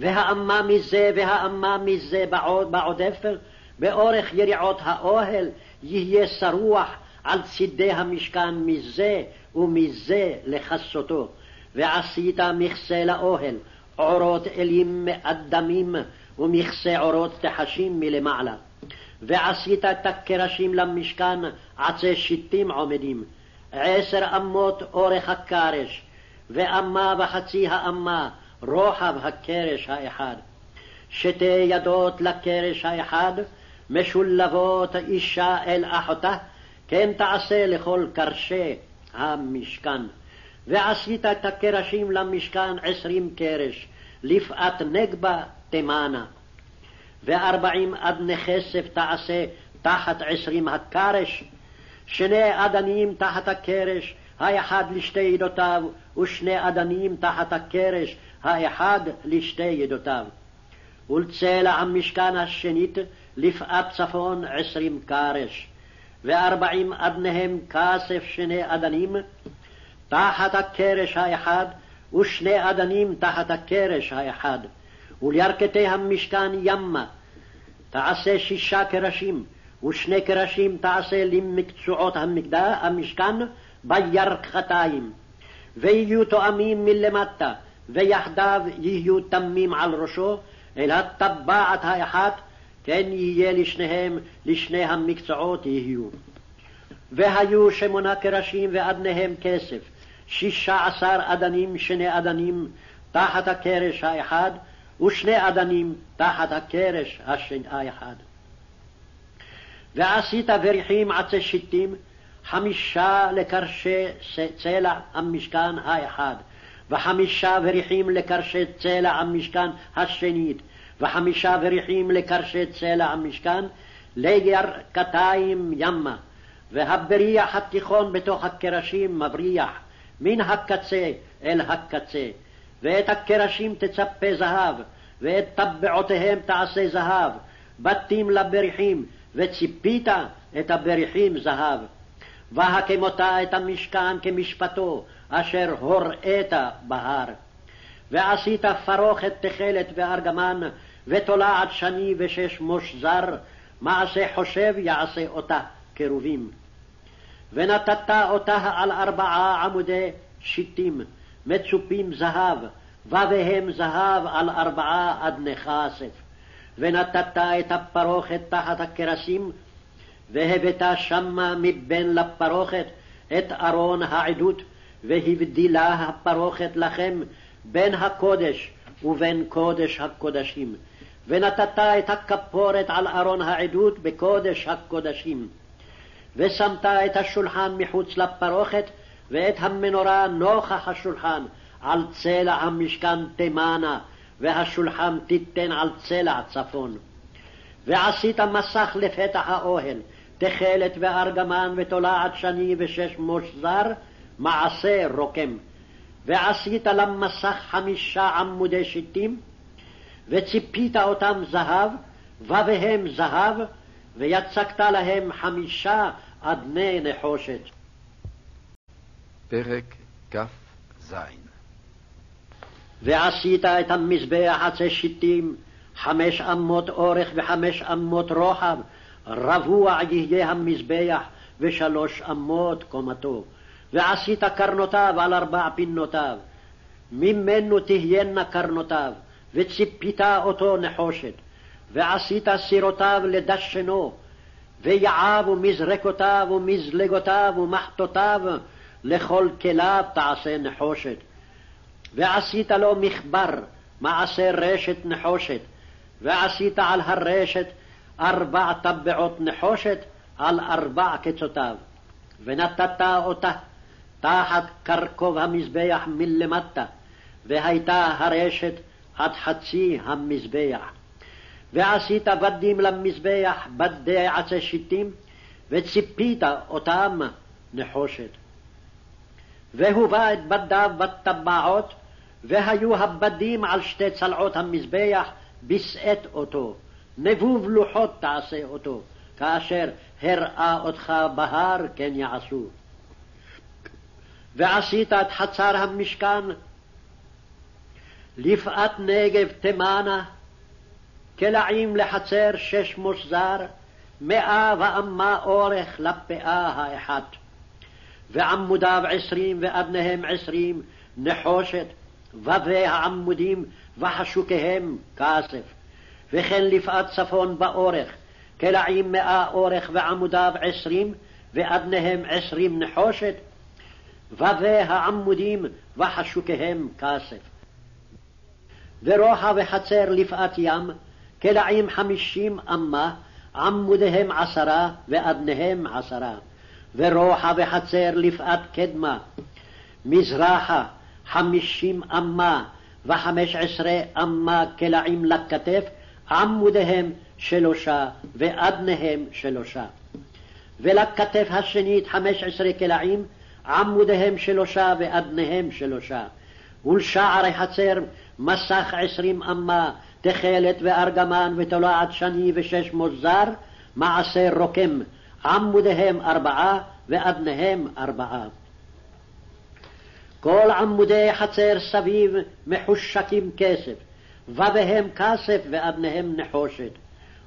והאמה מזה והאמה מזה בעודף, באורך יריעות האוהל, יהיה שרוח על צידי המשכן מזה ומזה לכסותו. ועשית מכסה לאוהל, עורות אלים מאדמים, ומכסה עורות תחשים מלמעלה. ועשית את הקרשים למשכן עצי שיטים עומדים, עשר אמות אורך הקרש, ואמה וחצי האמה רוחב הקרש האחד. שתי ידות לקרש האחד, משולבות אישה אל אחותה, כן תעשה לכל קרשי המשכן. ועשית את הקרשים למשכן עשרים קרש, לפאת נגבה תימנה. וארבעים אדני כסף תעשה תחת עשרים הקרש, שני אדנים תחת הקרש, האחד לשתי ידותיו, ושני אדנים תחת הקרש, האחד לשתי ידותיו. ולצלע המשכן השנית לפאת צפון עשרים קרש, וארבעים אדניהם כסף שני אדנים, תחת הקרש האחד, ושני אדנים תחת הקרש האחד. ולירכתי המשכן ימה, תעשה שישה קרשים, ושני קרשים תעשה למקצועות המשכן בירכתיים. ויהיו תואמים מלמטה, ויחדיו יהיו תמים על ראשו, אל הטבעת האחת, כן יהיה לשניהם, לשני המקצועות יהיו. והיו שמונה קרשים ואדניהם כסף, שישה עשר אדנים שני אדנים תחת הקרש האחד, ושני אדנים תחת הקרש האחד. ועשית בריחים עצי שיטים, חמישה לקרשי צלע המשכן האחד, וחמישה בריחים לקרשי צלע המשכן השנית, וחמישה בריחים לקרשי צלע המשכן, לירכתיים ימה. והבריח התיכון בתוך הקרשים מבריח, מן הקצה אל הקצה. ואת הקרשים תצפה זהב, ואת טבעותיהם תעשה זהב, בתים לבריחים, וציפית את הבריחים זהב. והקמותה את המשכן כמשפטו, אשר הוראת בהר. ועשית פרוכת תכלת וארגמן, ותולעת שני ושש מוש זר, מעשה חושב יעשה אותה קרובים. ונתת אותה על ארבעה עמודי שיטים, מצופים זהב, ובהם זהב על ארבעה אדני כסף. ונתת את הפרוכת תחת הכרסים, והבאת שמה מבין לפרוכת את ארון העדות, והבדילה הפרוכת לכם בין הקודש ובין קודש הקודשים. ונתת את הכפורת על ארון העדות בקודש הקודשים. ושמת את השולחן מחוץ לפרוכת, ואת המנורה נוכח השולחן, על צלע המשכן תימנה, והשולחן תיתן על צלע צפון. ועשית מסך לפתח האוהל, תכלת וארגמן ותולעת שני ושש מוש זר, מעשה רוקם. ועשית למסך חמישה עמודי שיטים, וציפית אותם זהב, ובהם זהב, ויצקת להם חמישה אדני נחושת. פרק כ"ז ועשית את המזבח עצי שיטים, חמש אמות אורך וחמש אמות רוחב, רבוע יהיה המזבח, ושלוש אמות קומתו. ועשית קרנותיו על ארבע פינותיו, ממנו תהיינה קרנותיו, וציפית אותו נחושת. ועשית סירותיו לדשנו, ויעב ומזרקותיו ומזלגותיו ומחטותיו, לכל כליו תעשה נחושת. ועשית לו מחבר, מעשה רשת נחושת, ועשית על הרשת ארבע טבעות נחושת על ארבע קצותיו, ונתת אותה תחת קרקוב המזבח מלמטה, והייתה הרשת עד חצי המזבח. ועשית בדים למזבח, בדי עצי שיטים, וציפית אותם נחושת. והובא את בדיו בטבעות, והיו הבדים על שתי צלעות המזבח, בשאת אותו. נבוב לוחות תעשה אותו, כאשר הראה אותך בהר, כן יעשו. ועשית את חצר המשכן, לפאת נגב תימנה, כלעים לחצר שש מושזר, מאה ואמה אורך לפאה האחת. ועמודיו עשרים ואבניהם עשרים, נחושת, ובי העמודים וחשוקיהם כסף. וכן לפאת צפון באורך, כלעים מאה אורך ועמודיו עשרים, ואדניהם עשרים נחושת, ובי העמודים וחשוקיהם כסף. ורוחב וחצר לפאת ים, כלעים חמישים אמה, עמודיהם עשרה ואדניהם עשרה. ורוחב וחצר לפאת קדמה, מזרחה חמישים אמה וחמש עשרה אמה כלעים לכתף, עמודיהם שלושה ואדניהם שלושה. ולכתף השנית חמש עשרה קלעים, עמודיהם שלושה ואדניהם שלושה. ולשערי חצר מסך עשרים אמה, תכלת וארגמן ותולעת שני ושש מוזר, מעשה רוקם, עמודיהם ארבעה ואדניהם ארבעה. כל עמודי חצר סביב מחושקים כסף, ובהם כסף ואדניהם נחושת.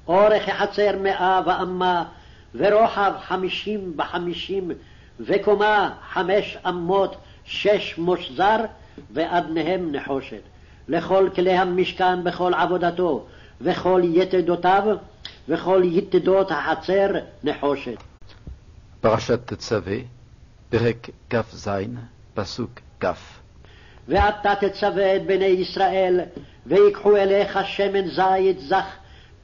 אורך החצר מאה ואמה, ורוחב חמישים בחמישים, וקומה חמש אמות שש מושזר, ואדניהם נחושת. לכל כלי המשכן בכל עבודתו, וכל יתדותיו, וכל יתדות החצר נחושת. פרשת תצווה, פרק כ"ז, פסוק כ'. ואתה תצווה את בני ישראל, ויקחו אליך שמן זית זך,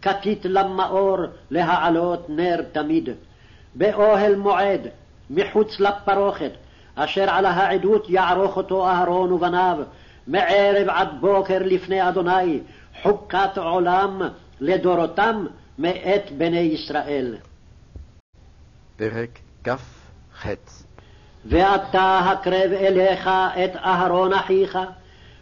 כתית למאור, להעלות נר תמיד. באוהל מועד, מחוץ לפרוכת, אשר על העדות יערוך אותו אהרון ובניו, מערב עד בוקר לפני אדוני, חוקת עולם לדורותם מאת בני ישראל. פרק כ"ח ואתה הקרב אליך את אהרון אחיך,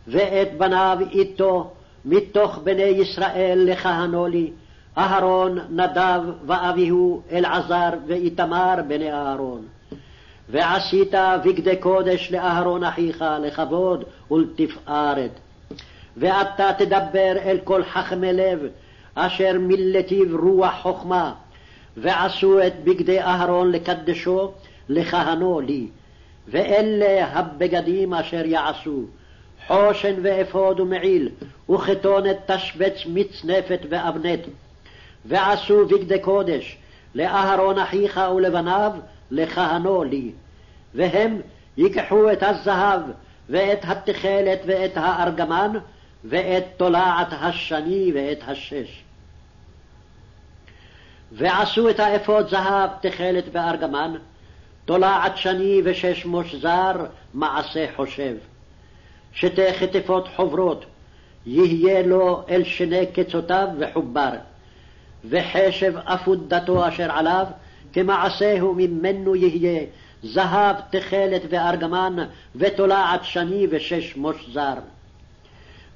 ואת בניו איתו, מתוך בני ישראל לכהנו לי, אהרון, נדב ואביהו, אלעזר ואיתמר בני אהרון. ועשית בגדי קודש לאהרון אחיך לכבוד ולתפארת. ואתה תדבר אל כל חכמי לב, אשר מלטיב רוח חכמה, ועשו את בגדי אהרון לקדשו, לכהנו לי. ואלה הבגדים אשר יעשו, חושן ואפוד ומעיל, וכתונת תשבץ מצנפת ואבנת. ועשו בגדי קודש לאהרון אחיך ולבניו, לכהנו לי. והם ייקחו את הזהב, ואת התכלת, ואת הארגמן, ואת תולעת השני, ואת השש. ועשו את האפוד זהב, תכלת וארגמן, תולעת שני ושש מושזר, מעשה חושב. שתי חטיפות חוברות, יהיה לו אל שני קצותיו וחובר. וחשב אפודתו אשר עליו, כמעשהו ממנו יהיה, זהב, תכלת וארגמן, ותולעת שני ושש מושזר.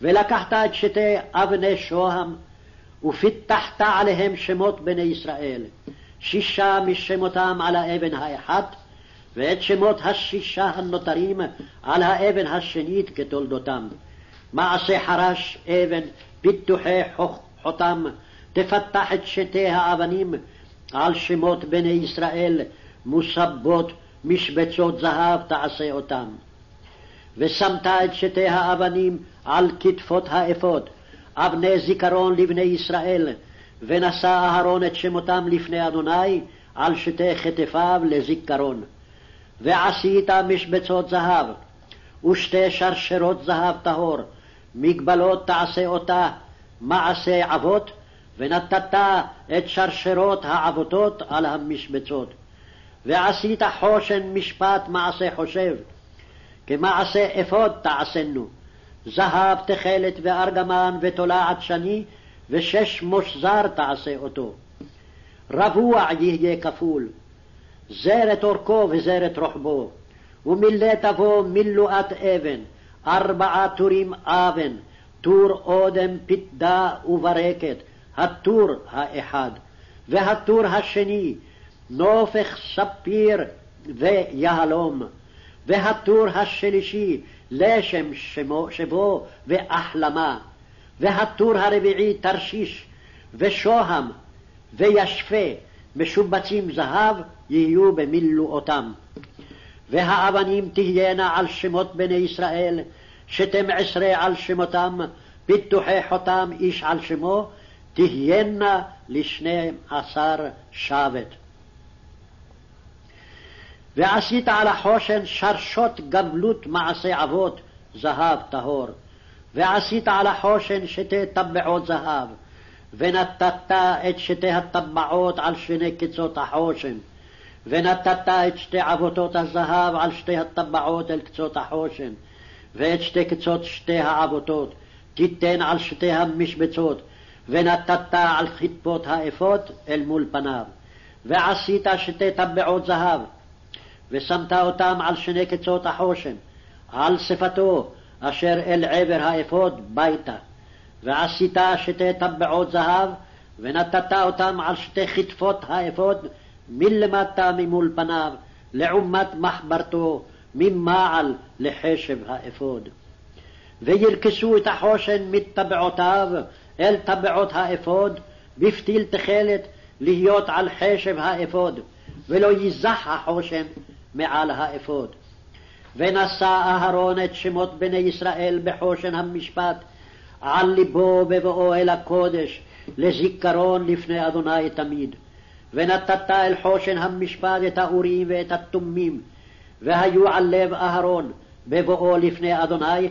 ולקחת את שתי אבני שוהם, ופיתחת עליהם שמות בני ישראל, שישה משמותם על האבן האחת, ואת שמות השישה הנותרים על האבן השנית כתולדותם. מעשה חרש אבן, פיתוחי חותם, תפתח את שתי האבנים על שמות בני ישראל, מוסבות, משבצות זהב תעשה אותם. ושמת את שתי האבנים על כתפות האפוד, אבני זיכרון לבני ישראל, ונשא אהרון את שמותם לפני אדוני על שתי כתפיו לזיכרון. ועשית משבצות זהב, ושתי שרשרות זהב טהור, מגבלות תעשה אותה, מעשה אבות, ונתת את שרשרות העבותות על המשבצות. ועשית חושן משפט מעשה חושב, כמעשה אפוד תעשנו, זהב תכלת וארגמן ותולעת שני, ושש מושזר תעשה אותו. רבוע יהיה כפול, זרת אורכו וזרת רוחבו, ומילאת בו מילואת אבן, ארבעה טורים אבן, טור אודם פתדה וברקת, הטור האחד, והטור השני, נופך ספיר ויהלום, והטור השלישי, לשם שמו, שבו והחלמה, והטור הרביעי תרשיש, ושוהם, וישפה, משובצים זהב, יהיו במילואותם. והאבנים תהיינה על שמות בני ישראל, שתים עשרה על שמותם, פיתוחי חותם איש על שמו, תהיינה לשני עשר שבט. ועשית על החושן שרשות גבלות מעשה אבות, זהב טהור. ועשית על החושן שתי טבעות זהב, ונתת את שתי הטבעות על שני קצות החושן, ונתת את שתי עבותות הזהב על שתי הטבעות אל קצות החושן, ואת שתי קצות שתי העבותות, תיתן על שתי המשבצות, ונתת על חטפות האפות אל מול פניו. ועשית שתי טבעות זהב, ושמת אותם על שני קצות החושן, על שפתו, אשר אל עבר האפוד ביתה. ועשית שתי טבעות זהב, ונתת אותם על שתי כתפות האפוד, מלמטה ממול פניו, לעומת מחברתו, ממעל לחשב האפוד. וירכסו את החושן מטבעותיו אל טבעות האפוד, בפתיל תכלת להיות על חשב האפוד, ולא ייזח החושן מעל האפוד. ונשא אהרון את שמות בני ישראל בחושן המשפט על ליבו בבואו אל הקודש, לזיכרון לפני אדוני תמיד. ונתת אל חושן המשפט את האורים ואת התומים, והיו על לב אהרון בבואו לפני אדוני,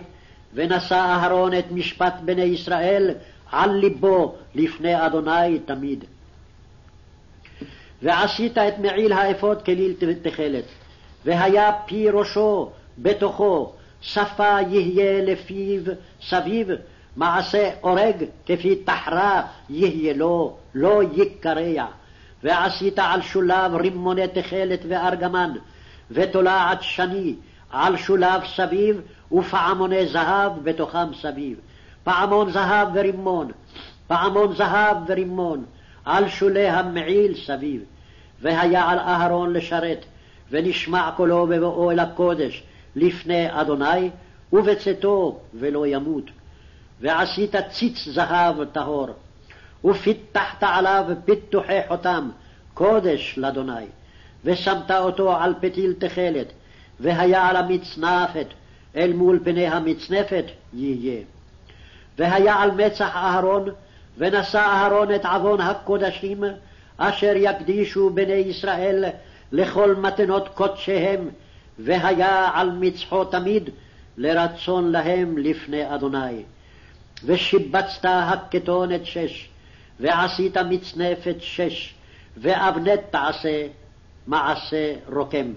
ונשא אהרון את משפט בני ישראל על ליבו לפני אדוני תמיד. ועשית את מעיל האפוד כליל תכלת, והיה פי ראשו בתוכו, שפה יהיה לפיו סביב, מעשה אורג כפי תחרה יהיה לו, לא יקרע. ועשית על שולב רימוני תכלת וארגמן, ותולעת שני על שולב סביב, ופעמוני זהב בתוכם סביב. פעמון זהב ורימון, פעמון זהב ורימון, על שולי המעיל סביב. והיה על אהרון לשרת, ונשמע קולו בבואו אל הקודש, לפני אדוני, ובצאתו ולא ימות. ועשית ציץ זהב טהור, ופיתחת עליו פיתוחי חותם, קודש לאדוני, ושמת אותו על פתיל תכלת, והיה על המצנפת, אל מול פני המצנפת יהיה. והיה על מצח אהרון, ונשא אהרון את עוון הקודשים, אשר יקדישו בני ישראל לכל מתנות קודשיהם, והיה על מצחו תמיד לרצון להם לפני אדוני. ושיבצת הכתונת שש, ועשית מצנפת שש, ואבנת תעשה מעשה רוקם.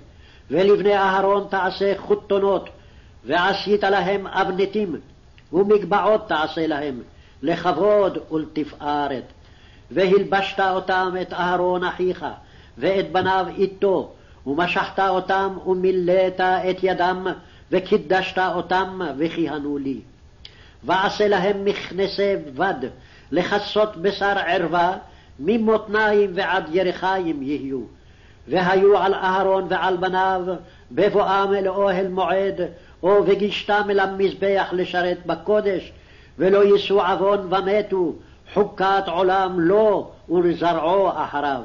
ולבני אהרון תעשה חותונות, ועשית להם אבנתים, ומגבעות תעשה להם, לכבוד ולתפארת. והלבשת אותם את אהרון אחיך, ואת בניו איתו, ומשכת אותם ומילאת את ידם, וקידשת אותם, וכיהנו לי. ועשה להם מכנסי בד, לכסות בשר ערווה, ממותניים ועד ירחיים יהיו. והיו על אהרון ועל בניו, בבואם אל אוהל מועד, או וגישתם אל המזבח לשרת בקודש, ולא יישאו עוון ומתו, חוקת עולם לו ולזרעו אחריו.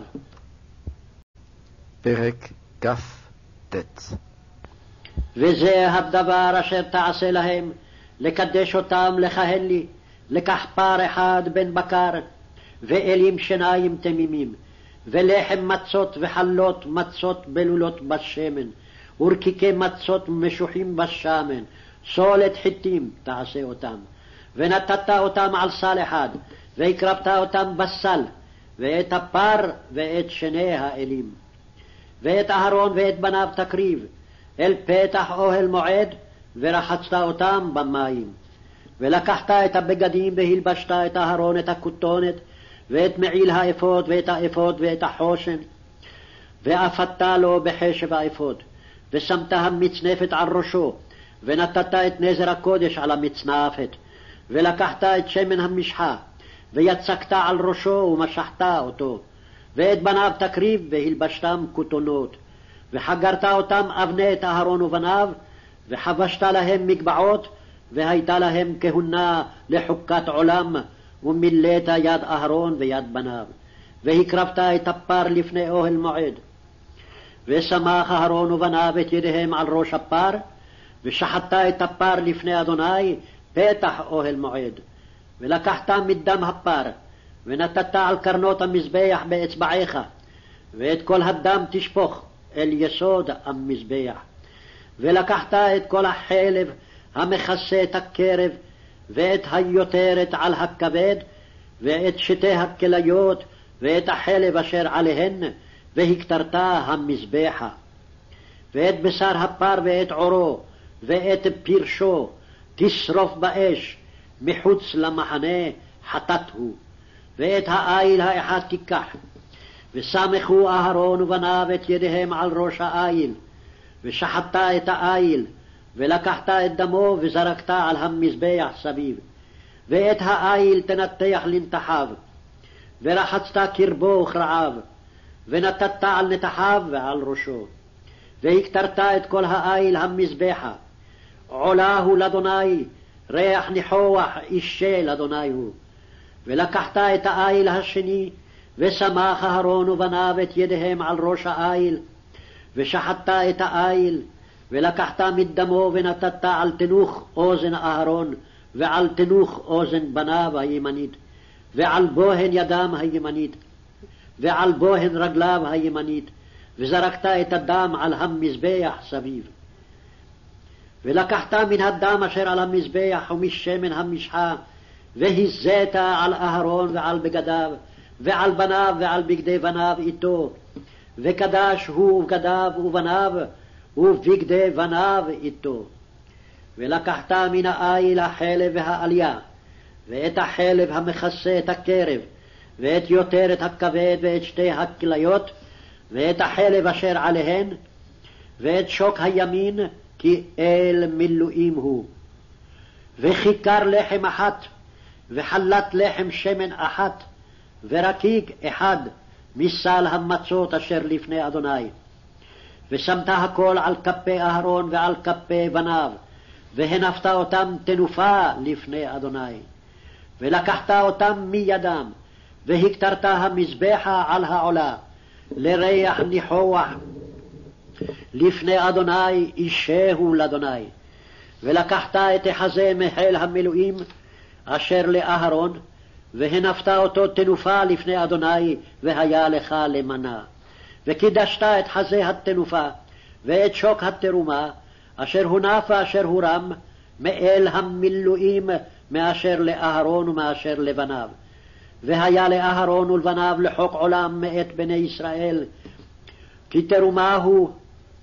פרק כ"ט וזה הדבר אשר תעשה להם, לקדש אותם לכהן לי, לקח פר אחד בן בקר, ואלים שיניים תמימים, ולחם מצות וחלות מצות בלולות בשמן, ורקיקי מצות משוחים בשמן, סולת חיטים תעשה אותם. ונתת אותם על סל אחד, והקרבת אותם בסל, ואת הפר ואת שני האלים. ואת אהרון ואת בניו תקריב, אל פתח אוהל מועד, ורחצת אותם במים. ולקחת את הבגדים והלבשת את אהרון את הכותונת, ואת מעיל האפוד ואת האפוד ואת החושן, ואפדת לו בחשב האפוד, ושמת המצנפת על ראשו, ונתת את נזר הקודש על המצנפת, ולקחת את שמן המשחה, ויצקת על ראשו ומשחת אותו, ואת בניו תקריב והלבשתם כותונות, וחגרת אותם אבני את אהרון ובניו, וחבשת להם מגבעות, והייתה להם כהונה לחוקת עולם, ומילאת יד אהרון ויד בניו, והקרבת את הפר לפני אוהל מועד. ושמח אהרון ובניו את ידיהם על ראש הפר, ושחטת את הפר לפני אדוני פתח אוהל מועד. ולקחת מדם הפר, ונתת על קרנות המזבח באצבעיך, ואת כל הדם תשפוך אל יסוד המזבח. ולקחת את כל החלב המכסה את הקרב, ואת היותרת על הכבד, ואת שתי הכליות, ואת החלב אשר עליהן, והקטרת המזבחה. ואת בשר הפר ואת עורו, ואת פרשו, תשרוף באש, מחוץ למחנה חטאת הוא. ואת האיל האחד תיקח, וסמכו אהרון ובניו את ידיהם על ראש העיל, ושחטת את העיל, ולקחת את דמו וזרקת על המזבח סביב. ואת העיל תנתח לנתחיו, ורחצת קרבו וכרעיו, ונתת על נתחיו ועל ראשו. והקטרת את כל העיל המזבחה, עולה הוא לאדוני, ריח ניחוח אישה לאדוני הוא. ולקחת את העיל השני, ושמח אהרון ובניו את ידיהם על ראש העיל, ושחטת את העיל, ולקחת מדמו ונתת על תנוך אוזן אהרון, ועל תנוך אוזן בניו הימנית, ועל בוהן ידם הימנית, ועל בוהן רגליו הימנית, וזרקת את הדם על המזבח סביב. ולקחת מן הדם אשר על המזבח ומשמן המשחה, והזית על אהרון ועל בגדיו, ועל בניו ועל בגדי בניו איתו, וקדש הוא בגדיו ובניו, ובגדי בניו איתו. ולקחת מן העיל החלב והעלייה, ואת החלב המכסה את הקרב, ואת יותרת הכבד ואת שתי הכליות, ואת החלב אשר עליהן, ואת שוק הימין, כי אל מילואים הוא. וכיכר לחם אחת, וחלת לחם שמן אחת, ורקיק אחד מסל המצות אשר לפני אדוני. ושמת הכל על כפי אהרון ועל כפי בניו, והנפת אותם תנופה לפני אדוני. ולקחת אותם מידם, והקטרת המזבחה על העולה, לריח ניחוח לפני אדוני אישהו לאדוני. ולקחת את החזה מחיל המילואים אשר לאהרון, והנפת אותו תנופה לפני אדוני, והיה לך למנה. וקידשת את חזה התנופה, ואת שוק התרומה, אשר הונף ואשר הורם, מאל המילואים מאשר לאהרון ומאשר לבניו. והיה לאהרון ולבניו לחוק עולם מאת בני ישראל, כי תרומה הוא,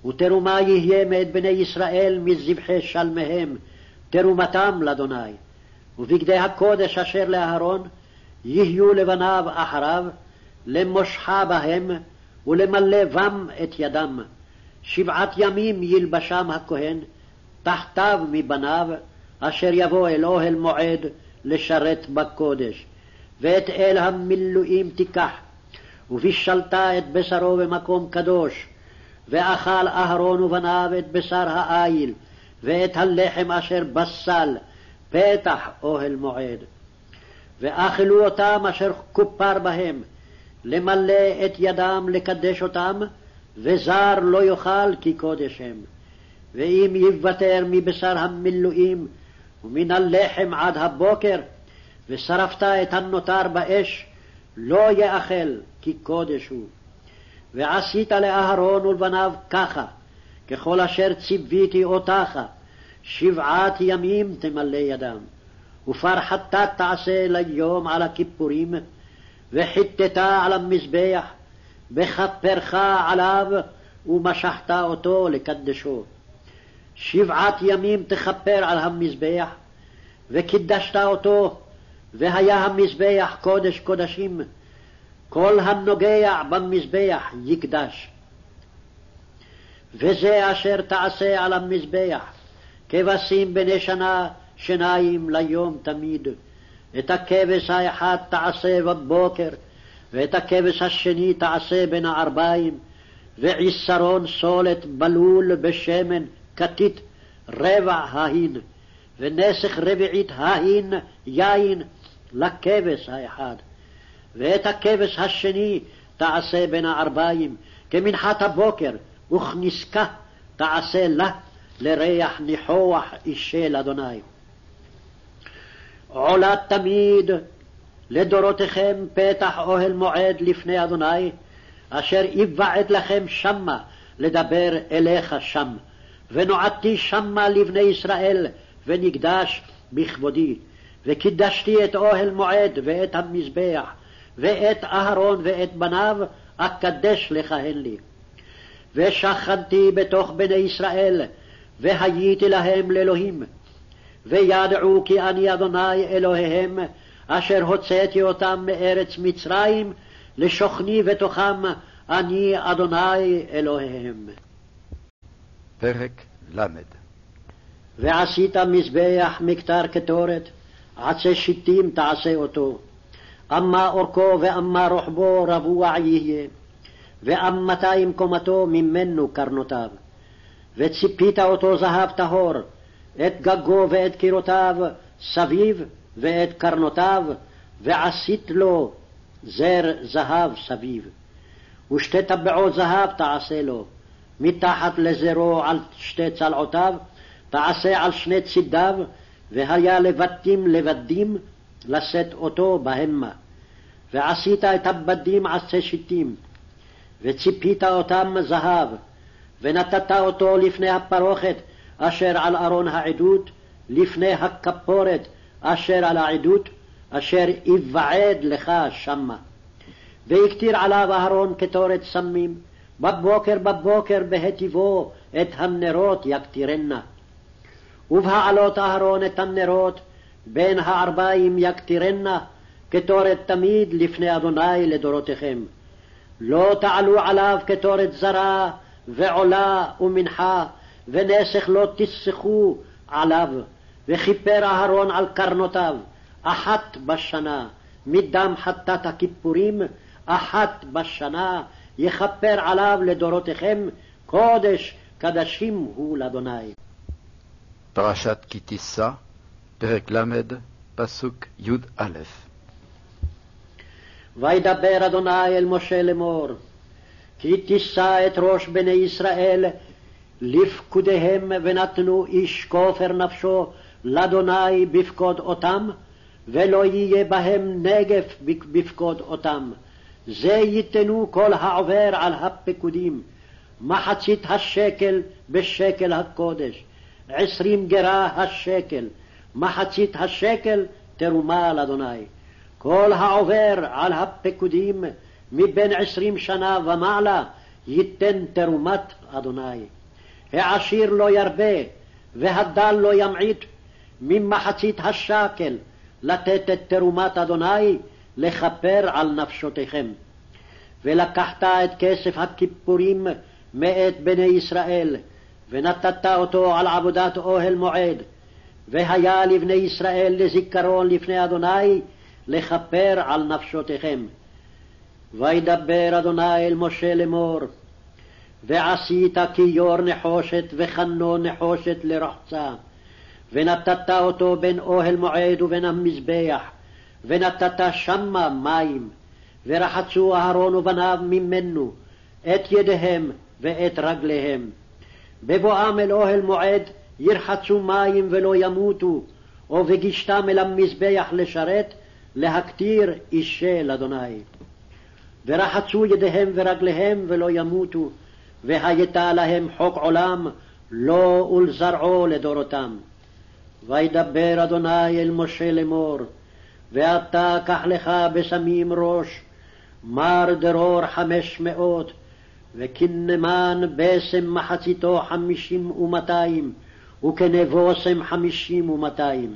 ותרומה יהיה מאת בני ישראל מזבחי שלמיהם, תרומתם לאדוני. ובגדי הקודש אשר לאהרון, יהיו לבניו אחריו, למושכה בהם, ולמלא בם את ידם. שבעת ימים ילבשם הכהן, תחתיו מבניו, אשר יבוא אל אוהל מועד לשרת בקודש. ואת אל המילואים תיקח, ובישלת את בשרו במקום קדוש, ואכל אהרון ובניו את בשר העיל, ואת הלחם אשר בסל, פתח אוהל מועד. ואכלו אותם אשר כופר בהם, למלא את ידם לקדש אותם, וזר לא יאכל כי קודש הם. ואם יוותר מבשר המילואים ומן הלחם עד הבוקר, ושרפת את הנותר באש, לא יאכל כי קודש הוא. ועשית לאהרון ולבניו ככה, ככל אשר ציוויתי אותך, שבעת ימים תמלא ידם. ופרחתה תעשה ליום על הכיפורים, וחיטטה על המזבח, וכפרך עליו, ומשכת אותו לקדשו. שבעת ימים תכפר על המזבח, וקידשת אותו, והיה המזבח קודש קודשים, כל הנוגע במזבח יקדש. וזה אשר תעשה על המזבח, כבשים בני שנה שניים ליום תמיד. את הכבש האחד תעשה בבוקר, ואת הכבש השני תעשה בין הערביים, ועשרון סולת בלול בשמן כתית רבע ההין, ונסך רביעית ההין יין לכבש האחד. ואת הכבש השני תעשה בין הערביים, כמנחת הבוקר, וכנסקה תעשה לה לריח ניחוח אישה לאדוני. עולה תמיד לדורותיכם פתח אוהל מועד לפני אדוני, אשר יבעט לכם שמה לדבר אליך שם. ונועדתי שמה לבני ישראל, ונקדש בכבודי. וקידשתי את אוהל מועד ואת המזבח, ואת אהרון ואת בניו, אקדש לכהן לי. ושכנתי בתוך בני ישראל, והייתי להם לאלוהים. וידעו כי אני אדוני אלוהיהם, אשר הוצאתי אותם מארץ מצרים, לשוכני בתוכם, אני אדוני אלוהיהם. פרק ל' ועשית מזבח מקטר קטורת, עצי שיטים תעשה אותו. אמה אורכו ואמה רוחבו רבוע יהיה, ואמתיים קומתו ממנו קרנותיו. וציפית אותו זהב טהור, את גגו ואת קירותיו סביב, ואת קרנותיו, ועשית לו זר זהב סביב. ושתי טבעות זהב תעשה לו, מתחת לזרו על שתי צלעותיו, תעשה על שני צידיו, והיה לבטים לבדים לשאת אותו בהמה. ועשית את הבדים עצי שיטים, וציפית אותם זהב, ונתת אותו לפני הפרוכת אשר על ארון העדות, לפני הכפורת אשר על העדות, אשר יבעד לך שמה. והקטיר עליו אהרון קטורת סמים, בבוקר בבוקר בהטיבו את הנרות יקטירנה. ובהעלות אהרון את הנרות, בין הערביים יקטירנה, קטורת תמיד לפני אדוני לדורותיכם. לא תעלו עליו קטורת זרה, ועולה ומנחה, ונסך לא תסחו עליו, וכיפר אהרון על קרנותיו, אחת בשנה, מדם חטאת הכיפורים, אחת בשנה, יכפר עליו לדורותיכם, קודש קדשים הוא לאדוני. פרשת כי תישא, פרק ל', פסוק י"א וידבר אדוני אל משה לאמור, כי תישא את ראש בני ישראל לפקודיהם ונתנו איש כופר נפשו לאדוני בפקוד אותם, ולא יהיה בהם נגף בפקוד אותם. זה ייתנו כל העובר על הפקודים, מחצית השקל בשקל הקודש, עשרים גרה השקל, מחצית השקל תרומה לאדוני. כל העובר על הפקודים מבין עשרים שנה ומעלה ייתן תרומת אדוני. העשיר לא ירבה, והדל לא ימעיט, ממחצית השקל לתת את תרומת אדוני לכפר על נפשותיכם. ולקחת את כסף הכיפורים מאת בני ישראל, ונתת אותו על עבודת אוהל מועד, והיה לבני ישראל לזיכרון לפני אדוני לכפר על נפשותיכם. וידבר אדוני אל משה לאמור, ועשית כיור נחושת וחנו נחושת לרחצה, ונתת אותו בין אוהל מועד ובין המזבח, ונתת שמה מים, ורחצו אהרון ובניו ממנו, את ידיהם ואת רגליהם. בבואם אל אוהל מועד ירחצו מים ולא ימותו, ובגישתם אל המזבח לשרת, להקטיר אישי לאדוני. ורחצו ידיהם ורגליהם ולא ימותו, והייתה להם חוק עולם, לו ולזרעו לדורותם. וידבר אדוני אל משה לאמור, ואתה קח לך בשמים ראש, מר דרור חמש מאות, וכנמן בשם מחציתו חמישים ומאתיים, וכנבושם חמישים ומאתיים.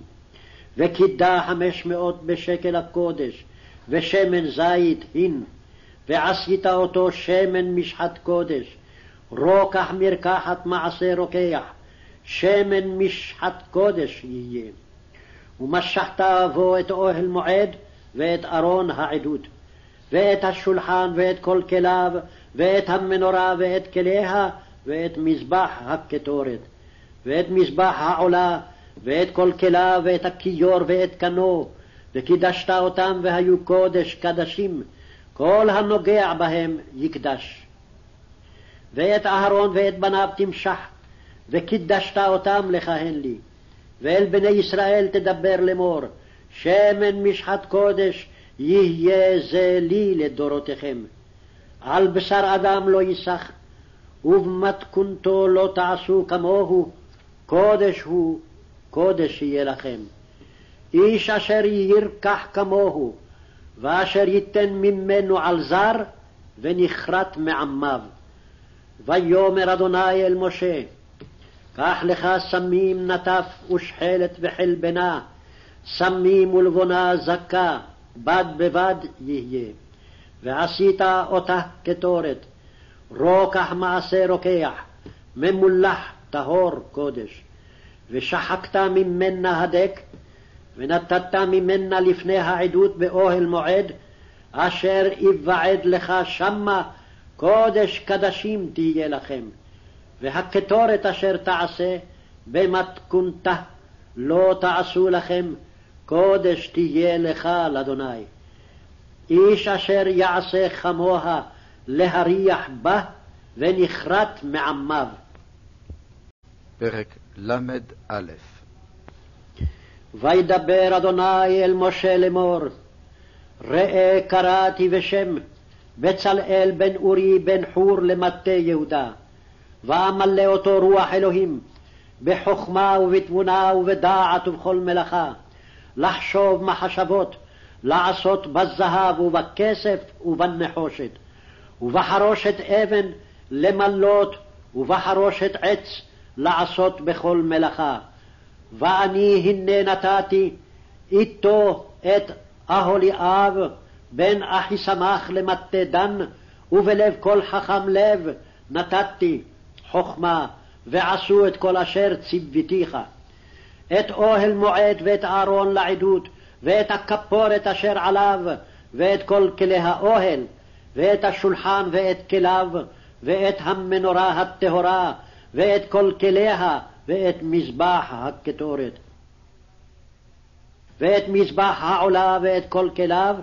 וקידה חמש מאות בשקל הקודש, ושמן זית הין, ועשית אותו שמן משחת קודש, רוקח מרקחת מעשה רוקח, שמן משחת קודש יהיה. ומשכת בו את אוהל מועד ואת ארון העדות, ואת השולחן ואת כל כליו, ואת המנורה ואת כליה, ואת מזבח הקטורת, ואת מזבח העולה, ואת כל כליו, ואת הכיור ואת קנו, וקידשת אותם והיו קודש קדשים, כל הנוגע בהם יקדש. ואת אהרון ואת בניו תמשח, וקידשת אותם לכהן לי. ואל בני ישראל תדבר לאמור, שמן משחת קודש יהיה זה לי לדורותיכם. על בשר אדם לא ייסח, ובמתכונתו לא תעשו כמוהו, קודש הוא, קודש יהיה לכם. איש אשר ירקח כמוהו, ואשר ייתן ממנו על זר, ונכרת מעמיו. ויאמר אדוני אל משה, קח לך סמים נטף ושחלת וחלבנה, סמים ולבונה זכה, בד בבד יהיה. ועשית אותה קטורת, רוקח מעשה רוקח, ממולח טהור קודש, ושחקת ממנה הדק, ונתת ממנה לפני העדות באוהל מועד, אשר יבעד לך שמה, קודש קדשים תהיה לכם. והקטורת אשר תעשה במתכונתה לא תעשו לכם, קודש תהיה לך לאדוני. איש אשר יעשה כמוה להריח בה, ונכרת מעמיו. פרק ל"א וידבר אדוני אל משה לאמור, ראה קראתי בשם בצלאל בן אורי בן חור למטה יהודה, ואמלא אותו רוח אלוהים, בחכמה ובתבונה ובדעת ובכל מלאכה, לחשוב מחשבות, לעשות בזהב ובכסף ובנחושת, ובחרושת אבן למלות, ובחרושת עץ לעשות בכל מלאכה. ואני הנה נתתי איתו את אהוליאב בן אחיסמך למטה דן, ובלב כל חכם לב נתתי חכמה, ועשו את כל אשר ציוותיך. את אוהל מועד ואת אהרון לעדות, ואת הכפורת אשר עליו, ואת כל כלי האוהל, ואת השולחן ואת כליו, ואת המנורה הטהורה, ואת כל כליה, ואת מזבח הקטורת. ואת מזבח העולה ואת כל כליו,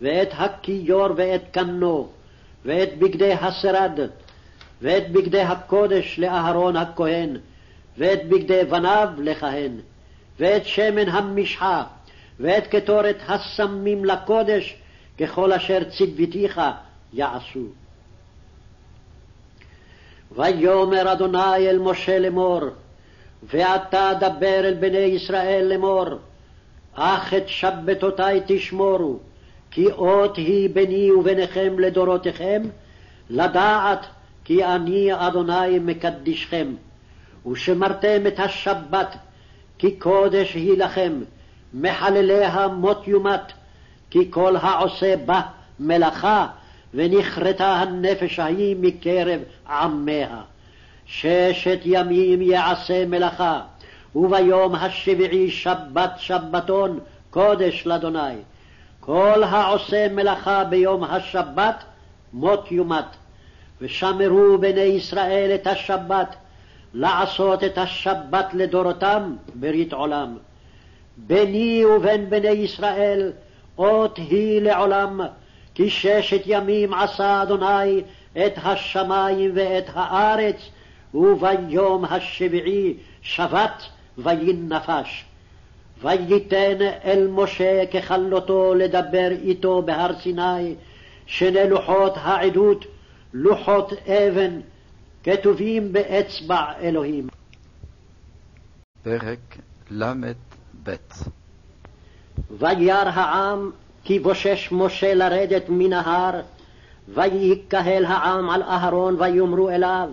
ואת הכיור ואת קנו, ואת בגדי השרד, ואת בגדי הקודש לאהרון הכהן, ואת בגדי בניו לכהן, ואת שמן המשחה, ואת קטורת הסמים לקודש, ככל אשר ציוותיך יעשו. ויאמר אדוני אל משה לאמור, ואתה דבר אל בני ישראל לאמור, אך את שבתותי תשמורו, כי אות היא ביני וביניכם לדורותיכם, לדעת כי אני אדוני מקדישכם. ושמרתם את השבת, כי קודש היא לכם, מחלליה מות יומת, כי כל העושה בה מלאכה, ונכרתה הנפש ההיא מקרב עמיה. ששת ימים יעשה מלאכה, וביום השביעי שבת שבתון קודש לאדוני. כל העושה מלאכה ביום השבת מות יומת. ושמרו בני ישראל את השבת, לעשות את השבת לדורותם ברית עולם. ביני ובין בני ישראל אות היא לעולם, כי ששת ימים עשה אדוני את השמים ואת הארץ, וביום השביעי שבת וינפש. וייתן אל משה ככלותו לדבר איתו בהר סיני, שני לוחות העדות, לוחות אבן, כתובים באצבע אלוהים. פרק ל"ב וירא העם כי בושש משה לרדת מן ההר, ויקהל העם על אהרון ויאמרו אליו,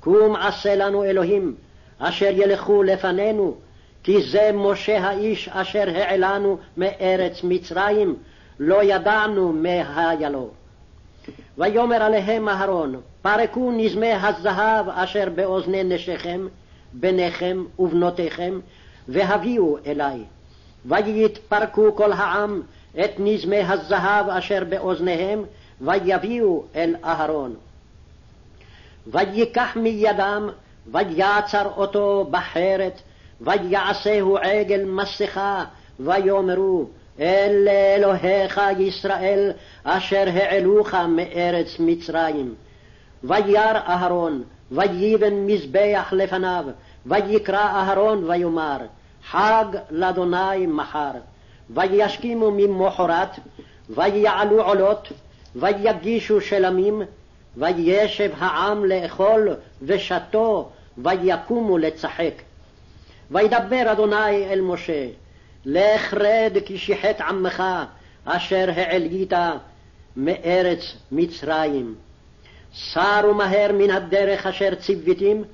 קום עשה לנו אלוהים, אשר ילכו לפנינו, כי זה משה האיש אשר העלנו מארץ מצרים, לא ידענו מה היה לו. ויאמר עליהם אהרון, פרקו נזמי הזהב אשר באוזני נשיכם, בניכם ובנותיכם, והביאו אלי. ויתפרקו כל העם את נזמי הזהב אשר באוזניהם, ויביאו אל אהרון. וייקח מידם, ויעצר אותו בחרת, ויעשהו עגל מסכה, ויאמרו, אלה אלוהיך ישראל, אשר העלוך מארץ מצרים. וירא אהרון, ויבן מזבח לפניו, ויקרא אהרון ויאמר, חג לאדוני מחר. וישכימו ממחרת, ויעלו עולות, ויגישו שלמים, וישב העם לאכול ושתו, ויקומו לצחק. וידבר אדוני אל משה, לך רד כי שיחת עמך, אשר העלית מארץ מצרים. סרו מהר מן הדרך אשר ציוויתים,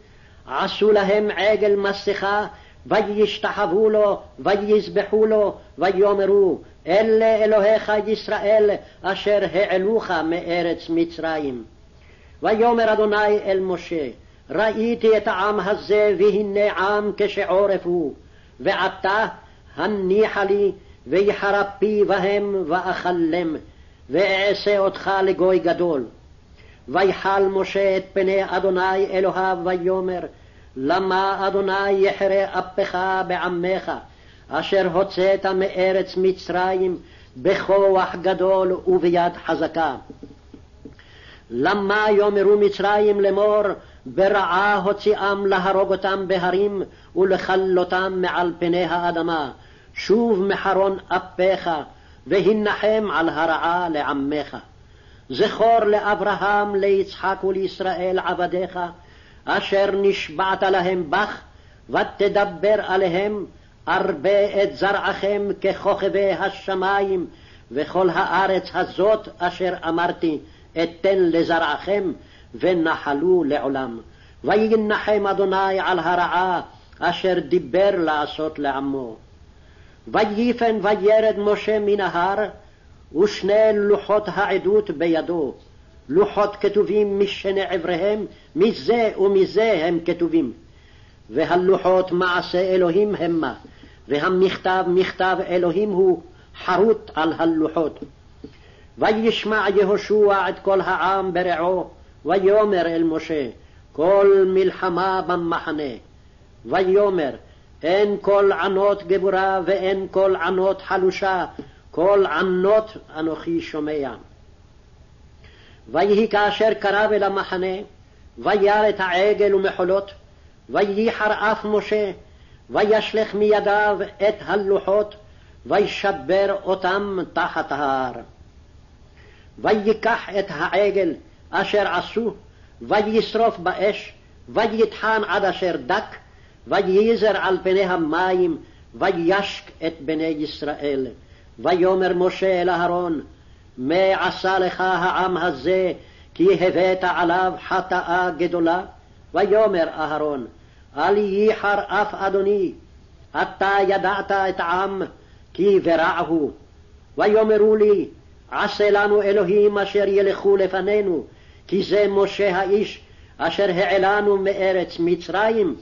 עשו להם עגל מסכה, וישתחוו לו, ויזבחו לו, ויאמרו, אלה אלוהיך ישראל אשר העלוך מארץ מצרים. ויאמר אדוני אל משה, ראיתי את העם הזה והנה עם כשעורף הוא, ועתה הניחה לי ויחרפי בהם ואכלם, ואעשה אותך לגוי גדול. ויחל משה את פני אדוני אלוהיו ויאמר, למה אדוני יחרה אפך בעמך, אשר הוצאת מארץ מצרים בכוח גדול וביד חזקה. למה יאמרו מצרים לאמור, ברעה הוציאם להרוג אותם בהרים ולכלותם מעל פני האדמה. שוב מחרון אפיך, והנחם על הרעה לעמך. זכור לאברהם, ליצחק ולישראל עבדיך, אשר נשבעת להם בך, ותדבר עליהם, ארבה את זרעכם ככוכבי השמים, וכל הארץ הזאת אשר אמרתי, אתן לזרעכם, ונחלו לעולם. וינחם אדוני על הרעה אשר דיבר לעשות לעמו. ויפן וירד משה מן ההר, ושני לוחות העדות בידו, לוחות כתובים משני עבריהם, מזה ומזה הם כתובים. והלוחות מעשה אלוהים המה, והמכתב מכתב אלוהים הוא חרוט על הלוחות. וישמע יהושע את כל העם ברעו, ויאמר אל משה, כל מלחמה במחנה. ויאמר, אין כל ענות גבורה ואין כל ענות חלושה, כל ענות אנוכי שומע. ויהי כאשר קרב אל המחנה, וירא את העגל ומחולות, וייחר אף משה, וישלך מידיו את הלוחות, וישבר אותם תחת ההר. ויקח את העגל אשר עשו, וישרוף באש, ויטחן עד אשר דק, וייזר על פני המים, וישק את בני ישראל. ויאמר משה אל אהרון, מה עשה לך העם הזה, כי הבאת עליו חטאה גדולה? ויאמר אהרון, אל ייחר אף אדוני, אתה ידעת את העם, כי ברע הוא. ויאמרו לי, עשה לנו אלוהים אשר ילכו לפנינו, כי זה משה האיש אשר העלנו מארץ מצרים,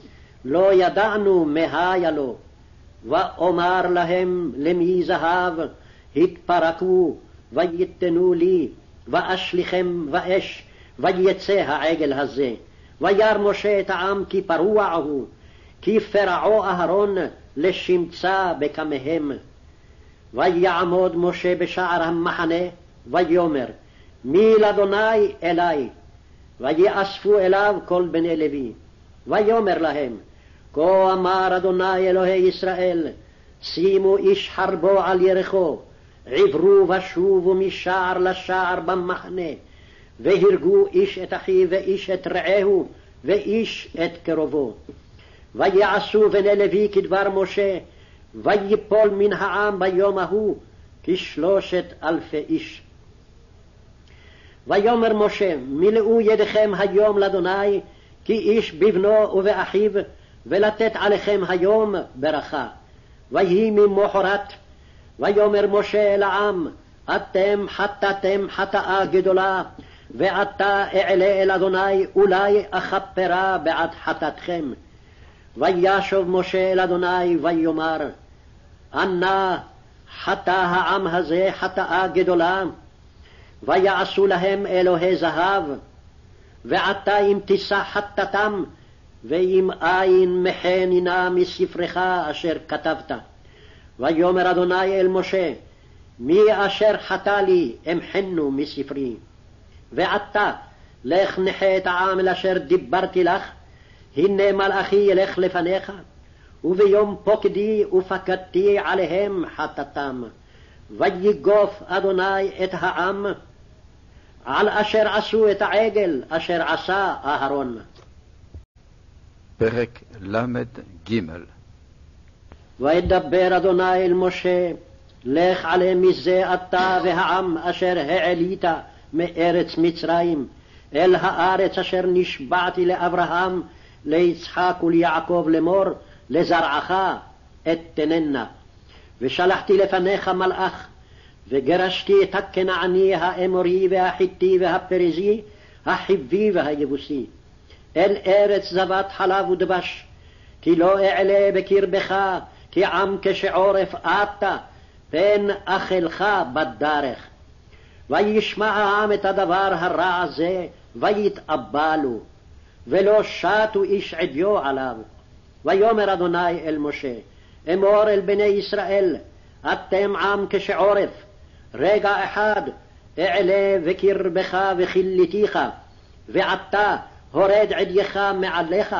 לא ידענו היה לו. ואומר להם למי זהב, התפרקו, ויתנו לי, ואשליכם באש, ויצא העגל הזה. וירא משה את העם כי פרוע הוא, כי פרעו אהרון לשמצה בקמיהם. ויעמוד משה בשער המחנה, ויאמר, מי לאדוני אלי? ויאספו אליו כל בני לוי. ויאמר להם, כה אמר אדוני אלוהי ישראל, שימו איש חרבו על ירחו, עברו ושובו משער לשער במחנה, והרגו איש את אחיו ואיש את רעהו, ואיש את קרובו. ויעשו בני לוי כדבר משה, ויפול מן העם ביום ההוא כשלושת אלפי איש. ויאמר משה, מילאו ידיכם היום לאדוני, כי איש בבנו ובאחיו, ולתת עליכם היום ברכה. ויהי ממחרת, ויאמר משה אל העם, אתם חטאתם חטאה גדולה, ועתה אעלה אל אדוני, אולי אכפרה בעד חטאתכם. וישוב משה אל אדוני ויאמר, אנא חטא העם הזה חטאה גדולה, ויעשו להם אלוהי זהב, ועתה אם תישא חטאתם, ואם אין מחנינה מספרך אשר כתבת. ויאמר אדוני אל משה, מי אשר חטא לי אמחנו מספרי. ועתה לך נחה את העם אל אשר דיברתי לך, הנה מלאכי ילך לפניך, וביום פוקדי ופקדתי עליהם חטאתם. ויגוף אדוני את העם, על אשר עשו את העגל אשר עשה אהרון. פרק ל"ג וידבר אדוני אל משה, לך עלה מזה אתה והעם אשר העלית מארץ מצרים, אל הארץ אשר נשבעתי לאברהם, ליצחק וליעקב לאמור, לזרעך אתננה. ושלחתי לפניך מלאך, וגרשתי את הכנעני, האמורי והחיטי והפריזי, החיבי והיבוסי, אל ארץ זבת חלב ודבש, כי לא אעלה בקרבך, כי עם כשעורף אתה, פן אכלך בדרך. וישמע העם את הדבר הרע הזה, ויתאבלו, ולא שטו איש עדיו עליו. ויאמר אדוני אל משה, אמור אל בני ישראל, אתם עם כשעורף, רגע אחד אעלה בקרבך וכיליתיך, ועתה הורד עדייך מעליך,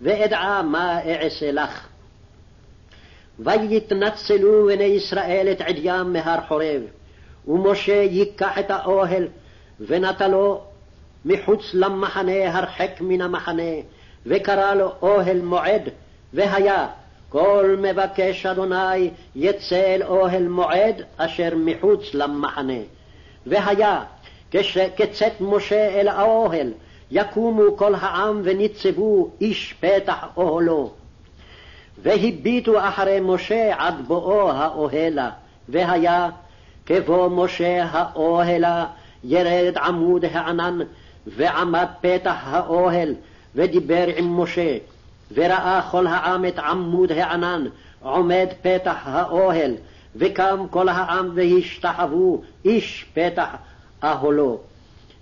ואדעה מה אעשה לך. ויתנצלו בני ישראל את עדיים מהר חורב, ומשה ייקח את האוהל, ונטלו מחוץ למחנה הרחק מן המחנה, וקרא לו אוהל מועד, והיה כל מבקש אדוני יצא אל אוהל מועד אשר מחוץ למחנה. והיה כשקצת משה אל האוהל, יקומו כל העם וניצבו איש פתח אוהלו. והביטו אחרי משה עד בואו האוהלה, והיה כבוא משה האוהלה, ירד עמוד הענן, ועמד פתח האוהל, ודיבר עם משה. וראה כל העם את עמוד הענן עומד פתח האוהל, וקם כל העם והשתחוו איש פתח אהלו.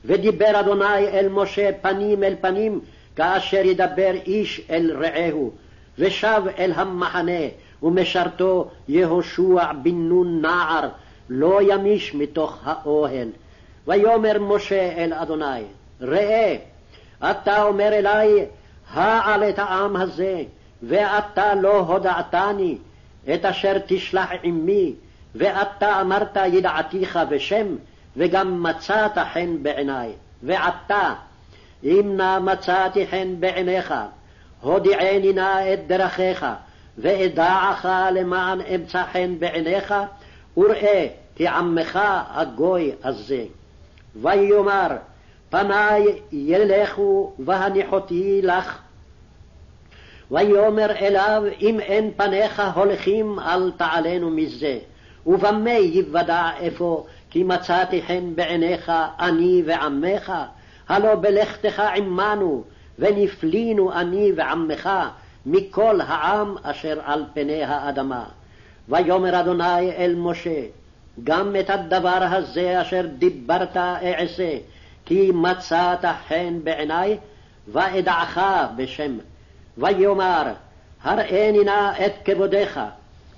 ודיבר אדוני אל משה פנים אל פנים, כאשר ידבר איש אל רעהו. ושב אל המחנה, ומשרתו יהושע בן נון נער, לא ימיש מתוך האוהל. ויאמר משה אל אדוני, ראה, אתה אומר אלי, העל את העם הזה, ואתה לא הודעתני את אשר תשלח עמי, ואתה אמרת ידעתיך בשם, וגם מצאת חן בעיני. ועתה, אם נא מצאתי חן בעיניך, הודיעני נא את דרכיך, ואדעך למען אמצא חן בעיניך, וראה כי עמך הגוי הזה. ויאמר פניי ילכו והניחותי לך. ויאמר אליו אם אין פניך הולכים אל תעלנו מזה. ובמה יוודע אפוא כי מצאתי חן בעיניך אני ועמך, הלא בלכתך עמנו, ונפלינו אני ועמך מכל העם אשר על פני האדמה. ויאמר אדוני אל משה, גם את הדבר הזה אשר דיברת אעשה, כי מצאת חן בעיני, ואדעך בשם. ויאמר, הראני נא את כבודך.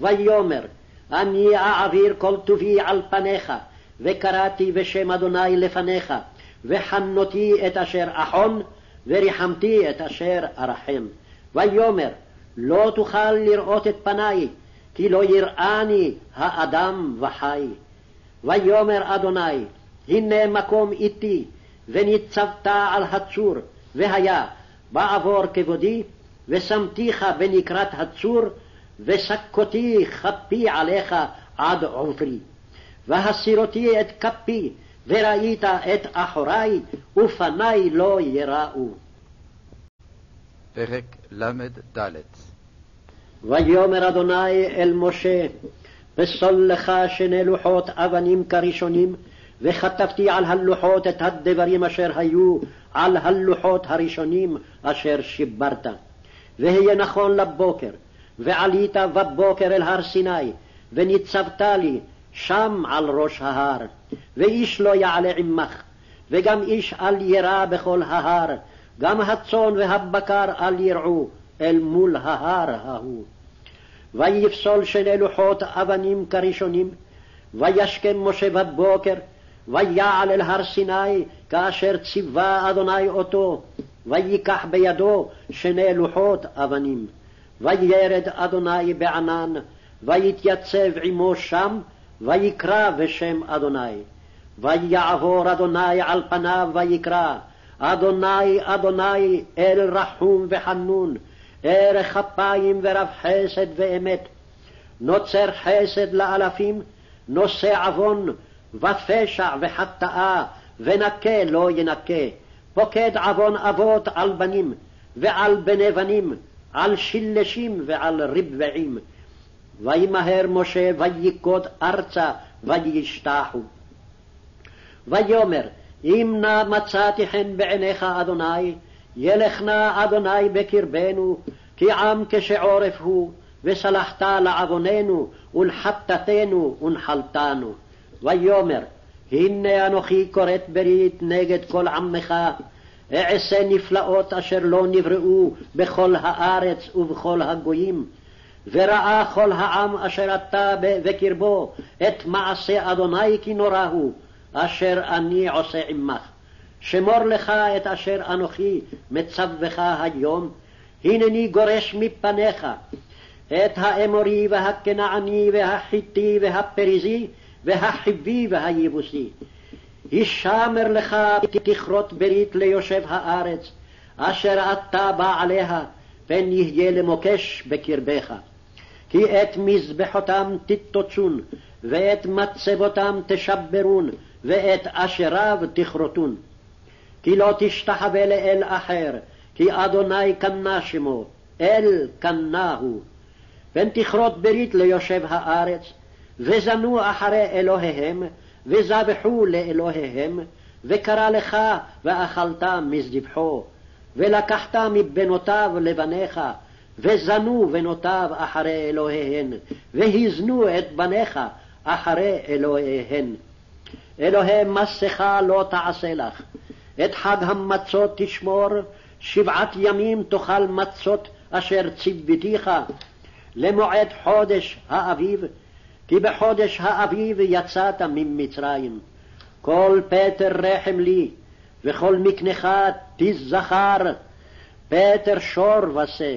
ויאמר, אני אעביר כל טובי על פניך, וקראתי בשם אדוני לפניך, וחנותי את אשר אחון, וריחמתי את אשר ארחם. ויאמר, לא תוכל לראות את פניי, כי לא יראני האדם וחי. ויאמר אדוני, הנה מקום איתי, וניצבת על הצור, והיה, בעבור כבודי, ושמתיך בנקרת הצור, וסקותי כפי עליך עד עוברי. והסירותי את כפי, וראית את אחורי, ופני לא יראו. פרק ל"ד ויאמר אדוני אל משה, פסול לך שני לוחות אבנים כראשונים, וכתבתי על הלוחות את הדברים אשר היו על הלוחות הראשונים אשר שיברת. והיה נכון לבוקר, ועלית בבוקר אל הר סיני, וניצבת לי שם על ראש ההר, ואיש לא יעלה עמך, וגם איש אל יירא בכל ההר, גם הצאן והבקר אל ירעו אל מול ההר ההוא. ויפסול שני לוחות אבנים כראשונים, וישכם משה בבוקר, ויעל אל הר סיני, כאשר ציווה אדוני אותו, ויקח בידו שני לוחות אבנים. וירד אדוני בענן, ויתייצב עמו שם, ויקרא בשם אדוני. ויעבור אדוני על פניו ויקרא, אדוני, אדוני, אל רחום וחנון, ערך אפיים ורב חסד ואמת, נוצר חסד לאלפים, נושא עוון, ופשע וחטאה, ונקה לא ינקה, פוקד עוון אבות על בנים, ועל בני בנים, על שלשים ועל רבעים. וימהר משה ויקוד ארצה וישתחו. ויאמר אם נא מצאתי חן בעיניך אדוני ילך נא אדוני בקרבנו כי עם כשעורף הוא וסלחת לעווננו ולחטאתנו ונחלתנו. ויאמר הנה אנוכי כורת ברית נגד כל עמך אעשה נפלאות אשר לא נבראו בכל הארץ ובכל הגויים. וראה כל העם אשר אתה בקרבו את מעשה אדוני כי נורא הוא, אשר אני עושה עמך. שמור לך את אשר אנוכי מצווך היום, הנני גורש מפניך את האמורי והכנעני והחיטי והפריזי והחיבי והיבוסי. הישמר לך תכרות ברית ליושב הארץ, אשר אתה בא עליה, פן יהיה למוקש בקרבך. כי את מזבחותם תתוצון, ואת מצבותם תשברון, ואת אשריו תכרותון. כי לא תשתחווה לאל אחר, כי אדוני קנה שמו, אל קנה הוא. פן תכרות ברית ליושב הארץ, וזנו אחרי אלוהיהם, וזבחו לאלוהיהם, וקרא לך ואכלת מזבחו, ולקחת מבנותיו לבניך, וזנו בנותיו אחרי אלוהיהן, והזנו את בניך אחרי אלוהיהן. אלוהי מסכה לא תעשה לך, את חג המצות תשמור, שבעת ימים תאכל מצות אשר ציוותיך, למועד חודש האביב, כי בחודש האביב יצאת ממצרים. כל פטר רחם לי, וכל מקנך תזכר, פטר שור ושה,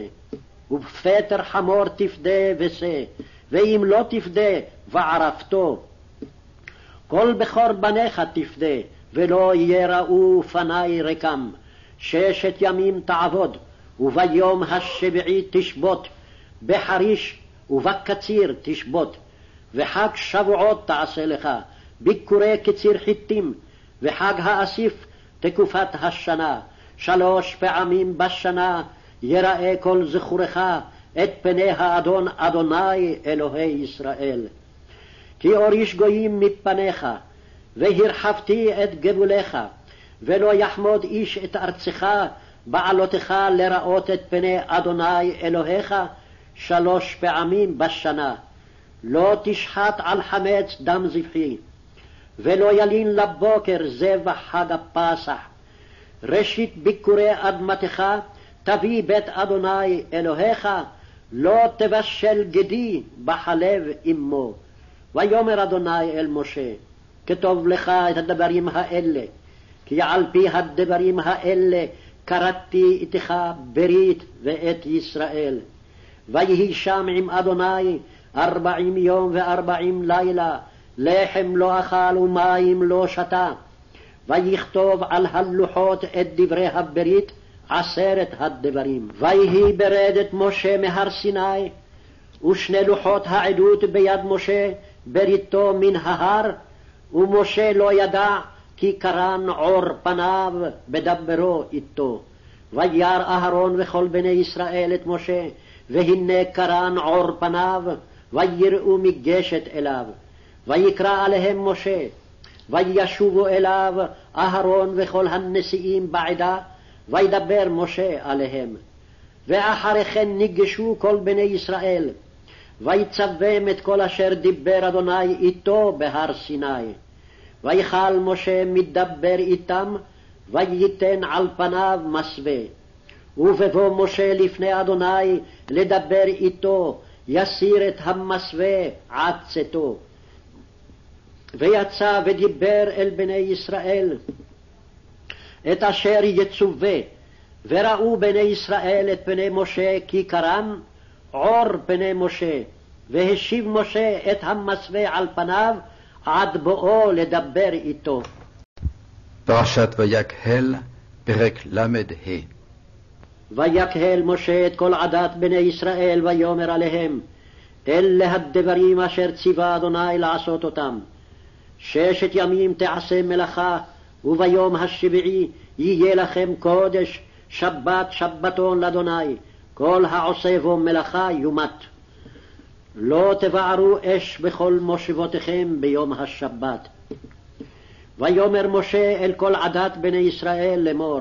ובפטר חמור תפדה ושה, ואם לא תפדה, וערפתו. כל בכור בניך תפדה, ולא יראו פני רקם. ששת ימים תעבוד, וביום השביעי תשבות, בחריש ובקציר תשבות. וחג שבועות תעשה לך, ביקורי קציר חיטים, וחג האסיף תקופת השנה. שלוש פעמים בשנה יראה כל זכורך את פני האדון אדוני אלוהי ישראל. כי אוריש גויים מפניך, והרחבתי את גבוליך, ולא יחמוד איש את ארצך בעלותך לראות את פני אדוני אלוהיך שלוש פעמים בשנה. לא תשחט על חמץ דם זבחי, ולא ילין לבוקר זבח חג הפסח. ראשית ביקורי אדמתך תביא בית אדוני אלוהיך, לא תבשל גדי בחלב אמו. ויאמר אדוני אל משה, כתוב לך את הדברים האלה, כי על פי הדברים האלה כרתתי איתך ברית ואת ישראל. ויהי שם עם אדוני ארבעים יום וארבעים לילה, לחם לא אכל ומים לא שתה. ויכתוב על הלוחות את דברי הברית עשרת הדברים. ויהי ברדת משה מהר סיני, ושני לוחות העדות ביד משה, בריתו מן ההר, ומשה לא ידע כי קרן עור פניו בדברו איתו. וירא אהרון וכל בני ישראל את משה, והנה קרן עור פניו, ויראו מגשת אליו. ויקרא עליהם משה, וישובו אליו אהרון וכל הנשיאים בעדה, וידבר משה עליהם. ואחרי כן ניגשו כל בני ישראל, ויצווהם את כל אשר דיבר אדוני איתו בהר סיני. ויכל משה מדבר איתם, וייתן על פניו מסווה. ובבוא משה לפני אדוני לדבר איתו, יסיר את המסווה עד צאתו. ויצא ודיבר אל בני ישראל את אשר יצווה, וראו בני ישראל את פני משה כי קרן עור פני משה, והשיב משה את המסווה על פניו עד בואו לדבר איתו. פרשת ויקהל, פרק ל"ה ויקהל משה את כל עדת בני ישראל, ויאמר עליהם, אלה הדברים אשר ציווה אדוני לעשות אותם. ששת ימים תעשה מלאכה, וביום השביעי יהיה לכם קודש, שבת שבתון לאדוני, כל העושה בו מלאכה יומת. לא תבערו אש בכל מושבותיכם ביום השבת. ויאמר משה אל כל עדת בני ישראל לאמור,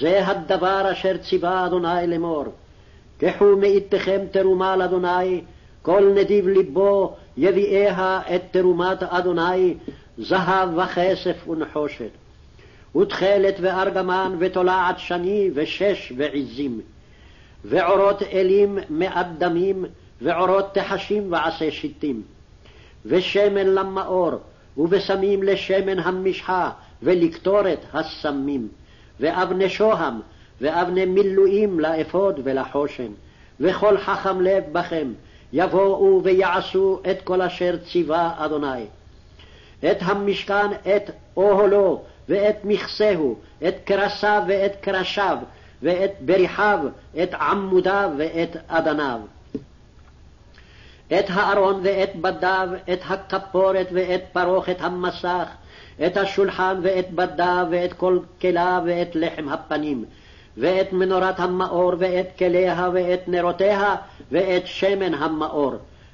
זה הדבר אשר ציווה אדוני לאמור, קחו מאיתכם תרומה לאדוני, כל נדיב ליבו יביאיה את תרומת אדוני, זהב וכסף ונחושת. ותכלת וארגמן ותולעת שני ושש ועזים. ועורות אלים מעט דמים, ועורות תחשים ועשה שיטים. ושמן למאור, ובשמים לשמן המשחה, ולקטורת הסמים. ואבני שוהם, ואבני מילואים לאפוד ולחושן. וכל חכם לב בכם, יבואו ויעשו את כל אשר ציווה אדוני. את המשכן, את אוהלו, ואת מכסהו, את קרסיו ואת קרשיו, ואת בריחיו, את עמודיו ואת אדניו. את הארון ואת בדיו, את הכפורת ואת פרוכת המסך, את השולחן ואת בדיו ואת כל כליו ואת לחם הפנים, ואת מנורת המאור ואת כליה ואת נרותיה ואת שמן המאור,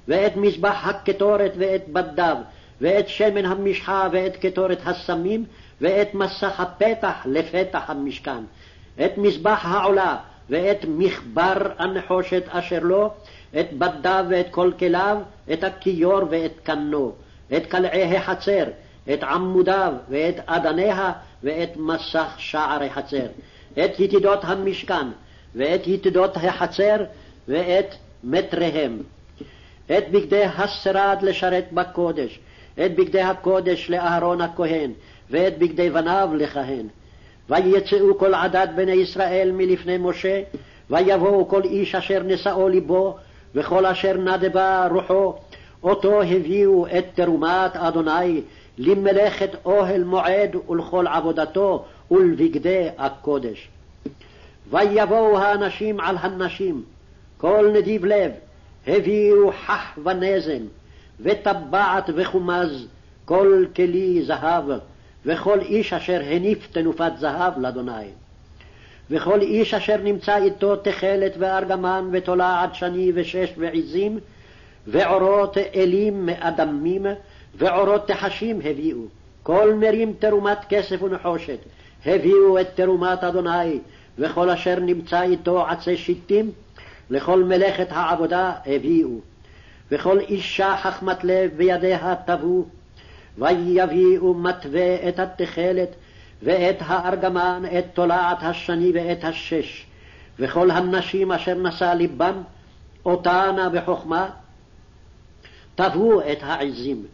ואת מזבח הקטורת ואת בדיו, ואת שמן המשחה ואת קטורת הסמים, ואת מסך הפתח לפתח המשכן, את מזבח העולה, ואת מכבר הנחושת אשר לו, את בדיו ואת כל כליו, את הכיור ואת קנו, את קלעי החצר, את עמודיו ואת אדניה, ואת מסך שערי חצר, את יתידות המשכן, ואת יתידות החצר, ואת מטריהם, את בגדי השרד לשרת בקודש, את בגדי הקודש לאהרון הכהן, ואת בגדי בניו לכהן. ויצאו כל עדת בני ישראל מלפני משה, ויבואו כל איש אשר נשאו ליבו, וכל אשר נדבה רוחו, אותו הביאו את תרומת אדוני למלאכת אוהל מועד ולכל עבודתו ולבגדי הקודש. ויבואו האנשים על הנשים, כל נדיב לב, הביאו חח ונזם, וטבעת וחומז, כל כלי זהב, וכל איש אשר הניף תנופת זהב לאדוני. וכל איש אשר נמצא איתו תכלת וארגמן ותולעת שני ושש ועזים, ועורות אלים מאדמים, ועורות תחשים הביאו. כל מרים תרומת כסף ונחושת, הביאו את תרומת אדוני, וכל אשר נמצא איתו עצי שיטים, לכל מלאכת העבודה הביאו. וכל אישה חכמת לב בידיה תבוא, ויביאו מתווה את התכלת, ואת הארגמן, את תולעת השני ואת השש, וכל הנשים אשר נשא ליבם, אותנה בחוכמה, תבעו את העזים,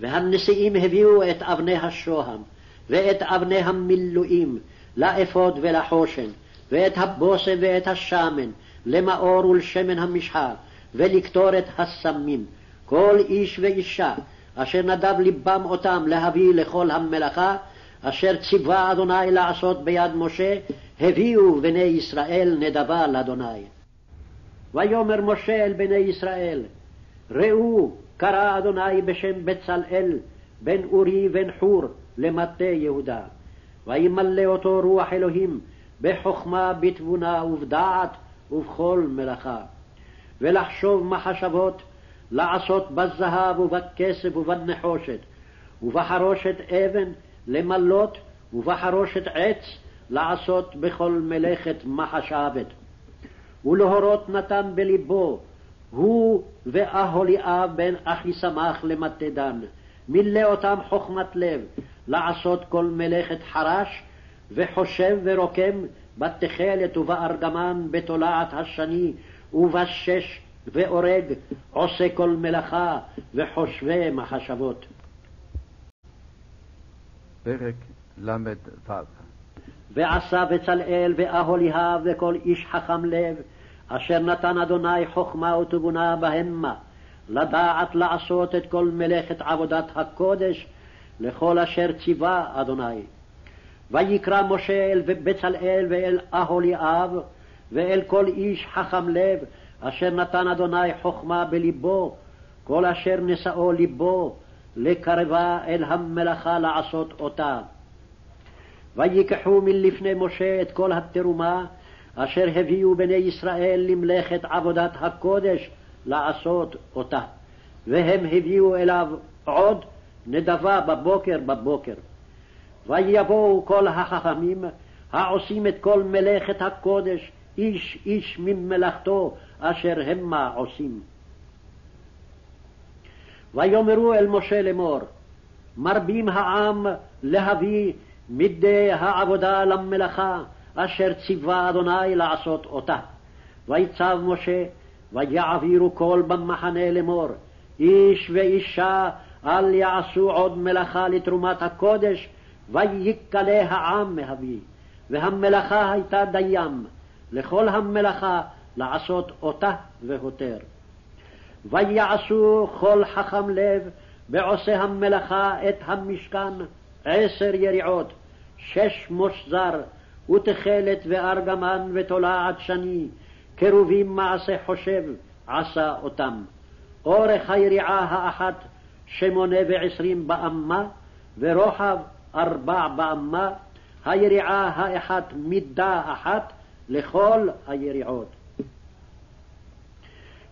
והנשיאים הביאו את אבני השוהם, ואת אבני המילואים, לאפוד ולחושן, ואת הבושם ואת השמן, למאור ולשמן המשחה, ולקטורת הסמים, כל איש ואישה, אשר נדב ליבם אותם להביא לכל המלאכה, אשר ציווה אדוני לעשות ביד משה, הביאו בני ישראל נדבה לאדוני. ויאמר משה אל בני ישראל, ראו, קרא אדוני בשם בצלאל, בן אורי בן חור, למטה יהודה. וימלא אותו רוח אלוהים, בחוכמה, בתבונה ובדעת, ובכל מלאכה. ולחשוב מחשבות, לעשות בזהב ובכסף ובנחושת, ובחרושת אבן למלות, ובחרושת עץ לעשות בכל מלאכת מחשבת. ולהורות נתן בלבו, הוא ואהוליאב בן אחיסמך למטה דן, מילא אותם חוכמת לב, לעשות כל מלאכת חרש, וחושב ורוקם בתכלת ובארגמן, בתולעת השני, ובשש ואורג, עושה כל מלאכה, וחושבי מחשבות. פרק ל"ו ועשה בצלאל ואהוליאב וכל איש חכם לב, אשר נתן אדוני חכמה ותבונה בהמה, לדעת לעשות את כל מלאכת עבודת הקודש, לכל אשר ציווה אדוני. ויקרא משה אל בצלאל ואל אהוליאב, ואל כל איש חכם לב, אשר נתן אדוני חכמה בלבו, כל אשר נשאו לבו, לקרבה אל המלאכה לעשות אותה. ויקחו מלפני משה את כל התרומה, אשר הביאו בני ישראל למלאכת עבודת הקודש, לעשות אותה. והם הביאו אליו עוד נדבה בבוקר בבוקר. ויבואו כל החכמים העושים את כל מלאכת הקודש, איש איש ממלאכתו אשר המה עושים. ויאמרו אל משה לאמור, מרבים העם להביא מדי העבודה למלאכה, אשר ציווה אדוני לעשות אותה. ויצב משה, ויעבירו כל במחנה לאמור, איש ואישה אל יעשו עוד מלאכה לתרומת הקודש, ויקלה העם מהביא. והמלאכה הייתה דיים, לכל המלאכה לעשות אותה והותר. ויעשו כל חכם לב בעושה המלאכה את המשכן עשר יריעות, שש מושזר, ותכלת וארגמן ותולעת שני, קרובים מעשה חושב עשה אותם. אורך היריעה האחת שמונה ועשרים באמה, ורוחב ארבע באמה, היריעה האחת מידה אחת לכל היריעות.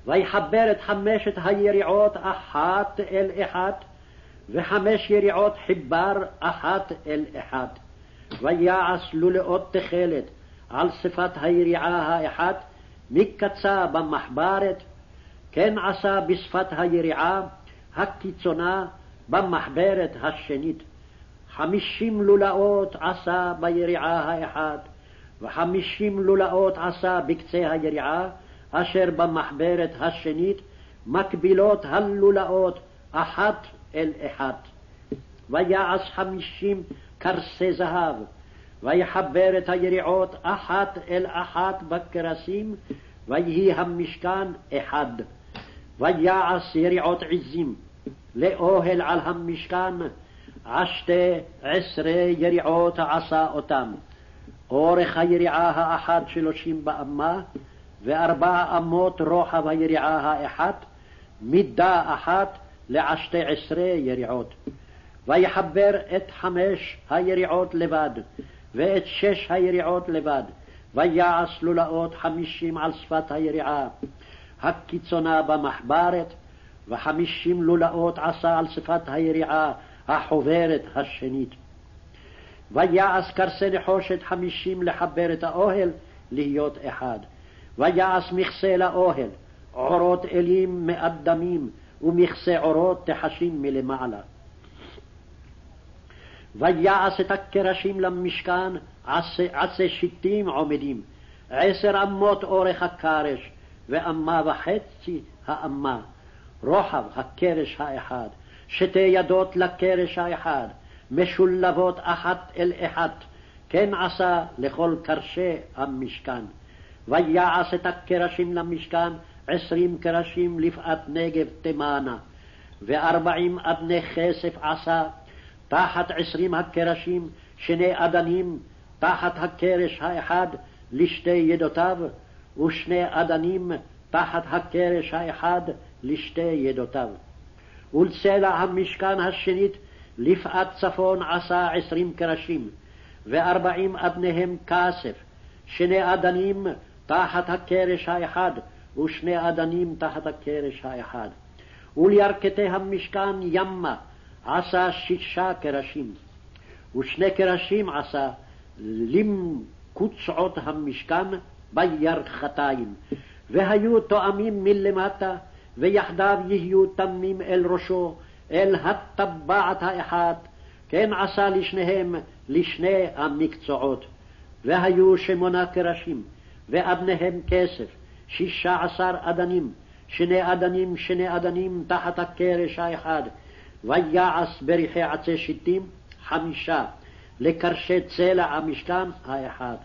ויחבר את חמשת היריעות אחת אל אחת, וחמש יריעות חיבר אחת אל אחת. ויעש לולאות תכלת על שפת היריעה האחת, מקצה במחברת, כן עשה בשפת היריעה הקיצונה במחברת השנית. חמישים לולאות עשה ביריעה האחת, וחמישים לולאות עשה בקצה היריעה, אשר במחברת השנית, מקבילות הלולאות אחת אל אחת. ויעש חמישים קרסי זהב, ויחבר את היריעות אחת אל אחת בקרסים, ויהי המשכן אחד. ויעש יריעות עזים לאוהל על המשכן, עשתי עשרה יריעות עשה אותם. אורך היריעה האחת שלושים באמה, וארבע אמות רוחב היריעה האחת, מידה אחת לעשתי עשרה יריעות. ויחבר את חמש היריעות לבד, ואת שש היריעות לבד, ויעש לולאות חמישים על שפת היריעה, הקיצונה במחברת, וחמישים לולאות עשה על שפת היריעה החוברת השנית. ויעש קרסי נחושת חמישים לחבר את האוהל להיות אחד. ויעש מכסה לאוהל, עורות אלים מאדמים, ומכסה עורות תחשים מלמעלה. ויעש את הקרשים למשכן עשה, עשה שיטים עומדים, עשר אמות אורך הקרש, ואמה וחצי האמה, רוחב הקרש האחד, שתי ידות לקרש האחד, משולבות אחת אל אחת, כן עשה לכל קרשי המשכן. ויעש את הקרשים למשכן עשרים קרשים לפאת נגב תימנה, וארבעים אדני כסף עשה, תחת עשרים הקרשים שני אדנים, תחת הקרש האחד לשתי ידותיו, ושני אדנים תחת הקרש האחד לשתי ידותיו. ולצלע המשכן השנית לפאת צפון עשה עשרים קרשים, וארבעים אדניהם כסף, שני אדנים תחת הקרש האחד, ושני אדנים תחת הקרש האחד. ולירכתי המשכן ימה עשה שישה קרשים, ושני קרשים עשה למקוצעות המשכן בירכתיים, והיו תואמים מלמטה, ויחדיו יהיו תמים אל ראשו, אל הטבעת האחת, כן עשה לשניהם, לשני המקצועות. והיו שמונה קרשים, ואבניהם כסף, שישה עשר אדנים, שני אדנים, שני אדנים תחת הקרש האחד, ויעש בריחי עצי שיטים חמישה, לקרשי צלע המשכן האחד,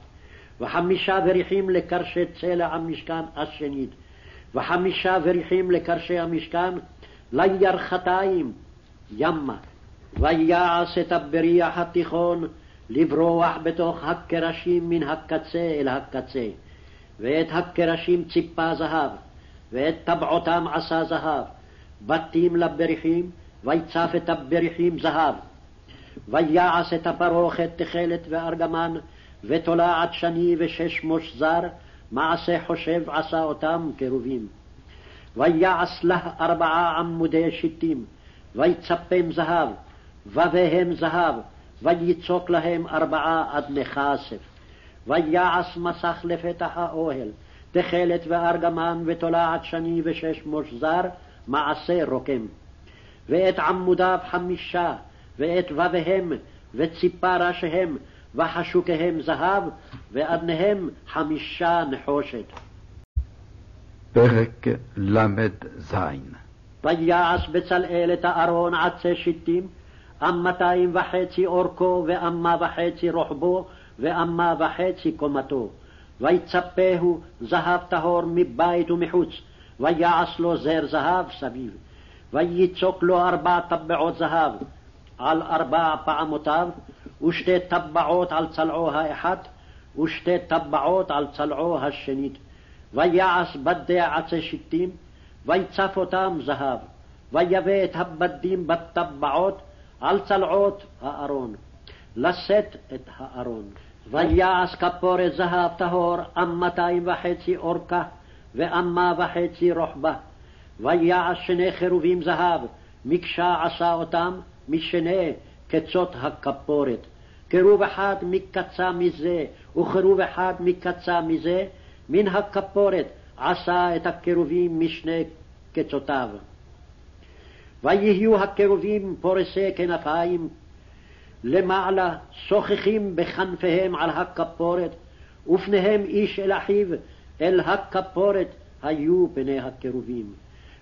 וחמישה בריחים לקרשי צלע המשכן השנית, וחמישה בריחים לקרשי המשכן לירכתיים ימה, ויעש את הבריח התיכון לברוח בתוך הקרשים מן הקצה אל הקצה, ואת הקרשים ציפה זהב, ואת טבעותם עשה זהב, בתים לבריחים, ויצף את הבריחים זהב. ויעש את הפרוכת תכלת וארגמן, ותולעת שני ושש מושזר, מעשה חושב עשה אותם קרובים. ויעש לה ארבעה עמודי שיטים, ויצפם זהב, ובהם זהב, ויצוק להם ארבעה אדני כסף. ויעש מסך לפתח האוהל, תכלת וארגמן ותולעת שני ושש מושזר, מעשה רוקם. ואת עמודיו חמישה, ואת וביהם, וציפה ראשיהם, וחשוקיהם זהב, ואדניהם חמישה נחושת. פרק ל"ז ויעש בצלאל את הארון עצי שיטים, אמתיים וחצי אורכו, ואמה וחצי רוחבו, ואמה וחצי קומתו. ויצפהו זהב טהור מבית ומחוץ, ויעש לו זר זהב סביב. ויצוק לו ארבע טבעות זהב על ארבע פעמותיו, ושתי טבעות על צלעו האחת, ושתי טבעות על צלעו השנית. ויעש בדי עצי שיטים, ויצף אותם זהב, ויבא את הבדים בטבעות על צלעות הארון, לשאת את הארון. ויעש כפורת זהב טהור, אמתיים וחצי אורכה, ואמה וחצי רוחבה. ויעש שני חרובים זהב, מקשה עשה אותם, משנה קצות הכפורת. קירוב אחד מקצה מזה, וקירוב אחד מקצה מזה, מן הכפורת עשה את הקירובים משני קצותיו. ויהיו הקירובים פורסי כנפיים, למעלה שוחחים בכנפיהם על הכפורת, ופניהם איש אל אחיו, אל הכפורת היו פני הקירובים.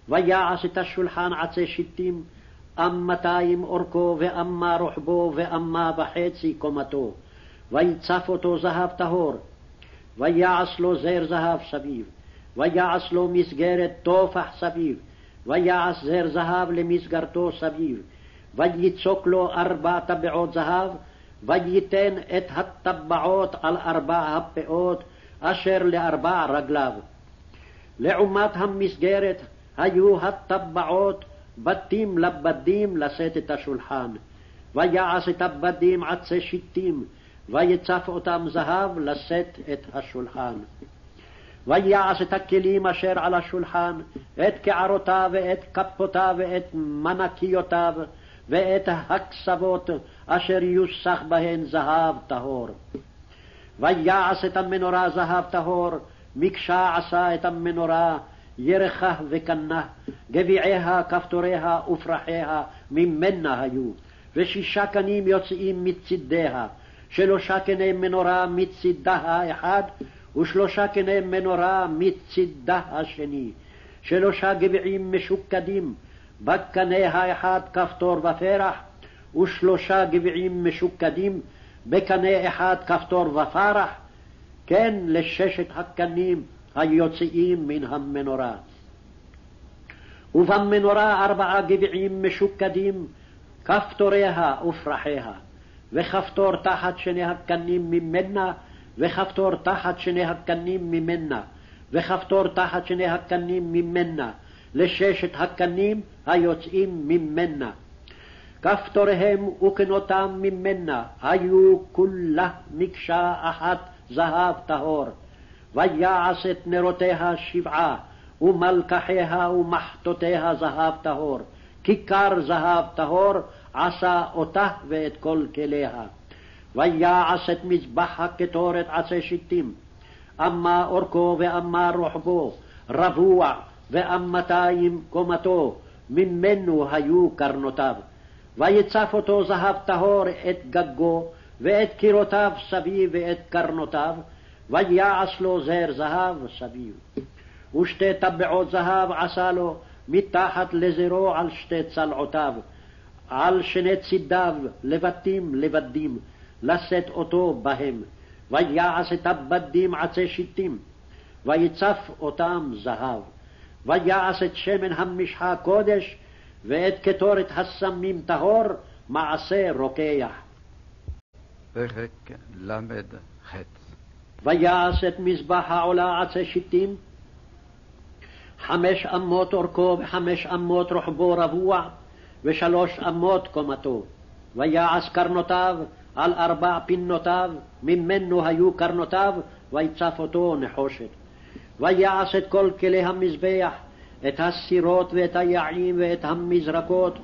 ויעש את השולחן עצי שיטים, אמתיים אורכו, ואמה רוחבו, ואמה וחצי קומתו. ויצף אותו זהב טהור, ויעש לו זר זהב סביב, ויעש לו מסגרת טופח סביב, ויעש זר זהב למסגרתו סביב, ויצוק לו ארבע טבעות זהב, וייתן את הטבעות על ארבע הפאות אשר לארבע רגליו. לעומת המסגרת היו הטבעות בתים לבדים לשאת את השולחן. ויעש את הבדים עצי שיטים, ויצף אותם זהב לשאת את השולחן. ויעש את הכלים אשר על השולחן, את קערותיו ואת כפותיו ואת מנקיותיו, ואת הקסבות אשר יוסח בהן זהב טהור. ויעש את המנורה זהב טהור, מקשה עשה את המנורה, ירחה וקנה, גביעיה, כפתוריה ופרחיה ממנה היו, ושישה קנים יוצאים מצידיה, שלושה קני מנורה מצידה האחד, ושלושה קני מנורה מצידה השני, שלושה גביעים משוקדים, בקנה האחד כפתור ופרח, ושלושה גביעים משוקדים, בקנה אחד כפתור ופרח, כן לששת הקנים היוצאים מן המנורה. ובמנורה ארבעה גביעים משוקדים, כפתוריה ופרחיה. וכפתור תחת שני הקנים ממנה, וכפתור תחת שני הקנים ממנה, וכפתור תחת שני הקנים ממנה, לששת הקנים היוצאים ממנה. כפתוריהם וקנותם ממנה היו כולה מקשה אחת זהב טהור. ויעש את נרותיה שבעה, ומלקחיה ומחטותיה זהב טהור. כיכר זהב טהור עשה אותה ואת כל כליה. ויעש את מזבח הקטורת עצי שיטים, אמה אורכו ואמה רוחבו, רבוע ואמתיים קומתו, ממנו היו קרנותיו. ויצף אותו זהב טהור את גגו, ואת קירותיו סביב ואת קרנותיו, ויעש לו זר זהב סביב. ושתי טבעות זהב עשה לו מתחת לזרו על שתי צלעותיו, על שני צידיו לבטים לבדים, לשאת אותו בהם. ויעש את הבדים עצי שיטים, ויצף אותם זהב. ויעש את שמן המשחה קודש, ואת קטורת הסמים טהור, מעשה רוקח. פרק ל"ח ויעש את מזבח העולה עצי שיטים, חמש אמות אורכו וחמש אמות רוחבו רבוע, ושלוש אמות קומתו. ויעש קרנותיו על ארבע פינותיו, ממנו היו קרנותיו, ויצף אותו נחושת. ויעש את כל כלי המזבח, את הסירות ואת היעים ואת המזרקות,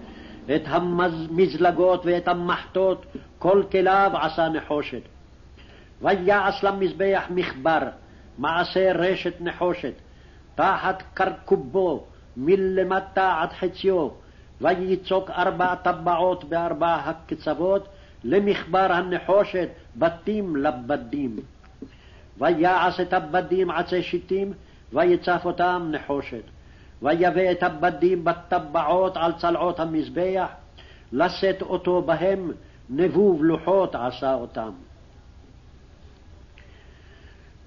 את המזלגות ואת המחטות, כל כליו עשה נחושת. ויעש למזבח מחבר, מעשה רשת נחושת, תחת קרקובו, מלמטה עד חציו, ויצוק ארבע טבעות בארבע הקצוות, למחבר הנחושת, בתים לבדים. ויעש את הבדים עצי שיטים, ויצף אותם נחושת. ויבא את הבדים בטבעות על צלעות המזבח, לשאת אותו בהם, נבוב לוחות עשה אותם.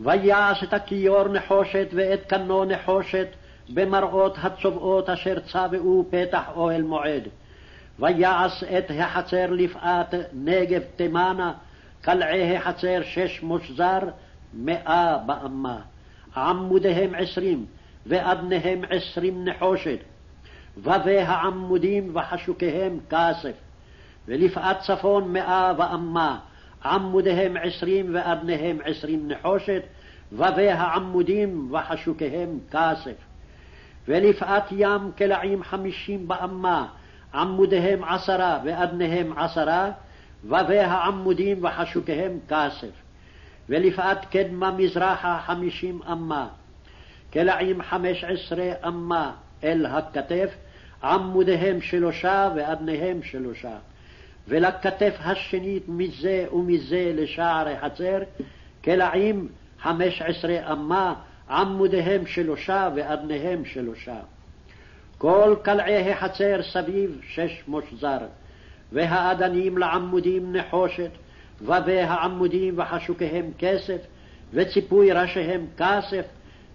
ויעש את הכיור נחושת ואת קנו נחושת במראות הצובעות אשר צבעו פתח אוהל מועד. ויעש את החצר לפאת נגב תימנה, קלעי החצר שש מושזר, מאה באמה. עמודיהם עשרים, ואדניהם עשרים נחושת. ובי העמודים וחשוקיהם כסף. ולפאת צפון מאה ואמה, עמודיהם עשרים ואדניהם עשרים נחושת, ובי העמודים וחשוקיהם כסף. ולפאת ים קלעים חמישים באמה, עמודיהם עשרה ואדניהם עשרה, ובי העמודים וחשוקיהם כסף. ולפאת קדמה מזרחה חמישים אמה, קלעים חמש עשרה אמה אל הכתף, עמודיהם שלושה ואדניהם שלושה. ולכתף השנית מזה ומזה לשער החצר, קלעים חמש עשרה אמה, עמודיהם שלושה ואדניהם שלושה. כל קלעי החצר סביב שש מושזר, והאדנים לעמודים נחושת, ובי העמודים וחשוקיהם כסף, וציפוי ראשיהם כסף,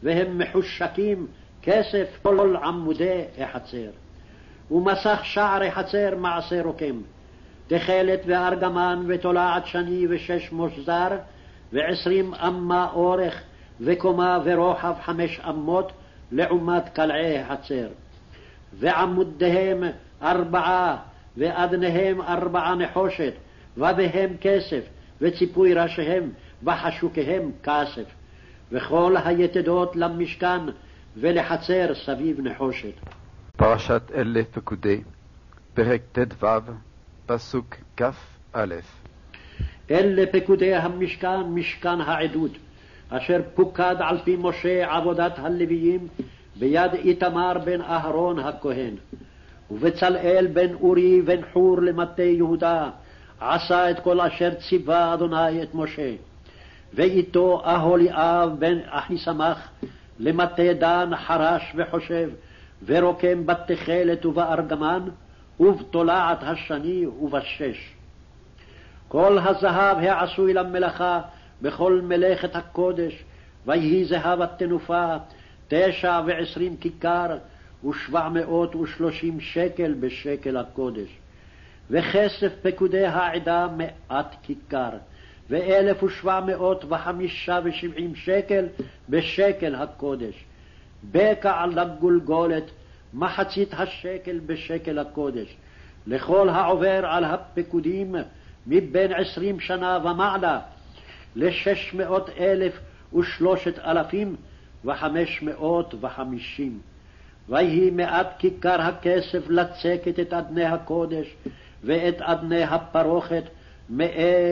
והם מחושקים כסף כל עמודי החצר. ומסך שער החצר מעשה רוקם, תכלת וארגמן ותולעת שני ושש מושזר, ועשרים אמה אורך, וקומה ורוחב חמש אמות, לעומת קלעי החצר. ועמודיהם ארבעה, ואדניהם ארבעה נחושת, ובהם כסף, וציפוי ראשיהם, וחשוקיהם כסף. וכל היתדות למשכן, ולחצר סביב נחושת. פרשת אלה פקודי, פרק ט"ו, פסוק כ"א. אלה פקודי המשכן, משכן העדות, אשר פוקד על פי משה עבודת הלוויים, ביד איתמר בן אהרון הכהן. ובצלאל בן אורי בן חור למטה יהודה, עשה את כל אשר ציווה אדוני את משה. ואיתו אהוליאב בן אחיסמך, למטה דן חרש וחושב, ורוקם בתכלת ובארגמן, ובתולעת השני ובשש. כל הזהב העשוי למלאכה בכל מלאכת הקודש, ויהי זהב התנופה תשע ועשרים כיכר, ושבע מאות ושלושים שקל בשקל הקודש. וכסף פקודי העדה מעט כיכר, ואלף ושבע מאות וחמישה ושבעים שקל בשקל הקודש. בקע לגולגולת מחצית השקל בשקל הקודש. לכל העובר על הפקודים מבין עשרים שנה ומעלה, לשש מאות אלף ושלושת אלפים וחמש מאות וחמישים. ויהי מעט כיכר הכסף לצקת את אדני הקודש ואת אדני הפרוכת,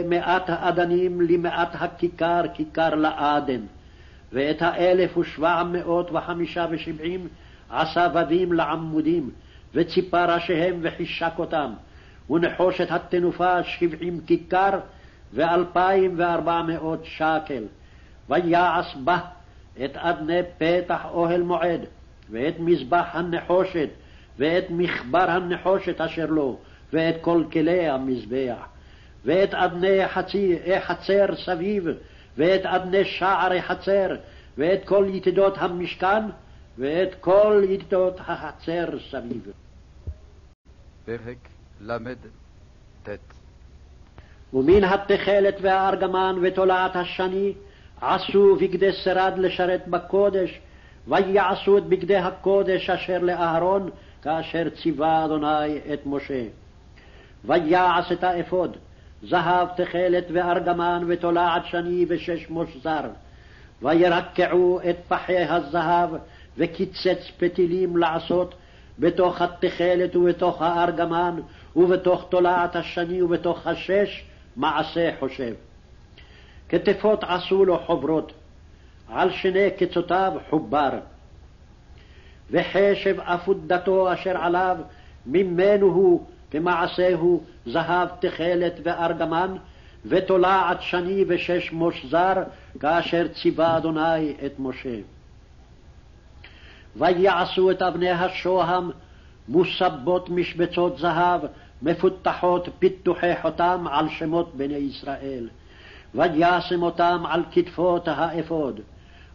מעט האדנים למעט הכיכר, כיכר לאדן. ואת האלף ושבע מאות וחמישה ושבעים עשה בדים לעמודים, וציפה ראשיהם וחישק אותם, ונחושת התנופה שבעים כיכר, ואלפיים וארבע מאות שקל. ויעש בה את אדני פתח אוהל מועד, ואת מזבח הנחושת, ואת מחבר הנחושת אשר לו, ואת כל כלי המזבח, ואת אדני חצי, חצר סביב, ואת אדני שער חצר, ואת כל יתדות המשכן, ואת כל יתדות החצר סביב. פרק ל"ט ומן התכלת והארגמן ותולעת השני עשו בגדי שרד לשרת בקודש, ויעשו את בגדי הקודש אשר לאהרון, כאשר ציווה אדוני את משה. ויעש את האפוד, זהב תכלת וארגמן ותולעת שני ושש מושזר. וירקעו את פחי הזהב וקיצץ פתילים לעשות בתוך התכלת ובתוך הארגמן ובתוך תולעת השני ובתוך השש מעשה חושב. כתפות עשו לו חוברות, על שני קצותיו חובר. וחשב אפודתו אשר עליו ממנו הוא כמעשהו זהב תכלת וארגמן, ותולעת שני ושש מושזר, כאשר ציווה אדוני את משה. ויעשו את אבני השוהם מוסבות משבצות זהב, מפותחות פיתוחי חותם על שמות בני ישראל. וישם אותם על כתפות האפוד,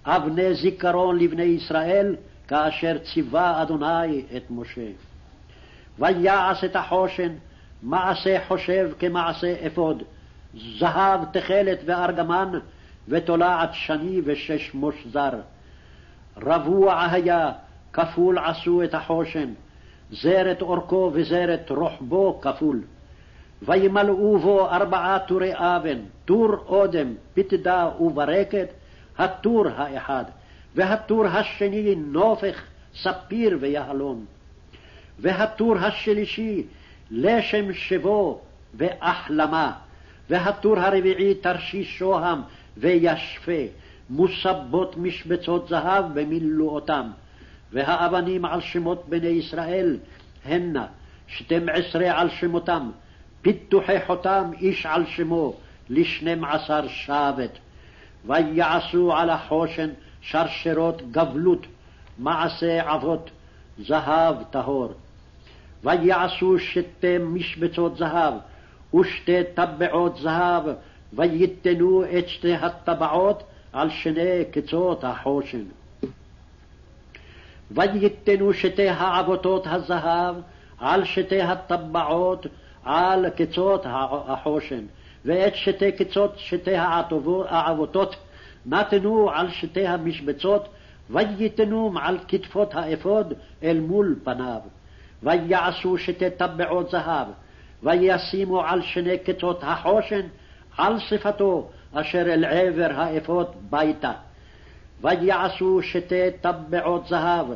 אבני זיכרון לבני ישראל, כאשר ציווה אדוני את משה. ויעש את החושן מעשה חושב כמעשה אפוד, זהב תכלת וארגמן, ותולעת שני ושש מושזר. רבוע היה, כפול עשו את החושן, זרת אורכו וזרת רוחבו כפול. וימלאו בו ארבעה טורי אבן, טור אודם, פתדה וברקת, הטור האחד, והטור השני נופך, ספיר ויהלום. והטור השלישי לשם שבו והחלמה, והטור הרביעי תרשיש שוהם וישפה, מוסבות משבצות זהב במילואותם, והאבנים על שמות בני ישראל הנה שתים עשרה על שמותם, פיתוחי חותם איש על שמו, לשנים עשר שבט. ויעשו על החושן שרשרות גבלות, מעשה אבות, זהב טהור. ויעשו שתי משבצות זהב, ושתי טבעות זהב, ויתנו את שתי הטבעות על שני קצות החושן. ויתנו שתי העבותות הזהב על שתי הטבעות על קצות החושן, ואת שתי קצות שתי העבותות נתנו על שתי המשבצות, ויתנו על כתפות האפוד אל מול פניו. ויעשו שתי טבעות זהב, וישימו על שני קצות החושן על שפתו, אשר אל עבר האפוד ביתה. ויעשו שתי טבעות זהב,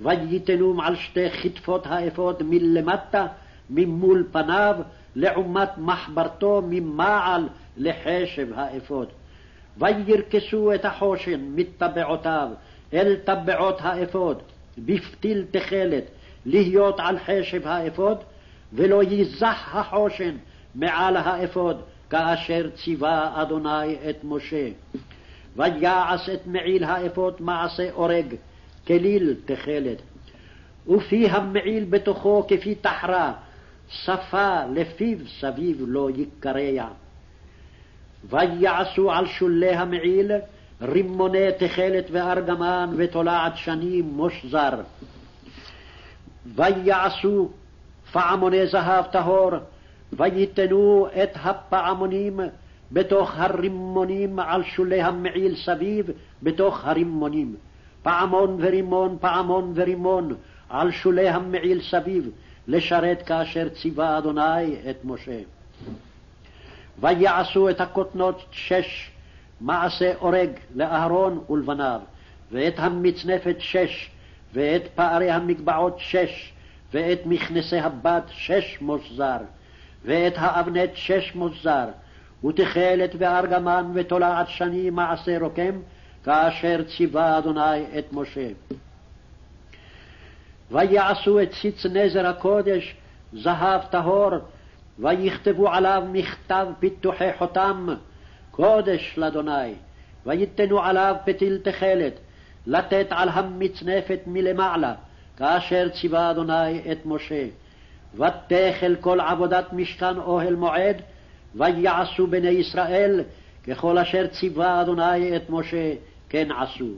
וייתנום על שתי כתפות האפוד מלמטה, ממול פניו, לעומת מחברתו ממעל לחשב האפוד. וירכסו את החושן מטבעותיו אל טבעות האפוד, בפתיל תכלת, להיות על חשב האפוד, ולא יזח החושן מעל האפוד, כאשר ציווה אדוני את משה. ויעש את מעיל האפוד מעשה אורג, כליל תכלת. ופי המעיל בתוכו כפי תחרה, שפה לפיו סביב לא יקרע. ויעשו על שולי המעיל רימוני תכלת וארגמן ותולעת שנים מושזר. ויעשו פעמוני זהב טהור, ויתנו את הפעמונים בתוך הרימונים על שולי המעיל סביב, בתוך הרימונים. פעמון ורימון, פעמון ורימון, על שולי המעיל סביב, לשרת כאשר ציווה אדוני את משה. ויעשו את הכותנות שש, מעשה אורג לאהרון ולבניו, ואת המצנפת שש, ואת פערי המגבעות שש, ואת מכנסי הבת שש מושזר, ואת האבנת שש מושזר, ותכלת וארגמן ותולעת שני מעשה רוקם, כאשר ציווה אדוני את משה. ויעשו את ציץ נזר הקודש זהב טהור, ויכתבו עליו מכתב פיתוחי חותם, קודש לאדוני, ויתנו עליו פתיל תכלת, לתת על המצנפת מלמעלה, כאשר ציווה אדוני את משה. ותכל כל עבודת משכן אוהל מועד, ויעשו בני ישראל ככל אשר ציווה אדוני את משה, כן עשו.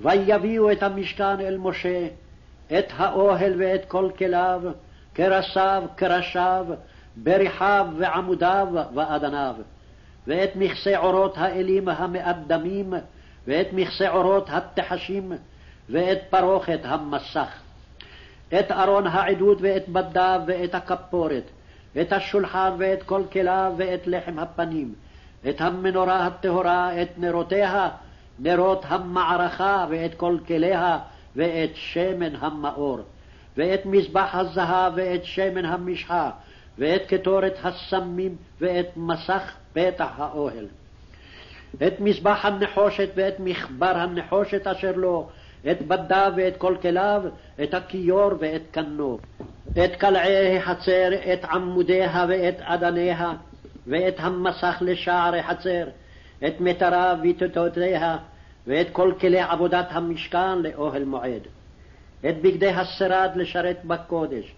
ויביאו את המשכן אל משה, את האוהל ואת כל כליו, קרסיו, קרשיו, בריחיו ועמודיו ואדניו, ואת מכסה עורות האלים המאדמים, ואת מכסה עורות התחשים, ואת פרוכת המסך, את ארון העדות ואת בדיו ואת הכפורת, את השולחן ואת כל כליו ואת לחם הפנים, את המנורה הטהורה, את נרותיה, נרות המערכה ואת כל כליה ואת שמן המאור, ואת מזבח הזהב ואת שמן המשחה, ואת קטורת הסמים ואת מסך פתח האוהל. את מזבח הנחושת ואת מחבר הנחושת אשר לו, את בדיו ואת כל כליו, את הכיור ואת קנו, את קלעי החצר, את עמודיה ואת אדניה, ואת המסך לשערי חצר, את מטרה ותותותיה, ואת כל כלי עבודת המשכן לאוהל מועד. את בגדי השרד לשרת בקודש,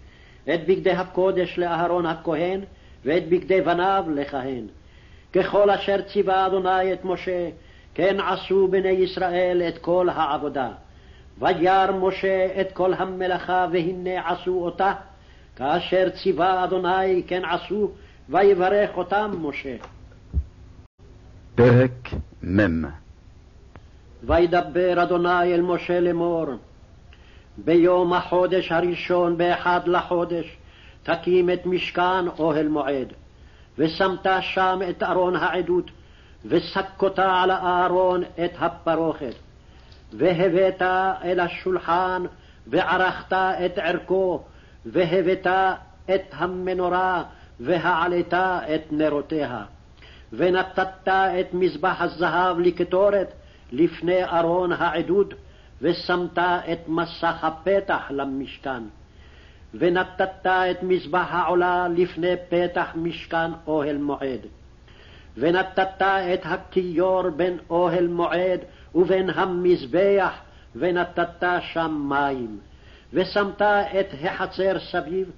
את בגדי הקודש לאהרון הכהן, ואת בגדי בניו לכהן. ככל אשר ציווה אדוני את משה, כן עשו בני ישראל את כל העבודה. וירא משה את כל המלאכה, והנה עשו אותה, כאשר ציווה אדוני כן עשו, ויברך אותם משה. פרק מ' וידבר אדוני אל משה לאמור, ביום החודש הראשון באחד לחודש, תקים את משכן אוהל מועד, ושמת שם את ארון העדות, וסקותה על הארון את הפרוכת, והבאת אל השולחן, וערכת את ערכו, והבאת את המנורה, והעלית את נרותיה. ונתת את מזבח הזהב לקטורת לפני ארון העדות, ושמת את מסך הפתח למשכן. ונתת את מזבח העולה לפני פתח משכן אוהל מועד. ונתת את הכיור בין אוהל מועד ובין המזבח, ונתת שם מים. ושמת את החצר סביב,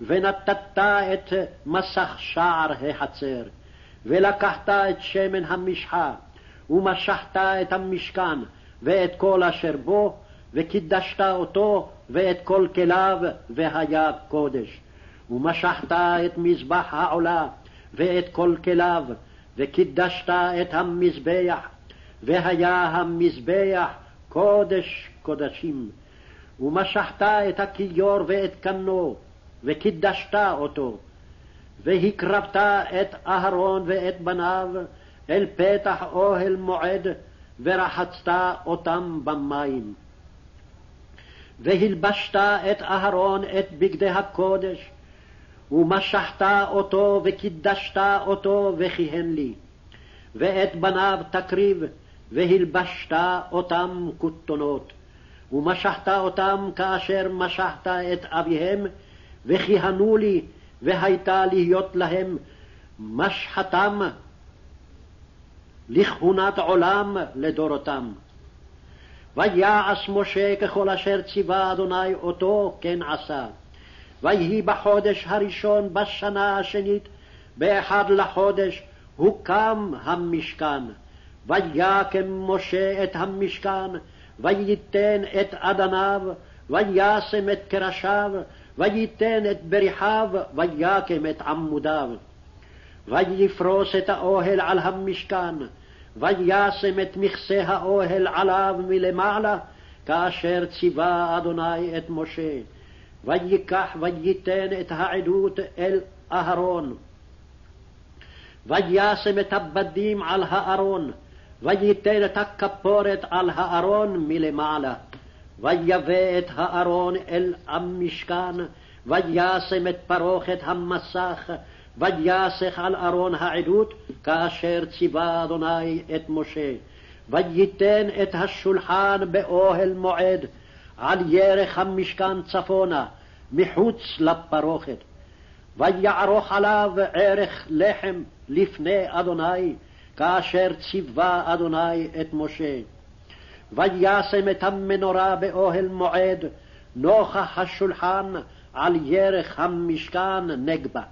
ונתת את מסך שער החצר. ולקחת את שמן המשחה, ומשחת את המשכן, ואת כל אשר בו, וקידשת אותו, ואת כל כליו, והיה קודש. ומשחת את מזבח העולה, ואת כל כליו, וקידשת את המזבח, והיה המזבח קודש קודשים. ומשחת את הכיור ואת קנו, וקידשת אותו. והקרבת את אהרון ואת בניו אל פתח אוהל מועד, ורחצת אותם במים. והלבשת את אהרון את בגדי הקודש, ומשחת אותו וקידשת אותו וכיהן לי. ואת בניו תקריב, והלבשת אותם כותונות. ומשחת אותם כאשר משחת את אביהם, וכיהנו לי, והייתה להיות להם משחתם לכהונת עולם לדורותם. ויעש משה ככל אשר ציווה אדוני אותו, כן עשה. ויהי בחודש הראשון בשנה השנית, באחד לחודש, הוקם המשכן. ויקם משה את המשכן, וייתן את אדניו, וישם את קרשיו, וייתן את בריחיו, ויקם את עמודיו. ויפרוס את האוהל על המשכן, וישם את מכסה האוהל עליו מלמעלה, כאשר ציווה אדוני את משה. ויקח וייתן את העדות אל אהרון. וישם את הבדים על הארון, וייתן את הכפורת על הארון מלמעלה. ויבא את הארון אל המשכן, וישם את פרוכת המסך, ויסך על ארון העדות, כאשר ציווה אדוני את משה. וייתן את השולחן באוהל מועד, על ירך המשכן צפונה, מחוץ לפרוכת. ויערוך עליו ערך לחם לפני אדוני, כאשר ציווה אדוני את משה. וישם את המנורה באוהל מועד, נוכח השולחן על ירך המשכן נגבה.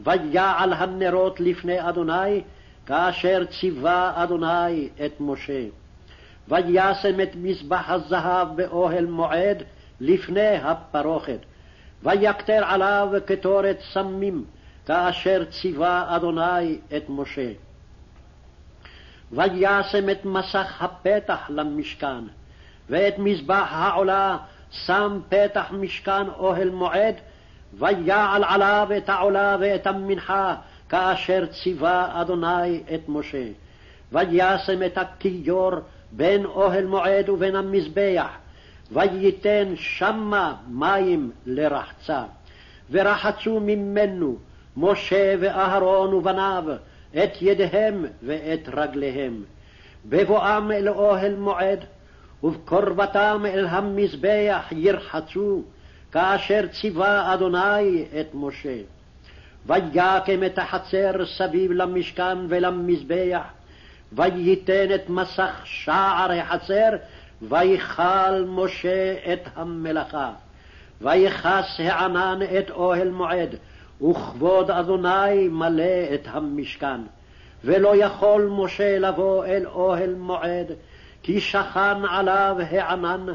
ויעל הנרות לפני אדוני, כאשר ציווה אדוני את משה. וישם את מזבח הזהב באוהל מועד לפני הפרוכת, ויקטר עליו קטורת סמים, כאשר ציווה אדוני את משה. וישם את מסך הפתח למשכן, ואת מזבח העולה שם פתח משכן אוהל מועד, ויעל עליו את העולה ואת המנחה, כאשר ציווה אדוני את משה. וישם את הכיור בין אוהל מועד ובין המזבח, וייתן שמה מים לרחצה. ורחצו ממנו משה ואהרון ובניו את ידיהם ואת רגליהם. בבואם אל אוהל מועד, ובקרבתם אל המזבח ירחצו, כאשר ציווה אדוני את משה. ויקם את החצר סביב למשכן ולמזבח, וייתן את מסך שער החצר, ויכל משה את המלאכה. ויכס הענן את אוהל מועד, וכבוד אדוני מלא את המשכן. ולא יכול משה לבוא אל אוהל מועד, כי שכן עליו הענן,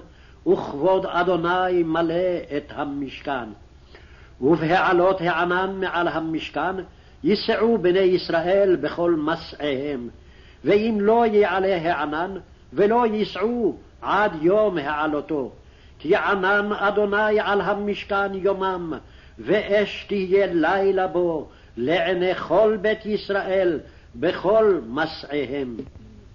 וכבוד אדוני מלא את המשכן. ובהעלות הענן מעל המשכן, ייסעו בני ישראל בכל מסעיהם. ואם לא יעלה הענן, ולא ייסעו עד יום העלותו. כי ענן אדוני על המשכן יומם, ואש תהיה לילה בו, לעיני כל בית ישראל, בכל מסעיהם.